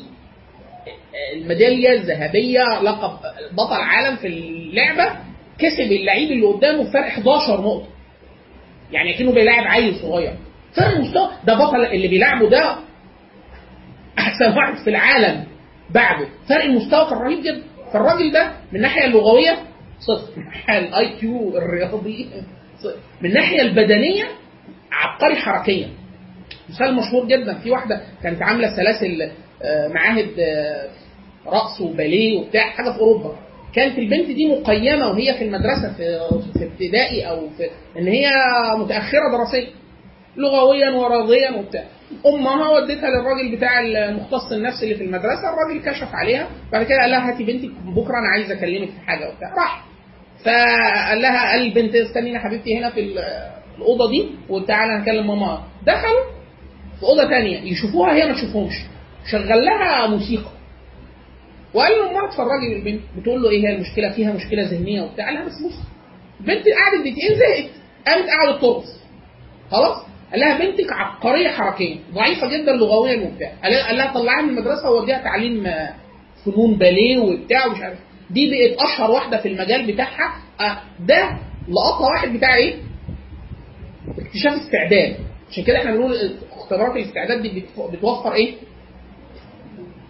الميدالية الذهبية لقب بطل عالم في اللعبة كسب اللعيب اللي قدامه فرق 11 نقطة. يعني كأنه بيلاعب عيل صغير. فرق مستوى ده بطل اللي بيلعبه ده احسن واحد في العالم بعده فرق المستوى كان رهيب جدا. فالراجل ده من الناحية اللغوية صفر من الناحيه ال IQ الرياضي صفر من الناحية البدنية عبقري حركيا. مثال مشهور جدا. في واحدة كانت عاملة سلاسل آه، معاهد آه، رقص وباليه وبتاع حاجة في أوروبا. كانت البنت دي مقيمة وهي في المدرسة في في ابتدائي أو في إن هي متأخرة دراسيا لغويا ورياضيا وبتاع. أمها ودتها للراجل بتاع المختص النفسي اللي في المدرسة الراجل كشف عليها بعد كده قال لها هاتي بنتك بكرة أنا عايز أكلمك في حاجة وبتاع. راح. فقال لها قال البنت استنينا حبيبتي هنا في ال- الأوضة دي وتعالى نكلم ماما. دخلوا في أوضة تانية يشوفوها هي ما تشوفهمش. شغل لها موسيقى. وقال له ما اتفرجي البنت بتقول له إيه هي المشكلة؟ فيها مشكلة ذهنية وبتاع. قال لها بس بص البنت قعدت دقيقتين زهقت قامت قعدت ترقص. خلاص؟ قال لها بنتك عبقرية حركيا ضعيفة جدا لغويا وبتاع قال لها طلعها من المدرسة ووديها تعليم آه، فنون باليه وبتاع ومش عارف دي بقت أشهر واحدة في المجال بتاعها آه، ده لقطها واحد بتاع إيه؟ اكتشاف استعداد عشان كده إحنا بنقول اختبارات الاستعداد دي بتوفر إيه؟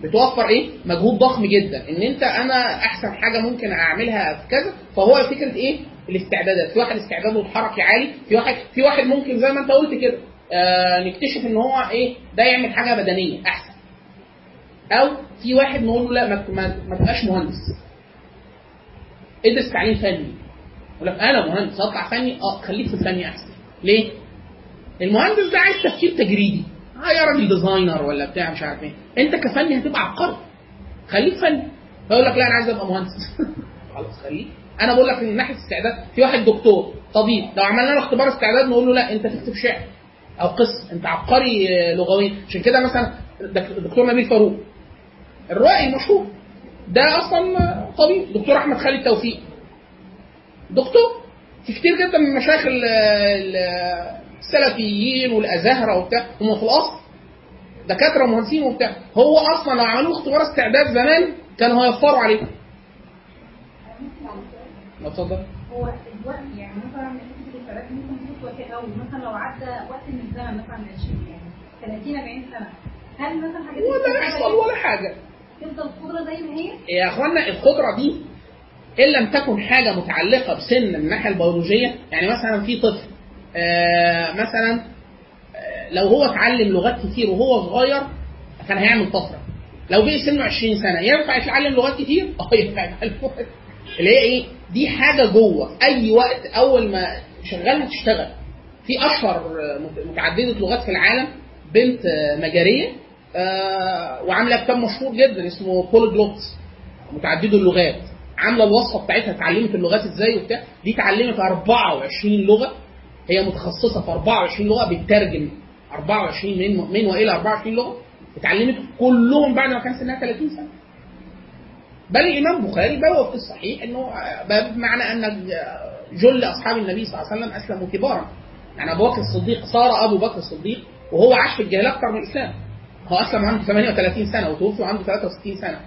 بتوفر إيه؟ مجهود ضخم جدا إن أنت أنا أحسن حاجة ممكن أعملها في كذا فهو فكرة إيه؟ الاستعدادات. في واحد استعداده الحركي عالي في واحد في واحد ممكن زي ما انت قلت كده آه نكتشف إن هو إيه؟ ده يعمل حاجة بدنية أحسن. أو في واحد نقول له لا ما, ما, تبقاش مهندس. ادرس تعليم فني. يقول لك أنا مهندس أطلع فني أه خليك في الفني أحسن. ليه؟ المهندس ده عايز تفكير تجريدي. آه يا راجل ديزاينر ولا بتاع مش عارف إيه. أنت كفني هتبقى عبقري. خليك فني. فيقول لك لا أنا عايز أبقى مهندس. خلاص خليك. أنا بقول لك من ناحيه استعداد في واحد دكتور طبيب لو عملنا له اختبار استعداد نقول له لا انت تكتب شعر أو قصه انت عبقري لغويا عشان كده مثلا دك- الدكتور نبيل فاروق الروائي المشهور ده أصلا طبيب دكتور احمد خالد توفيق. دكتور في كتير جدا من مشايخ ال- ال- السلفيين والازهره وبتاع هم في الأصل دكاترة ومهندسين وبتاع. هو أصلا لو عملوا اختبار استعداد زمان كانوا هيوفروا عليه ممكن على سؤال. لا اتفضل. هو الوقت يعني مثلا حتة الفلات ممكن تكون وقت قوي مثلا لو عدى وقت من الزمن مثلا 20 يعني 30 40 سنة. هل مثلا حاجات ولا يحصل ولا حاجة. تفضل القدرة زي ما هي؟ يا أخوانا القدرة دي إن لم تكن حاجة متعلقة بسن من الناحية البيولوجية يعني مثلا في طفل آه مثلا آه لو هو اتعلم لغات كتير وهو صغير كان هيعمل طفرة. لو بقي سنه 20 سنة ينفع يتعلم لغات كتير؟ آه ينفع يتعلم لغات اللي هي إيه؟ دي حاجة جوه. أي وقت أول ما شغالها تشتغل في أشهر مت- متعددة لغات في العالم. بنت مجريه آه، وعاملة كتاب مشهور جدا اسمه بوليجلوت متعددة اللغات. عاملة الوصفة بتاعتها اتعلمت اللغات إزاي وبتاع. دي اتعلمت 24 لغة. هي متخصصة في 24 لغة بتترجم 24 من من وإلى 24 لغة. اتعلمت كلهم بعد ما كان سنها 30 سنة. بل الإمام البخاري بوى في الصحيح إنه بمعنى أن جل أصحاب النبي صلى الله عليه وسلم أسلموا كبارا. يعني أبو بكر الصديق صار أبو بكر الصديق وهو عاش في الجاهلية أكثر من الإسلام. هو أسلم عنده 38 سنة وتوفي عنده 63 سنة.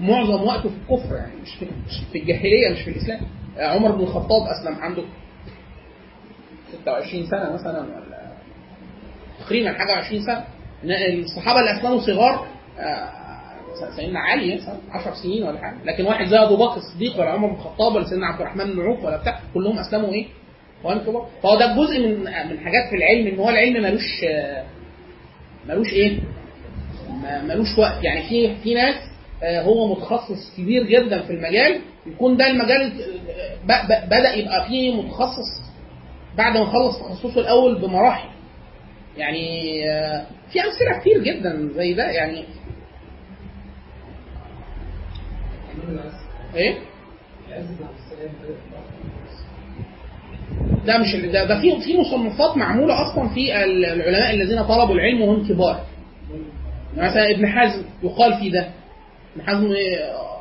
معظم وقته في الكفر يعني مش في, مش في الجاهلية مش في الإسلام. عمر بن الخطاب أسلم عنده 26 سنة مثلا ولا تقريبا حاجة 20 سنة. الصحابة اللي أسلموا صغار آه، سيدنا علي مثلا 10 سنين ولا حاجة. لكن واحد زي أبو بكر الصديق ولا عمر بن الخطاب ولا سيدنا عبد الرحمن بن عوف ولا بتاع كلهم أسلموا إيه؟ قوام كبار. فهو ده جزء من من حاجات في العلم إن هو العلم ملوش ملوش إيه؟ ملوش وقت. يعني في في ناس آه، هو متخصص كبير جدا في المجال يكون ده المجال آه، بدأ يبقى فيه متخصص بعد ما خلص تخصصه الأول بمراحل. يعني آه، في أمثلة كتير جدا زي ده. يعني إيه؟ ده مش ده, ده في في مصنفات معمولة أصلا في ال- العلماء الذين طلبوا العلم وهم كبار. مثلا ابن حزم يقال في ده. ابن حزم آه،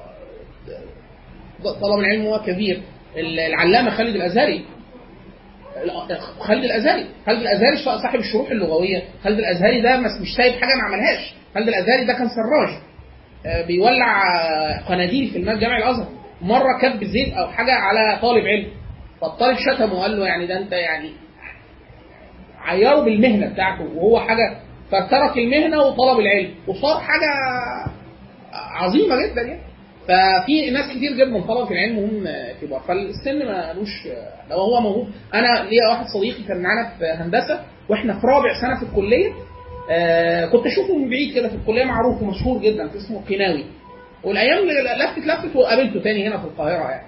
طلب العلم وهو كبير. ال- العلامة خالد الأزهري. خالد الأزهري. خالد الأزهري صاحب الشروح اللغوية. خالد الأزهري ده مش سايب حاجة ما عملهاش. خالد الأزهري ده كان سراج. بيولع آه، قناديل في المسجد جامع الأزهر. مرة كب زيت أو حاجة على طالب علم. فالطالب شتمه وقال له يعني ده أنت يعني عيره بالمهنة بتاعته وهو حاجة فترك المهنة وطلب العلم. وصار حاجة عظيمة جدا يعني. ففي ناس كتير جدا طلبوا العلم وهم كبار. فالسن مالوش لو هو موهوب أنا ليا واحد صديقي كان معانا في هندسة وإحنا في رابع سنة في الكلية. آه كنت أشوفه من بعيد كده في الكلية معروف ومشهور جدا اسمه قناوي والأيام لفت لفت وقابلته تاني هنا في القاهرة يعني.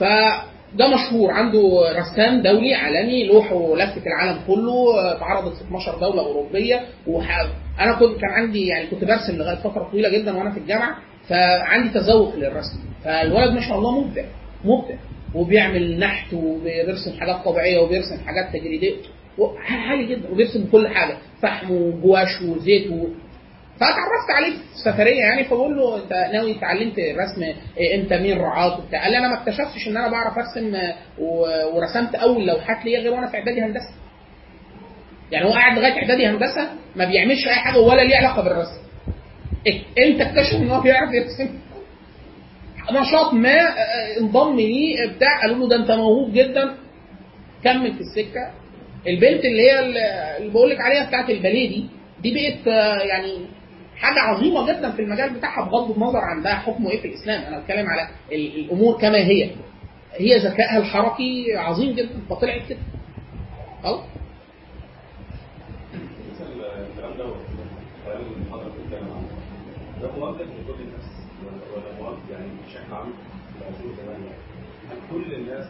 فده مشهور عنده رسام دولي عالمي لوحه لفت العالم كله اتعرضت في 12 دولة أوروبية وح... أنا كنت كان عندي يعني كنت برسم لغاية فترة طويلة جدا وأنا في الجامعة فعندي تذوق للرسم. فالولد ما شاء الله مبدع مبدع. وبيعمل نحت وبيرسم حاجات طبيعية وبيرسم حاجات تجريدية. عالي جدا وبيرسم كل حاجة؟ فحم وجواش وزيت و... فاتعرفت عليه في سفرية يعني فبقول له أنت ناوي اتعلمت الرسم انت مين رعاة وبتاع قال لي أنا ما اكتشفتش إن أنا بعرف أرسم آه، و- ورسمت أول لوحات ليا غير وأنا في إعدادي هندسة. يعني هو قاعد لغاية إعدادي هندسة ما بيعملش أي حاجة ولا ليه علاقة بالرسم. إيه؟ إمتى اكتشف إن هو بيعرف يرسم؟ نشاط ما آه، انضم ليه بتاع قالوا له ده أنت موهوب جدا. كمل في السكة. البنت اللي هي اللي بقول لك عليها بتاعت الباليه دي دي بقت آه، يعني حاجة عظيمة جدا في المجال بتاعها بغض النظر عن ده حكمه إيه في الإسلام. أنا بتكلم على ال- الأمور كما هي. هي ذكائها الحركي عظيم جدا فطلعت كده. خلاص؟ ده يعني بشكل عام في 2008 هل كل الناس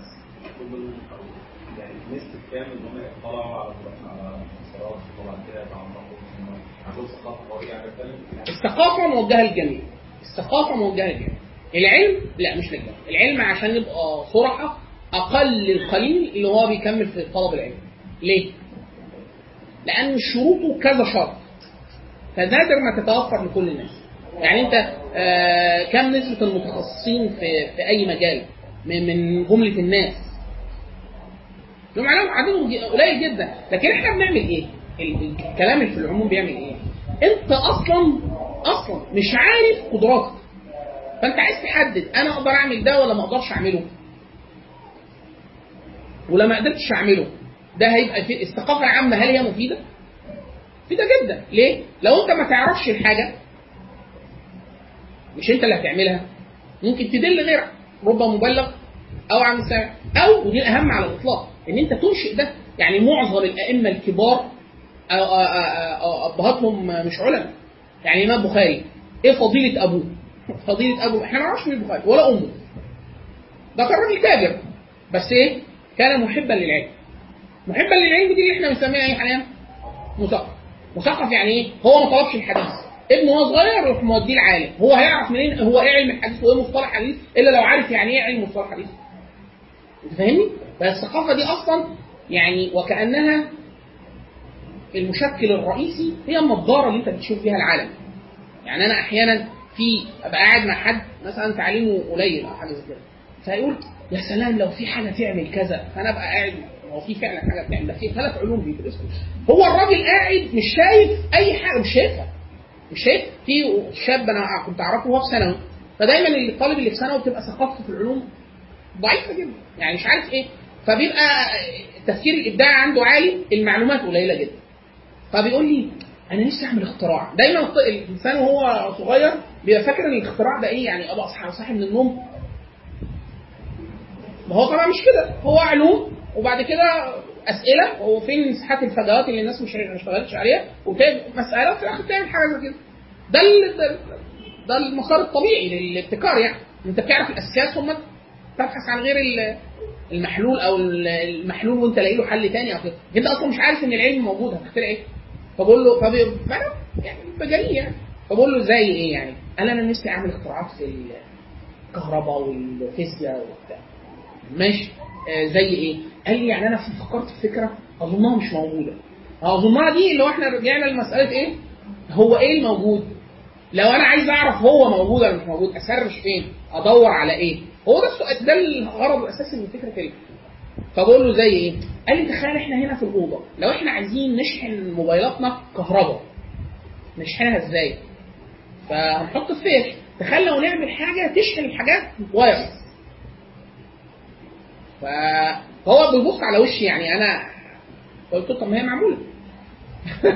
هم على على كده ثقافه قويه يعني الثقافة موجهة للجميع. الثقافة موجهة للجميع. العلم؟ لا مش للجميع. العلم عشان نبقى صراحة أقل القليل اللي هو بيكمل في طلب العلم. ليه؟ لأن شروطه كذا شرط. فنادر ما تتوفر لكل الناس. يعني أنت آه كم نسبة المتخصصين في في أي مجال؟ من جملة الناس. لهم عددهم عددهم قليل جدا. لكن إحنا بنعمل إيه؟ ال- الكلام في العموم بيعمل إيه؟ أنت أصلا أصلا مش عارف قدراتك. فأنت عايز تحدد أنا أقدر أعمل ده ولا ما أقدرش أعمله؟ ولما ما قدرتش أعمله؟ ده هيبقى في الثقافه العامه هل هي مفيدة؟ مفيدة جدا. ليه؟ لو أنت ما تعرفش الحاجة مش أنت اللي هتعملها. ممكن تدل غيرك. رب مبلغ أو عن سامع أو ودي الأهم على الإطلاق. ان انت تنشئ ده يعني معظم الأئمة الكبار أبهاتهم مش علماء يعني الإمام البخاري إيه فضيلة أبوه؟ فضيلة أبوه إحنا ما نعرفش مين البخاري ولا أمه ده كان راجل تاجر بس إيه؟ كان محبا للعلم محبا للعلم دي اللي إحنا بنسميها إيه حاليا؟ مثقف مثقف يعني إيه؟ هو ما طلبش الحديث ابنه وهو صغير يروح موديه العالم هو هيعرف منين هو إيه علم الحديث وإيه مصطلح حديث إلا لو عارف يعني إيه علم مصطلح حديث أنت فاهمني؟ فالثقافه دي أصلا يعني وكأنها المشكل الرئيسي هي النظارة اللي أنت بتشوف بيها العالم. يعني أنا أحيانا في أبقى قاعد مع حد مثلا تعليمه قليل أو حاجة زي كده فيقول يا سلام لو في حاجة تعمل كذا فأنا أبقى قاعد هو في فعلا حاجة بتعمل ده في ثلاث علوم بيدرسوا. هو الراجل قاعد مش شايف أي حاجة مش شايفها مش شايف. في شاب أنا كنت أعرفه وهو في ثانوي فدايما الطالب اللي في ثانوي بتبقى ثقافته في العلوم ضعيفة جدا. يعني مش عارف إيه. فبيبقى التفكير الابداعي عنده عالي المعلومات قليلة جدا. فبيقول لي أنا نفسي أعمل اختراع. دايما الإنسان وهو صغير بيبقى فاكر إن الاختراع ده إيه؟ يعني أبقى اصحى صاحي من النوم. ما هو طبعا مش كده. هو علوم وبعد كده أسئلة وفين مساحات الفجوات اللي الناس مش ما اشتغلتش عليها وبتعمل مسألة وفي الآخر تعمل حاجة زي كده. ده ده, المسار الطبيعي للابتكار يعني. أنت بتعرف الأساس ثم تبحث عن غير المحلول أو ال- المحلول وأنت لاقي له حل تاني أو كده انت أصلا مش عارف إن العلم موجود هتخترع إيه فبقول له. فأنا يعني بجري يعني فبقول له زي إيه يعني قال أنا نفسي أعمل اختراعات في الكهرباء والفيزياء وبتاع ماشي آه زي إيه؟ قال لي يعني أنا فكرت في فكرة أظنها مش موجودة. أظنها دي اللي هو إحنا رجعنا لمسألة إيه؟ هو إيه الموجود؟ لو أنا عايز أعرف هو موجود ولا مش موجود أسرش فين؟ أدور على إيه؟ هو ده السؤال ده الغرض الأساسي من فكرة ال فبقول له زي إيه؟ قال لي تخيل إحنا هنا في الأوضة لو إحنا عايزين نشحن موبايلاتنا كهرباء نشحنها إزاي؟ فهنحط الفيش تخيل لو نعمل حاجة تشحن الحاجات wireless فهو بيبص على وشي يعني أنا قلت له طب ما هي معمولة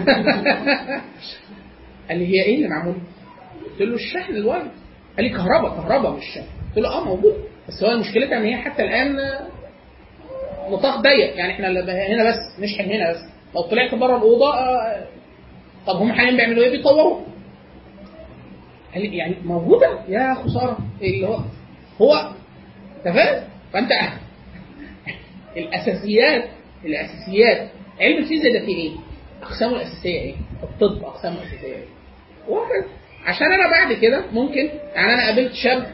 قال لي هي إيه اللي معمولة؟ قلت له الشحن ال wireless قال لي كهرباء كهرباء مش شحن قلت له آه موجود بس هو مشكلتها إن هي حتى الآن نطاق ضيق يعني إحنا هنا بس نشحن هنا بس لو طلعت بره الأوضة آه، طب هم حاليا بيعملوا إيه؟ بيطوروا هل- يعني موجودة يا خسارة إيه اللي هو هو أنت فاهم؟ فأنت الأساسيات الأساسيات علم الفيزياء ده فيه إيه؟ أقسامه الأساسية إيه؟ الطب أقسامه الأساسية إيه؟ وهكذا عشان أنا بعد كده ممكن يعني أنا قابلت شاب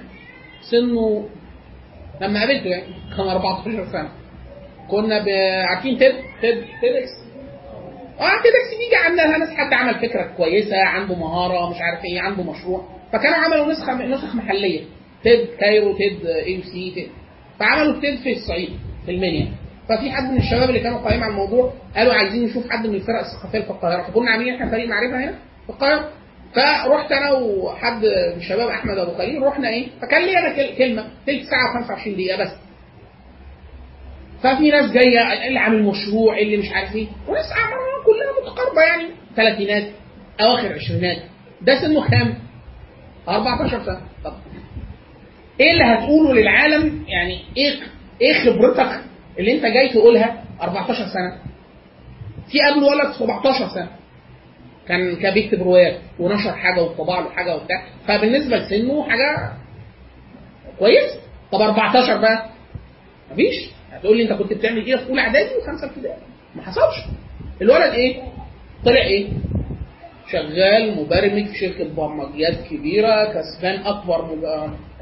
سنه لما قابلته يعني كان 14 سنة. كنا عارفين TED TED TEDx آه TEDx بيجي عندها ناس حد عمل فكرة كويسة عنده مهارة مش عارف إيه عنده مشروع. فكانوا عملوا نسخة نسخ محلية. TED Cairo TED AC TED فعملوا TED في الصعيد في المنيا. ففي حد من الشباب اللي كانوا قايمين على الموضوع قالوا عايزين نشوف حد من الفرق الثقافية في القاهرة. فكنا عاملين إحنا فريق معرفة هنا في القاهرة. فرحت أنا وحد من الشباب احمد ابو خليل رحنا إيه فكان لي أنا كل- كلمة تلت ساعة و25 دقيقة بس. ففي ناس جاية اللي عامل مشروع اللي مش عارف إيه وناس اعمارها كلها متقاربة يعني ثلاثينات أواخر عشرينات. ده سنه كام؟ 14 سنة. طب إيه اللي هتقوله للعالم؟ يعني إيه إيه خبرتك اللي أنت جاي تقولها 14 سنة؟ في قبله ولد 17 سنة. كان كان بيكتب روايات ونشر حاجة وطبع له حاجة وبتاع. فبالنسبة لسنه حاجة كويس. طب 14 بقى؟ مفيش. هتقول لي أنت كنت بتعمل إيه في أولى إعدادي وخمسة ابتدائي؟ ما حصلش. الولد إيه؟ طلع إيه؟ شغال مبرمج في شركة برمجيات كبيرة كسبان أكبر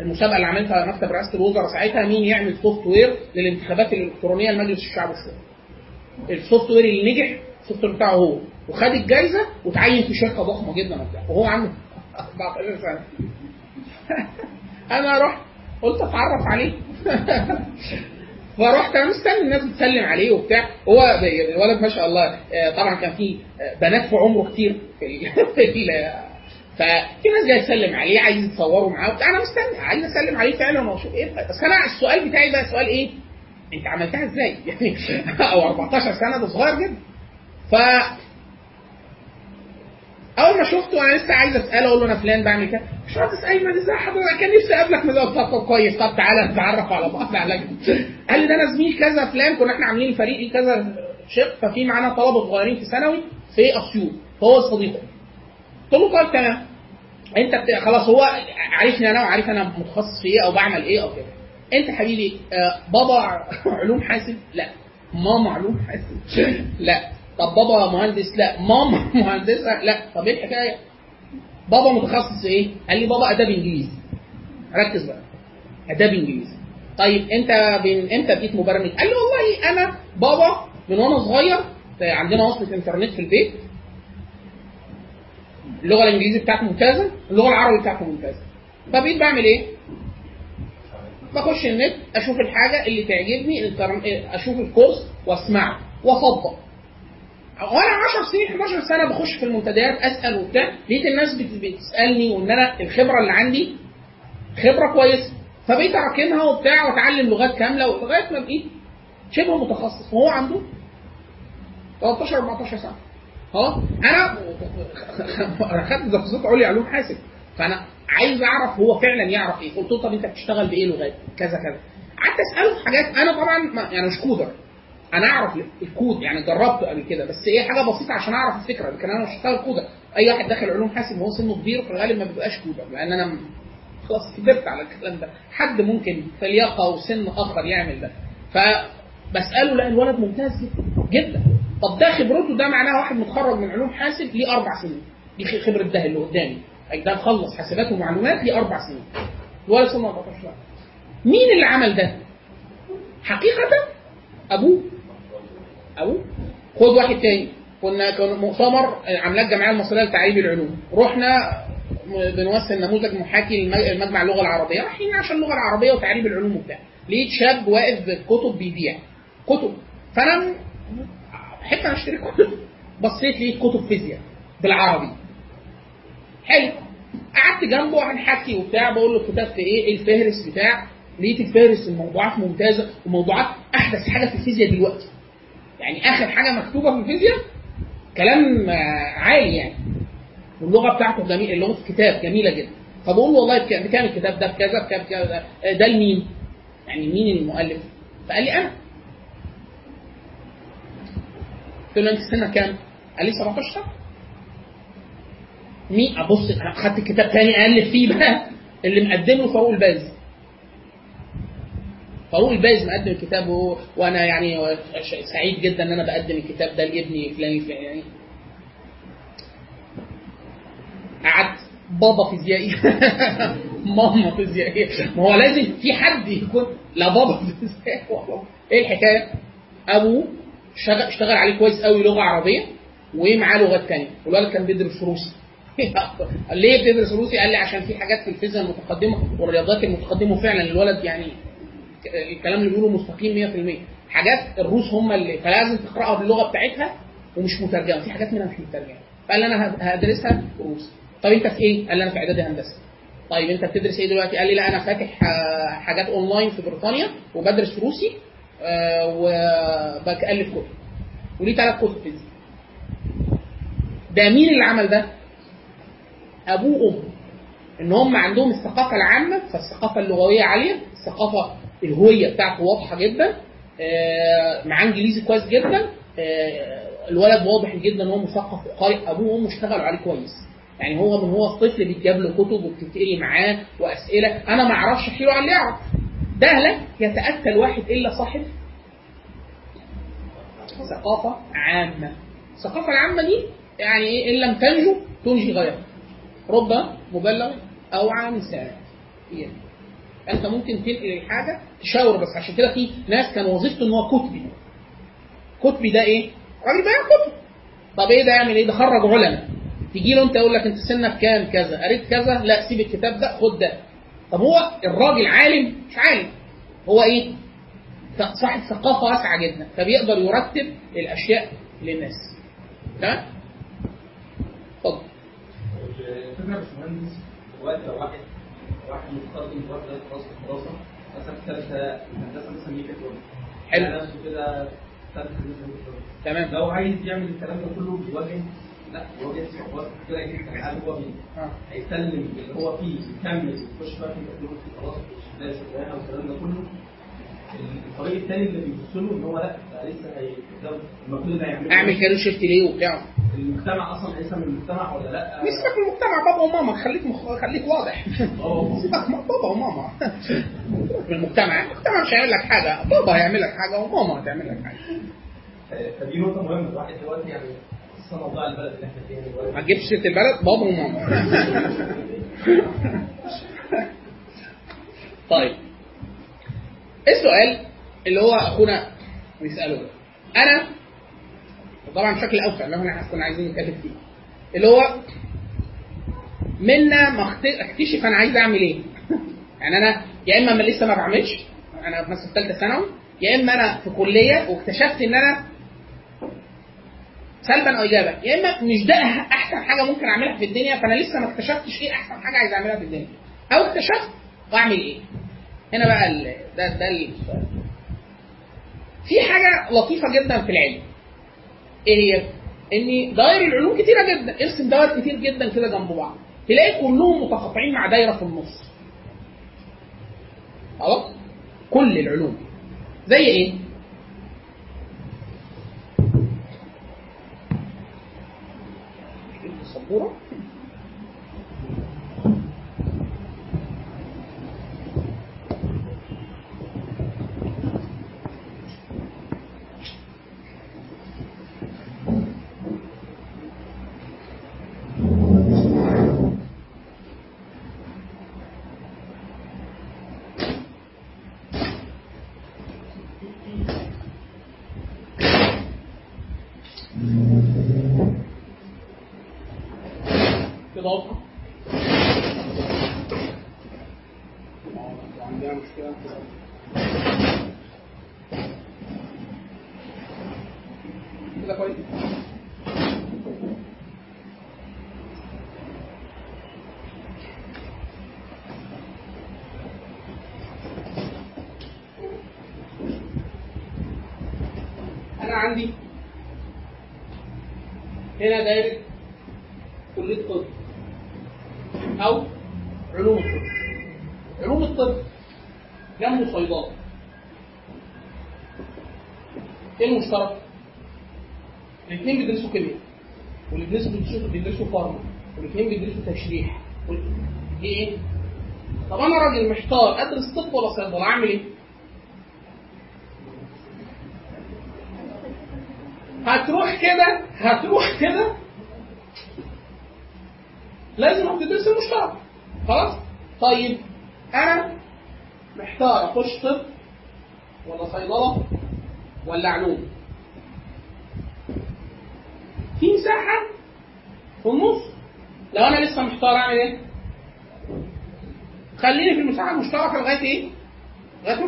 المسابقة اللي عملتها مكتب رئاسه الوزراء ساعتها مين يعمل software للانتخابات الإلكترونية لمجلس الشعب السوري. ال software اللي نجح ال software بتاعه هو. وخد الجائزه وتعين في شركة ضخمة جدا وبتاع. وهو عنده 14 سنه أنا رحت قلت أتعرف عليه. فرحت أنا مستني الناس بتسلم عليه وبتاع. هو الولد ما شاء الله آه، طبعا كان في آه، بنات في عمره كتير. في ففي ناس جاية تسلم عليه عايز يتصوروا معاه وبتاع. أنا مستني عايز أسلم عليه فعلا وأشوف إيه. بس أنا السؤال بتاعي بقى سؤال إيه؟ أنت عملتها إزاي؟ يعني أو 14 سنة ده صغير جدا. ف أول ما شفته أنا لسه عايز أسأله أقول له أنا فلان بعمل كده. باشمهندس ايمن إزاي حضرتك كان نفسي أقابلك من طب كويس. طب تعالى نتعرف على بعض على قال لي ده أنا زميل كذا فلان كنا إحنا عاملين فريق كذا شق ففي معانا طلبة صغيرين في ثانوي في أسيوط فهو صديقه. قلت له طيب تمام. أنت. خلاص هو عارفني أنا وعارف أنا متخصص في إيه أو بعمل إيه أو كده. أنت حبيبي آه بابا علوم حاسب؟ لا. ماما علوم حاسب؟ لا. طب بابا مهندس لا ماما مهندسه لا طب إيه الحكاية؟ بابا متخصص إيه؟ قال لي بابا أداب إنجليزي. ركز بقى. أداب إنجليزي. طيب أنت من إمتى بقيت مبرمج. قال لي والله أنا بابا من وأنا صغير عندنا وصلة إنترنت في البيت. اللغة الإنجليزي بتاعته ممتازة اللغة العربي بتاعته ممتازة. فبقيت بعمل إيه؟ بخش النت أشوف الحاجة اللي تعجبني أشوف الكورس وأسمعه وأفضل. وأنا 10 سنين 11 سنة بخش في المنتديات أسأل وبتاع لقيت الناس بت- بتسألني وإن أنا الخبرة اللي عندي خبرة كويسة فبقيت أراكمها وبتاع وأتعلم لغات كاملة لغايه ما بقيت شبه متخصص. وهو عنده 13 14 سنة. خلاص؟ أنا خدت تخصصات عليا علوم حاسب فأنا عايز أعرف هو فعلا يعرف إيه. قلت له طب أنت بتشتغل بإيه لغات؟ كذا كذا. قعدت أسأله حاجات. أنا طبعا ما يعني مش coder. أنا اعرف الكود يعني جربته قبل كده بس إيه حاجة بسيطة عشان اعرف الفكرة لكن أنا مش هشتغل coder اي واحد داخل علوم حاسب وهو سنه كبير في الغالب ما بيبقاش coder لأن أنا خلاص كبرت على الكلام ده. حد ممكن في لياقه وسن اخر يعمل ده. فبسأله لا الولد ممتاز جدا. طب ده خبرته ده معناها واحد متخرج من علوم حاسب ليه أربع سنين. دي خبرة ده اللي قدامي. ده مخلص حاسبات ومعلومات ليه أربع سنين. الولد سنه 14 سنة. مين اللي عمل ده؟ حقيقة أبوه. ابوه خد واحد تاني. كنا كان مؤتمر عاملاه الجمعيه المصرية لتعريب العلوم. رحنا بنوصل نموذج محاكي لمجمع اللغة العربية. رايحين عشان اللغة العربية وتعريب العلوم وبتاع. لقيت شاب واقف بكتب بيبيع كتب. فأنا أنا أشتري كتب. بصيت لقيت كتب فيزياء بالعربي. حلو. قعدت جنبه هنحكي وبتاع. بقول له كتبت إيه؟ إيه الفهرس بتاع؟ لقيت الفهرس الموضوعات ممتازة وموضوعات أحدث حاجة في الفيزياء دلوقتي. يعني آخر حاجة مكتوبة في الفيزياء كلام عالي يعني واللغة بتاعته جميل اللغة الكتاب جميلة جدا فبقول له والله بكام الكتاب ده بكذا بكام كذا آه، ده لمين؟ يعني مين المؤلف؟ فقال لي أنا قلت له أنت سنك كام؟ قال لي 17 سنه مين أبص أنا خدت الكتاب تاني اقلب فيه بقى اللي مقدمه فاروق الباز فاروق الباز مقدم الكتاب وهو- وأنا يعني سعيد جدا إن أنا بقدم الكتاب ده لابني فلان الفلاني قعدت بابا فيزيائي. ماما فيزيائية. ما هو لازم في حد يكون لا بابا فيزيائي. إيه الحكاية؟ أبوه اشتغل عليه كويس قوي لغة عربية ومعاه لغات تانية. والولد كان بيدرس روسي ليه بتدرس روسي؟ قال لي عشان في حاجات في الفيزياء المتقدمة والرياضيات المتقدمة فعلا الولد يعني الكلام اللي بيقوله مستقيم 100% حاجات الروس هم اللي فلازم تقرأها باللغة بتاعتها ومش مترجمة. في حاجات منها مش مترجمة. فقال أنا هدرسها روسي طب أنت في إيه؟ قال لي أنا في إعدادي هندسة. طيب أنت بتدرس إيه دلوقتي؟ قال لي لا أنا فاتح آه، حاجات أونلاين في بريطانيا وبدرس روسي آه، وبالف كتب وليه ثلاث كتب فيزياء ده مين اللي عمل ده؟ أبوه وأمه. إن هم عندهم الثقافة العامة فالثقافة اللغوية عالية الثقافة الهوية بتاعته واضحة جدا آه، معاه إنجليزي كويس جدا آه، الولد واضح جدا إن هو مثقف وقارئ أبوه وأمه اشتغلوا عليه كويس. يعني هو من هو طفل بيتجاب له كتب وبتتقري معاه وأسئلة أنا ما أعرفش احكي له عن اللي يعرف. ده لا يتاتى الواحد إلا صاحب ثقافة عامة. الثقافة العامة دي يعني إيه إن لم تنجو تنجي غيرها. رب مبلغ أو عن سامع هي دي. انت ممكن تنقل الحاجة تشاور بس. عشان كده في ناس كان وظيفته إن هو كتبي. كتبي ده إيه؟ راجل بيع كتب. طب إيه ده يعمل إيه؟ ده خرج علماء. تيجي له أنت يقول لك أنت سنك كام كذا؟ قريت كذا؟ لا سيب الكتاب ده خد ده. طب هو الراجل عالم؟ مش عالم. هو إيه؟ صاحب ثقافة واسعة جدا. فبيقدر يرتب الأشياء للناس. تمام؟ اتفضل. الفكرة باشمهندس دلوقتي لو واحد واحد مثلا ثالثه هندسة مثلا ميكاترونكس. حلو. يعني نفسه كده ميكاترونكس. تمام. لو عايز يعمل الكلام ده كله بيواجه لا بيواجه صعوبات كتيرة جدا. هل هو بي- آه. هيسلم اللي هو فيه يكمل ويخش بقى في الميكاترونكس خلاص ده شغلانه والكلام ده كله. الطريق الثاني اللي بيبص له إن هو لأ لسه هيزود المفروض ده هيعمله أعمل كارير شيفت ليه وبتاع. المجتمع أصلا هيسمى المجتمع ولا لأ؟ مش سيبك من المجتمع بابا وماما. خليك مخ... خليك واضح. سيبك من بابا وماما. من المجتمع. المجتمع مش هيعمل لك حاجة. بابا هيعمل لك حاجة وماما هتعمل لك حاجة. فدي نقطة مهمة. الواحد دلوقتي يعني خصوصا موضوع البلد اللي إحنا فيها ما دلوقتي تجيبش سيره البلد بابا وماما. طيب. السؤال اللي هو أخونا بيسأله. أنا طبعا بشكل أوسع هو إحنا كنا عايزين نتكلم فيه. اللي هو منا ما أكتشف أنا عايز أعمل إيه. يعني أنا يا إما ما لسه ما بعملش أنا مثلا في ثالثه ثانوي يا إما أنا في كلية واكتشفت إن أنا سلبا أو ايجابا. يا إما مش ده أح- أحسن حاجة ممكن أعملها في الدنيا فأنا لسه ما اكتشفتش إيه أحسن حاجة عايز أعملها في الدنيا. أو اكتشفت واعمل إيه. هنا بقى. ده ده في حاجة لطيفة جدا في العلم. إيه هي؟ إن دوائر العلوم كتيرة جدا ارسم دوائر كتير جدا كده جنب بعض. تلاقي كلهم متقاطعين مع دايره في النص. خلاص؟ كل العلوم. زي إيه؟ السبورة كده واضحه عندنا مشكله كده كده كويس أنا عندي هنا دايره كلية طب أو علوم الطب علوم الطب جنبه صيدلة إيه المشترك الاثنين بيدرسوا كيمياء والاثنين بيدرسوا فارما والاثنين بيدرسوا تشريح دي إيه؟ طب أنا راجل محتار أدرس طب ولا صيدلة أعمل إيه؟ هتروح كده هتروح كده لازم هتدرس المشترك خلاص طيب أنا محتار أخش طب ولا صيدلة ولا علوم. في مساحة في النص. لو أنا لسه محتار أعمل إيه؟ خليني في المساحة المشتركة لغاية إيه؟ لغاية